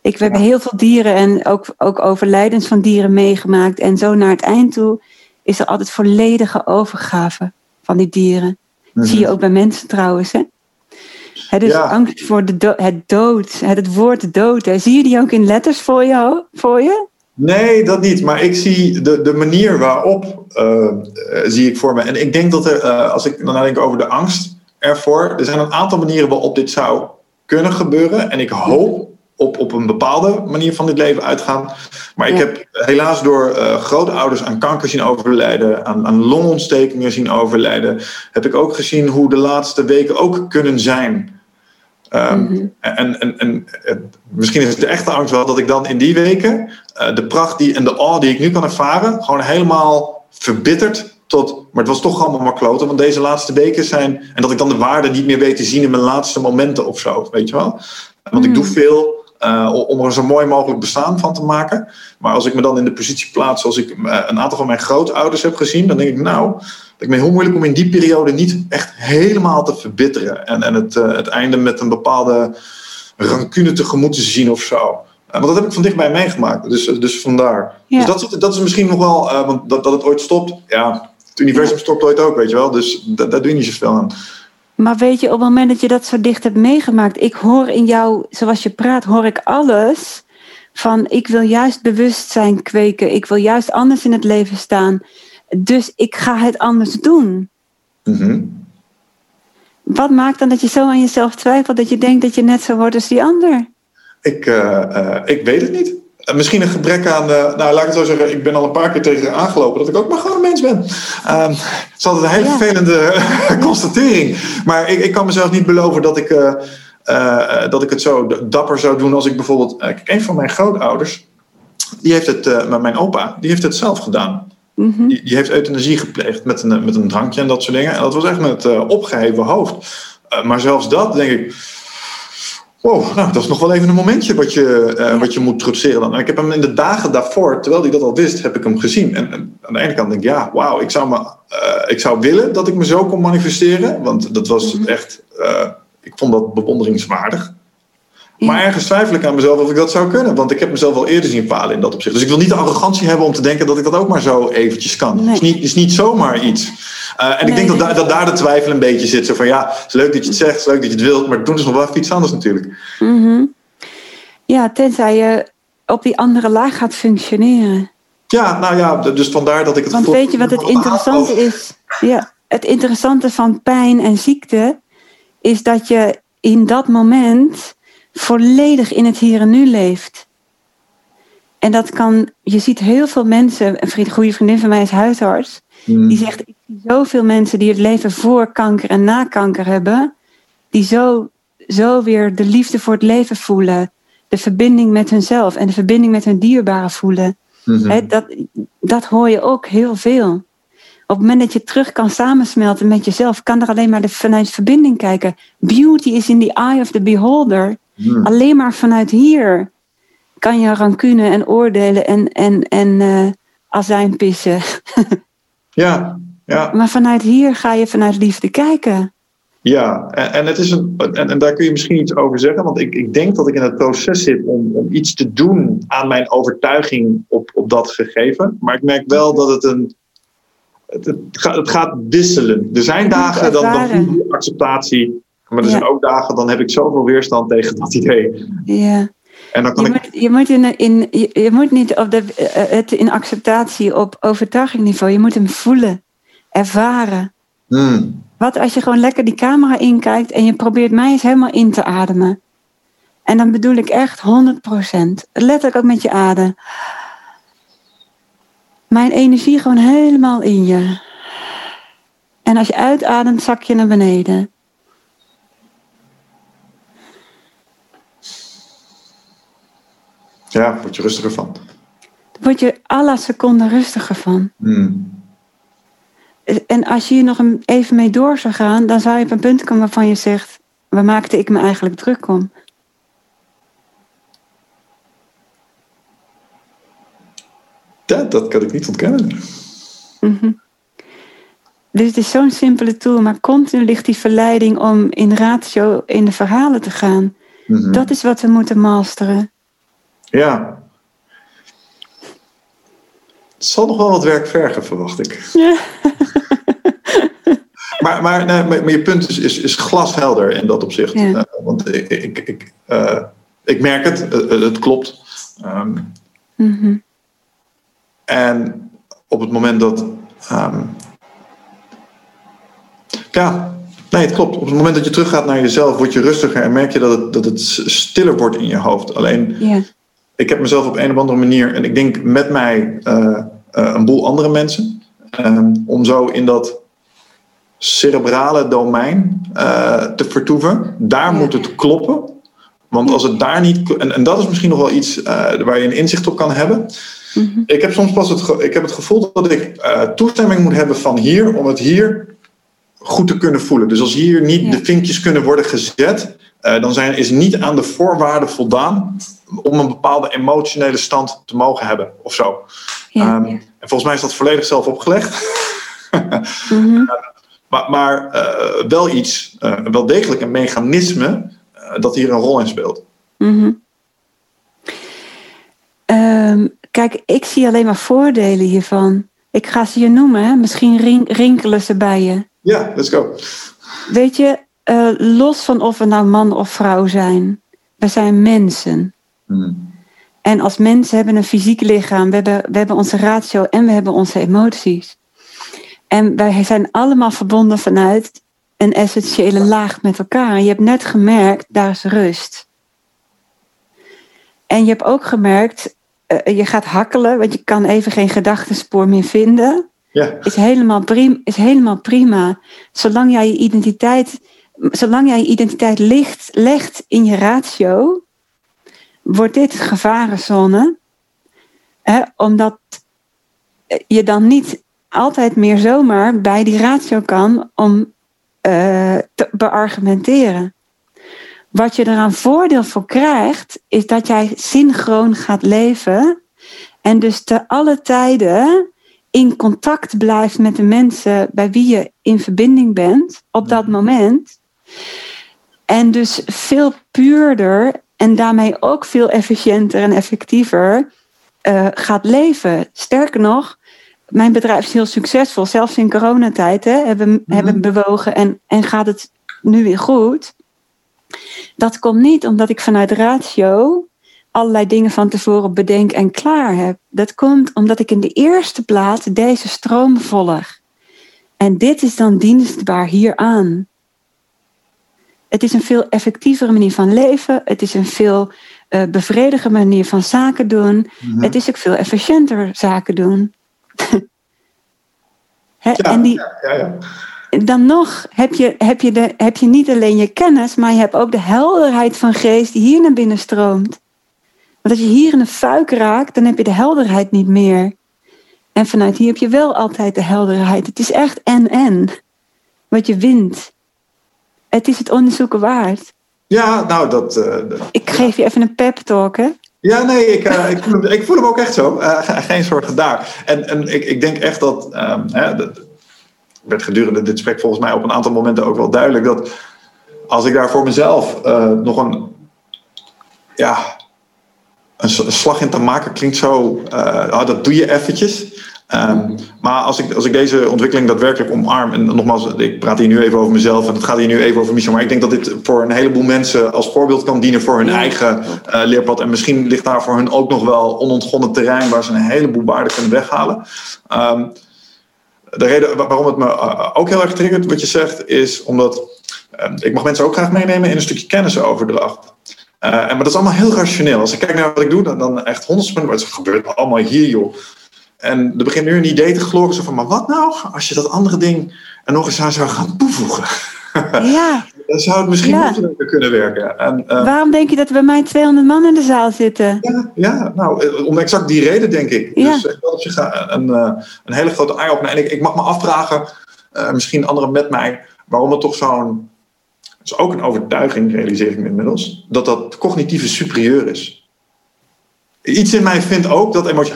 Ik, ja. hebben heel veel dieren en ook, ook overlijdens van dieren meegemaakt. En zo naar het eind toe is er altijd volledige overgave van die dieren. Mm -hmm. zie je ook bij mensen trouwens. Hè? He, dus ja. angst voor de do het dood, het, het woord dood. Hè? Zie je die ook in letters voor je? Voor je? Nee, dat niet. Maar ik zie de, de manier waarop uh, uh, zie ik voor me. En ik denk dat er, uh, als ik dan nadenk over de angst ervoor, er zijn een aantal manieren waarop dit zou kunnen gebeuren. En ik hoop op, op een bepaalde manier van dit leven uitgaan. Maar ik heb helaas door grootouders aan kanker zien overlijden, aan, aan longontstekingen zien overlijden, heb ik ook gezien hoe de laatste weken ook kunnen zijn. Ehm, Mhm. En, en, en het- misschien is de echte angst wel dat ik dan in die weken eh, de pracht die, en de awe die ik nu kan ervaren, gewoon helemaal verbitterd tot. Maar het was toch allemaal maar kloten, want deze laatste weken zijn. En dat ik dan de waarde niet meer weet te zien in mijn laatste momenten of zo, weet je wel? Want ik doe veel eh, om er zo mooi mogelijk bestaan van te maken. Maar als ik me dan in de positie plaats zoals ik eh, een aantal van mijn grootouders heb gezien, dan denk ik, nou, dat ik me heel moeilijk om in die periode niet echt helemaal te verbitteren. En, en het, eh, het einde met een bepaalde rancune tegemoet te zien of zo. Want dat heb ik van dichtbij meegemaakt. Dus, dus vandaar. Ja. Dus dat, is- dat is misschien nog wel, want dat, dat het ooit stopt. Ja, het universum stopt ooit ook, weet je wel. Dus da- daar doe je niet zoveel aan. Maar weet je, op het moment dat je dat zo dicht hebt meegemaakt, ik hoor in jou, zoals je praat, hoor ik alles van ik wil juist bewustzijn kweken, ik wil juist anders in het leven staan. Dus ik ga het anders doen. Mhm. Wat maakt dan dat je zo aan jezelf twijfelt dat je denkt dat je net zo wordt als die ander? Ik, eh, eh, ik weet het niet. Eh, misschien een gebrek aan, eh, nou laat ik het zo zeggen, ik ben al een paar keer tegen aangelopen dat ik ook maar gewoon een mens ben. Ehm, het is altijd een hele Ja. vervelende constatering. Maar ik, ik kan mezelf niet beloven dat ik, eh, dat ik het zo dapper zou doen als ik bijvoorbeeld. kijk, een van mijn grootouders, die heeft het, maar mijn opa, die heeft het zelf gedaan. Mhm. Die, die heeft euthanasie gepleegd met een, met een drankje en dat soort dingen. En dat was echt met eh opgeheven hoofd. Maar zelfs dat, denk ik. Wow, nou, dat is nog wel even een momentje wat je, eh, wat je moet trotseren dan. En ik heb hem in de dagen daarvoor, terwijl hij dat al wist, heb ik hem gezien. En, en aan de ene kant denk ik, ja, wauw, ik, zou me, eh, ik zou willen dat ik me zo kon manifesteren. Want dat was Mhm. echt, eh, ik vond dat bewonderingswaardig. Ja. Maar ergens twijfel ik aan mezelf of ik dat zou kunnen. Want ik heb mezelf al eerder zien falen in dat opzicht. Dus ik wil niet de arrogantie hebben om te denken dat ik dat ook maar zo eventjes kan. Nee. Het is niet, is niet zomaar iets. Eh, en ik denk dat, daar- dat daar de twijfel een beetje zit. Zo van ja, het is leuk dat je het zegt, het is leuk dat je het wilt. Maar doen is nog wel even iets anders natuurlijk. Mhm. Ja, tenzij je op die andere laag gaat functioneren. Ja, nou ja, dus vandaar dat ik het Want gevoel- weet je wat het interessante is? Ja, het interessante van pijn en ziekte is dat je in dat moment volledig in het hier en nu leeft. En dat kan, je ziet heel veel mensen, een vriend, goede vriendin van mij is huisarts, Hmm. die zegt, ik zie zoveel mensen die het leven voor kanker en na kanker hebben, die zo, zo weer de liefde voor het leven voelen, de verbinding met hunzelf en de verbinding met hun dierbaren voelen. Mhm. Dat, dat hoor je ook heel veel. Op het moment dat je terug kan samensmelten met jezelf, kan er alleen maar de, vanuit verbinding kijken. Beauty is in the eye of the beholder. Hmm. Alleen maar vanuit hier kan je rancune en oordelen en, en, en eh, azijn pissen. Ja, ja. Maar vanuit hier ga je vanuit liefde kijken. Ja, en, en, het is een, en, en daar kun je misschien iets over zeggen. Want ik, ik denk dat ik in het proces zit om, om iets te doen aan mijn overtuiging op, op dat gegeven. Maar ik merk wel dat het een. Het, het, gaat, het gaat wisselen. Er zijn dagen dan, dan acceptatie. Maar er Ja. zijn ook dagen dan heb ik zoveel weerstand tegen dat idee. Ja. En dan kan Je ik. moet, je, moet in, in, je, je moet niet op de, eh, het in acceptatie op overtuigingniveau. Je moet hem voelen, ervaren. Hmm, Wat als je gewoon lekker die camera inkijkt en je probeert mij eens helemaal in te ademen. En dan bedoel ik echt 100%. Letterlijk ook met je adem. Mijn energie gewoon helemaal in je. En als je uitademt, zak je naar beneden. Ja, word je rustiger van. Word je alle seconden rustiger van. Hmm. En als je hier nog een- even mee door zou gaan, dan zou je op een punt komen waarvan je zegt: waar maakte ik me eigenlijk druk om? Dat, dat kan ik niet ontkennen. Mhm. Dus het is zo'n simpele tool, maar continu ligt die verleiding om in ratio in de verhalen te gaan. Mhm. Dat is wat we moeten masteren. Ja. Het zal nog wel wat werk vergen, verwacht ik. Ja. Maar, maar, nee, maar, je punt is, is, is glashelder in dat opzicht. Ja. Eh, want ik, ik, ik, eh, ik merk het, eh, het klopt. Ehm, Mhm. en op het moment dat. ehm, ja, nee, het klopt. Op het moment dat je teruggaat naar jezelf, word je rustiger en merk je dat het, dat het stiller wordt in je hoofd. Alleen Ja. Ik heb mezelf op een of andere manier, en ik denk met mij eh, eh, een boel andere mensen, ehm, om zo in dat cerebrale domein uh, te vertoeven. Daar moet het kloppen. Want als het daar niet. En, en dat is misschien nog wel iets waar je een inzicht op kan hebben. Mm-hmm. Ik heb soms pas het, ik heb het gevoel dat ik uh, toestemming moet hebben van hier om het hier goed te kunnen voelen. Dus als hier niet ja. de vinkjes kunnen worden gezet, uh, dan zijn, is niet aan de voorwaarden voldaan om een bepaalde emotionele stand te mogen hebben of zo. Ja, um, en volgens mij is dat volledig zelf opgelegd. mm-hmm. maar maar uh, wel iets, wel degelijk een mechanisme dat hier een rol in speelt. Mm-hmm. Um, kijk, ik zie alleen maar voordelen hiervan. Ik ga ze je noemen, hè? misschien rink, rinkelen ze bij je. Ja, let's go. Weet je, uh, los van of we nou man of vrouw zijn, we zijn mensen. Hmm. En als mensen hebben een fysiek lichaam, we hebben, we hebben onze ratio en we hebben onze emoties. En wij zijn allemaal verbonden vanuit een essentiële laag met elkaar. Je hebt net gemerkt, daar is rust. En je hebt ook gemerkt, uh, je gaat hakkelen, want je kan even geen gedachtenspoor meer vinden. Ja. Is, helemaal prima, is helemaal prima. Zolang jij je identiteit, zolang jij je identiteit ligt, legt in je ratio, wordt dit gevarenzone. Hè, omdat je dan niet altijd meer zomaar bij die ratio kan om uh, te beargumenteren. Wat je er aan voordeel voor krijgt, is dat jij synchroon gaat leven. En dus te alle tijden in contact blijft met de mensen bij wie je in verbinding bent op dat moment. En dus veel puurder en daarmee ook veel efficiënter en effectiever uh, gaat leven. Sterker nog, mijn bedrijf is heel succesvol, zelfs in coronatijd hè, hebben, mm -hmm. hebben bewogen en, en gaat het nu weer goed. Dat komt niet omdat ik vanuit ratio allerlei dingen van tevoren bedenk en klaar heb. Dat komt omdat ik in de eerste plaats deze stroom volg. En dit is dan dienstbaar hieraan. Het is een veel effectievere manier van leven. Het is een veel uh, bevredigende manier van zaken doen. Mm-hmm. Het is ook veel efficiënter zaken doen. He, ja, en die, ja, ja, ja. Dan nog heb je, heb, je de, heb je niet alleen je kennis, maar je hebt ook de helderheid van geest die hier naar binnen stroomt. Want als je hier in een fuik raakt, dan heb je de helderheid niet meer. En vanuit hier heb je wel altijd de helderheid. Het is echt en-en. Wat je wint. Het is het onderzoeken waard. Ja, nou dat... Uh, ik geef je even een pep talk, hè? Ja, nee, ik, uh, ik, voel hem, ik voel hem ook echt zo. Uh, geen zorgen daar. En, en ik, ik denk echt dat... Um, hè, dat werd gedurende dit gesprek volgens mij op een aantal momenten ook wel duidelijk... dat als ik daar voor mezelf nog een... Ja, een slag in te maken klinkt zo, oh, dat doe je eventjes. Um, maar als ik, als ik deze ontwikkeling daadwerkelijk omarm, en nogmaals, ik praat hier nu even over mezelf en het gaat hier nu even over Michel, maar ik denk dat dit voor een heleboel mensen als voorbeeld kan dienen voor hun eigen uh, leerpad. En misschien ligt daar voor hun ook nog wel onontgonnen terrein waar ze een heleboel waarde kunnen weghalen. Um, de reden waarom het me uh, ook heel erg triggert, wat je zegt, is omdat ik mag mensen ook graag meenemen in een stukje kennisoverdracht. Uh, maar dat is allemaal heel rationeel. Als ik kijk naar wat ik doe, dan, dan echt honderd wat gebeurt allemaal hier, joh. En er begint nu een idee te gloren van, maar wat nou als je dat andere ding er nog eens aan zou gaan toevoegen? Ja. dan zou het misschien ja. nog kunnen werken. En, uh, Waarom denk je dat er bij mij 200 man in de zaal zitten? Ja, ja nou, om exact die reden denk ik. Ja. Dus dat is een, een hele grote eye-opener. En ik, ik mag me afvragen, uh, misschien anderen met mij, waarom het toch zo'n dat is ook een overtuiging, realiseer ik me inmiddels, dat dat cognitieve superieur is. Iets in mij vindt ook dat emotie.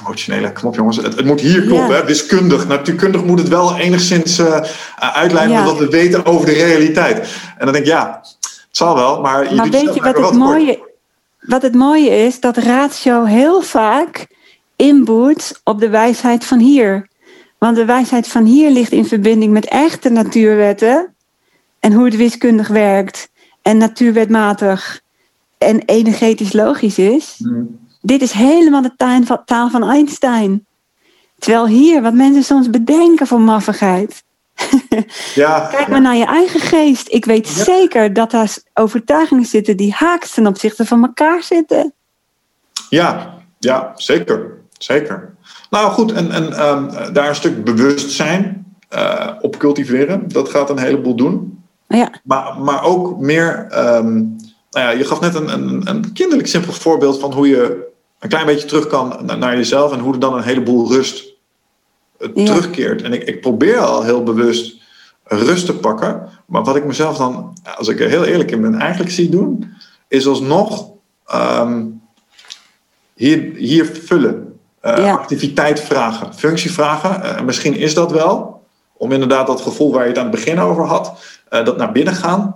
Het emotionele, kom op jongens, het, het moet hier kloppen. Ja. Wiskundig, natuurkundig moet het wel enigszins uh, uitleiden ja. dat we weten over de realiteit. En dan denk ik, ja, het zal wel, maar je maar weet je wat het, mooie, wat het mooie is? Dat ratio heel vaak inboet op de wijsheid van hier. Want de wijsheid van hier ligt in verbinding met echte natuurwetten en hoe het wiskundig werkt en natuurwetmatig en energetisch logisch is. Mm. Dit is helemaal de taal van Einstein. Terwijl hier, wat mensen soms bedenken voor maffigheid. Ja, Kijk maar naar je eigen geest. Ik weet ja. zeker dat daar overtuigingen zitten die haaks ten opzichte van elkaar zitten. Ja, ja zeker. Zeker. Nou goed, en, en um, daar een stuk bewustzijn uh, op cultiveren. Dat gaat een heleboel doen. Ja. Maar, maar ook meer. ehm, nou ja, je gaf net een, een, een kinderlijk simpel voorbeeld van hoe je een klein beetje terug kan naar, naar jezelf en hoe er dan een heleboel rust eh, Ja. terugkeert. En ik, ik probeer al heel bewust rust te pakken. Maar wat ik mezelf dan, als ik er heel eerlijk in ben, eigenlijk zie doen, is alsnog ehm, hier, hier vullen. Eh, Ja. Activiteit vragen, functie vragen. Eh, misschien is dat wel, om inderdaad dat gevoel waar je het aan het begin over had, dat naar binnen gaan,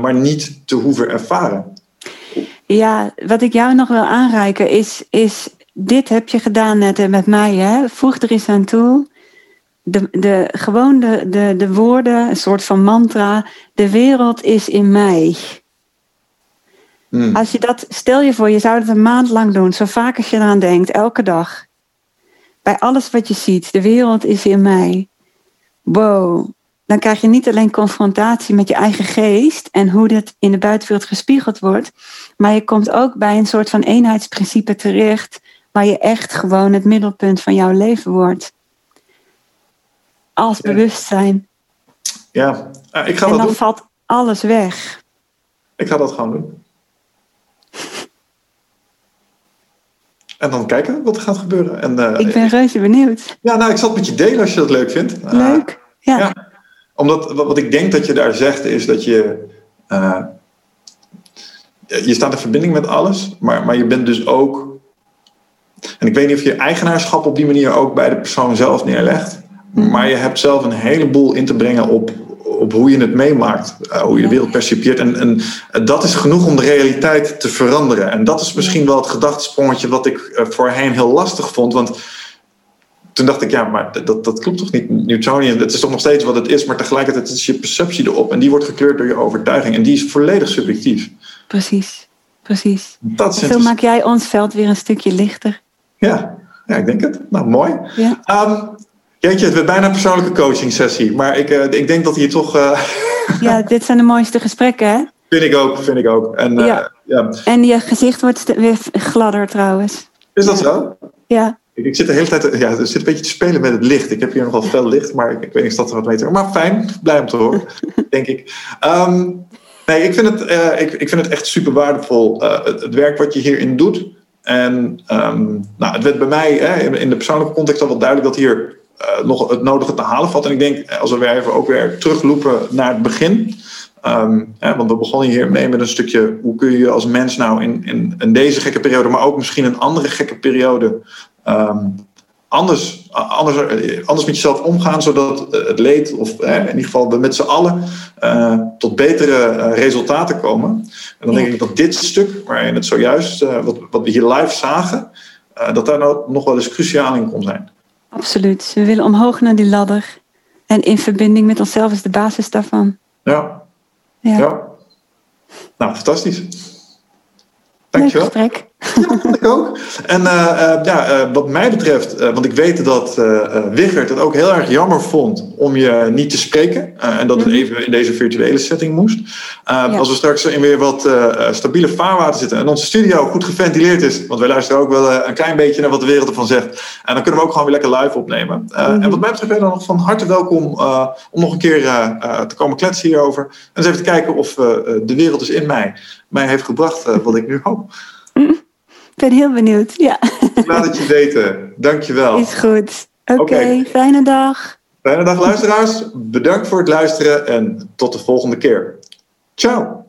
maar niet te hoeven ervaren. Ja, wat ik jou nog wil aanreiken is, is dit heb je gedaan net met mij. Hè? Voeg er eens aan toe. De, de, gewoon de, de, de woorden, een soort van mantra. De wereld is in mij. Hmm. Als je dat, stel je voor, je zou het een maand lang doen. Zo vaak als je eraan denkt, elke dag. Bij alles wat je ziet, de wereld is in mij. Wow. Dan krijg je niet alleen confrontatie met je eigen geest en hoe dit in de buitenwereld gespiegeld wordt. Maar je komt ook bij een soort van eenheidsprincipe terecht. Waar je echt gewoon het middelpunt van jouw leven wordt. Als Ja. bewustzijn. Ja, ik ga En dat dan doen. valt alles weg. Ik ga dat gewoon doen. En dan kijken wat er gaat gebeuren. En, eh, Ik ben reuze benieuwd. Ja, nou, ik zal het met je delen als je dat leuk vindt. Leuk. Ja. ja. Omdat wat, ik denk dat je daar zegt is dat je. eh, je staat in verbinding met alles, maar, maar je bent dus ook. En ik weet niet of je eigenaarschap op die manier ook bij de persoon zelf neerlegt. Mhm. Maar je hebt zelf een heleboel in te brengen op, op hoe je het meemaakt. eh, hoe je de wereld percipieert. En, en dat is genoeg om de realiteit te veranderen. En dat is misschien wel het gedachtesprongetje wat ik eh, voorheen heel lastig vond. Want toen dacht ik, ja, maar dat, dat klopt toch niet? Newtonian, het is toch nog steeds wat het is, maar tegelijkertijd is je perceptie erop. En die wordt gekleurd door je overtuiging. En die is volledig subjectief. Precies. Precies. Dat Zo maak jij ons veld weer een stukje lichter. Ja, ja, ik denk het. Nou, mooi. Ja. Ehm, jeetje, het werd bijna een persoonlijke coaching sessie. Maar ik, eh, ik denk dat hier toch... eh, ja, dit zijn de mooiste gesprekken, hè? vind ik ook, vind ik ook. En, eh, Ja. ja. En je gezicht wordt weer gladder trouwens. Is dat Ja. zo? Ja, Ik, ik zit de hele tijd ja, er zit een beetje te spelen met het licht. Ik heb hier nogal fel licht, maar ik, ik weet niet of dat er wat Maar fijn, blij om te horen, denk ik. Ehm, nee, ik vind, het, eh, ik, ik vind het echt super waardevol, eh, het, het werk wat je hierin doet. En ehm, nou, het werd bij mij hè, in- in de persoonlijke context al wel duidelijk dat hier eh, nog het nodige te halen valt. En ik denk, als we weer even ook weer terugloepen naar het begin. Ehm, hè, want we begonnen hier mee met een stukje hoe kun je als mens nou in, in, in deze gekke periode, maar ook misschien een andere gekke periode, ehm, anders, anders, anders met jezelf omgaan, zodat eh, het leed, of eh, in ieder geval we met z'n allen, eh, tot betere eh, resultaten komen. En dan denk ik dat dit stuk, waarin het zojuist, eh, wat, wat we hier live zagen, eh, dat daar nou nog wel eens cruciaal in kon zijn. absoluut. We willen omhoog naar die ladder. En in verbinding met onszelf is de basis daarvan. Ja, Ja. ja. Nou, fantastisch. Leuk Dankjewel. gesprek. Ja, vond ik ook. En eh, eh, ja, eh, wat mij betreft, want ik weet dat Wigert het ook heel erg jammer vond om je niet te spreken. en dat het Mhm. even in deze virtuele setting moest. Ja. Als we straks in weer wat stabiele vaarwater zitten en onze studio goed geventileerd is, want wij luisteren ook wel een klein beetje naar wat de wereld ervan zegt. En dan kunnen we ook gewoon weer lekker live opnemen. Eh, Mhm. En wat mij betreft ben je dan nog van harte welkom om nog een keer te komen kletsen hierover. En eens even te kijken of de wereld dus in mij mij heeft gebracht wat ik nu hoop. Ik ben heel benieuwd. Ja, Laat het je weten. Dankjewel. is goed. Oké, Oké. fijne dag. Fijne dag luisteraars. Bedankt voor het luisteren en tot de volgende keer. Ciao.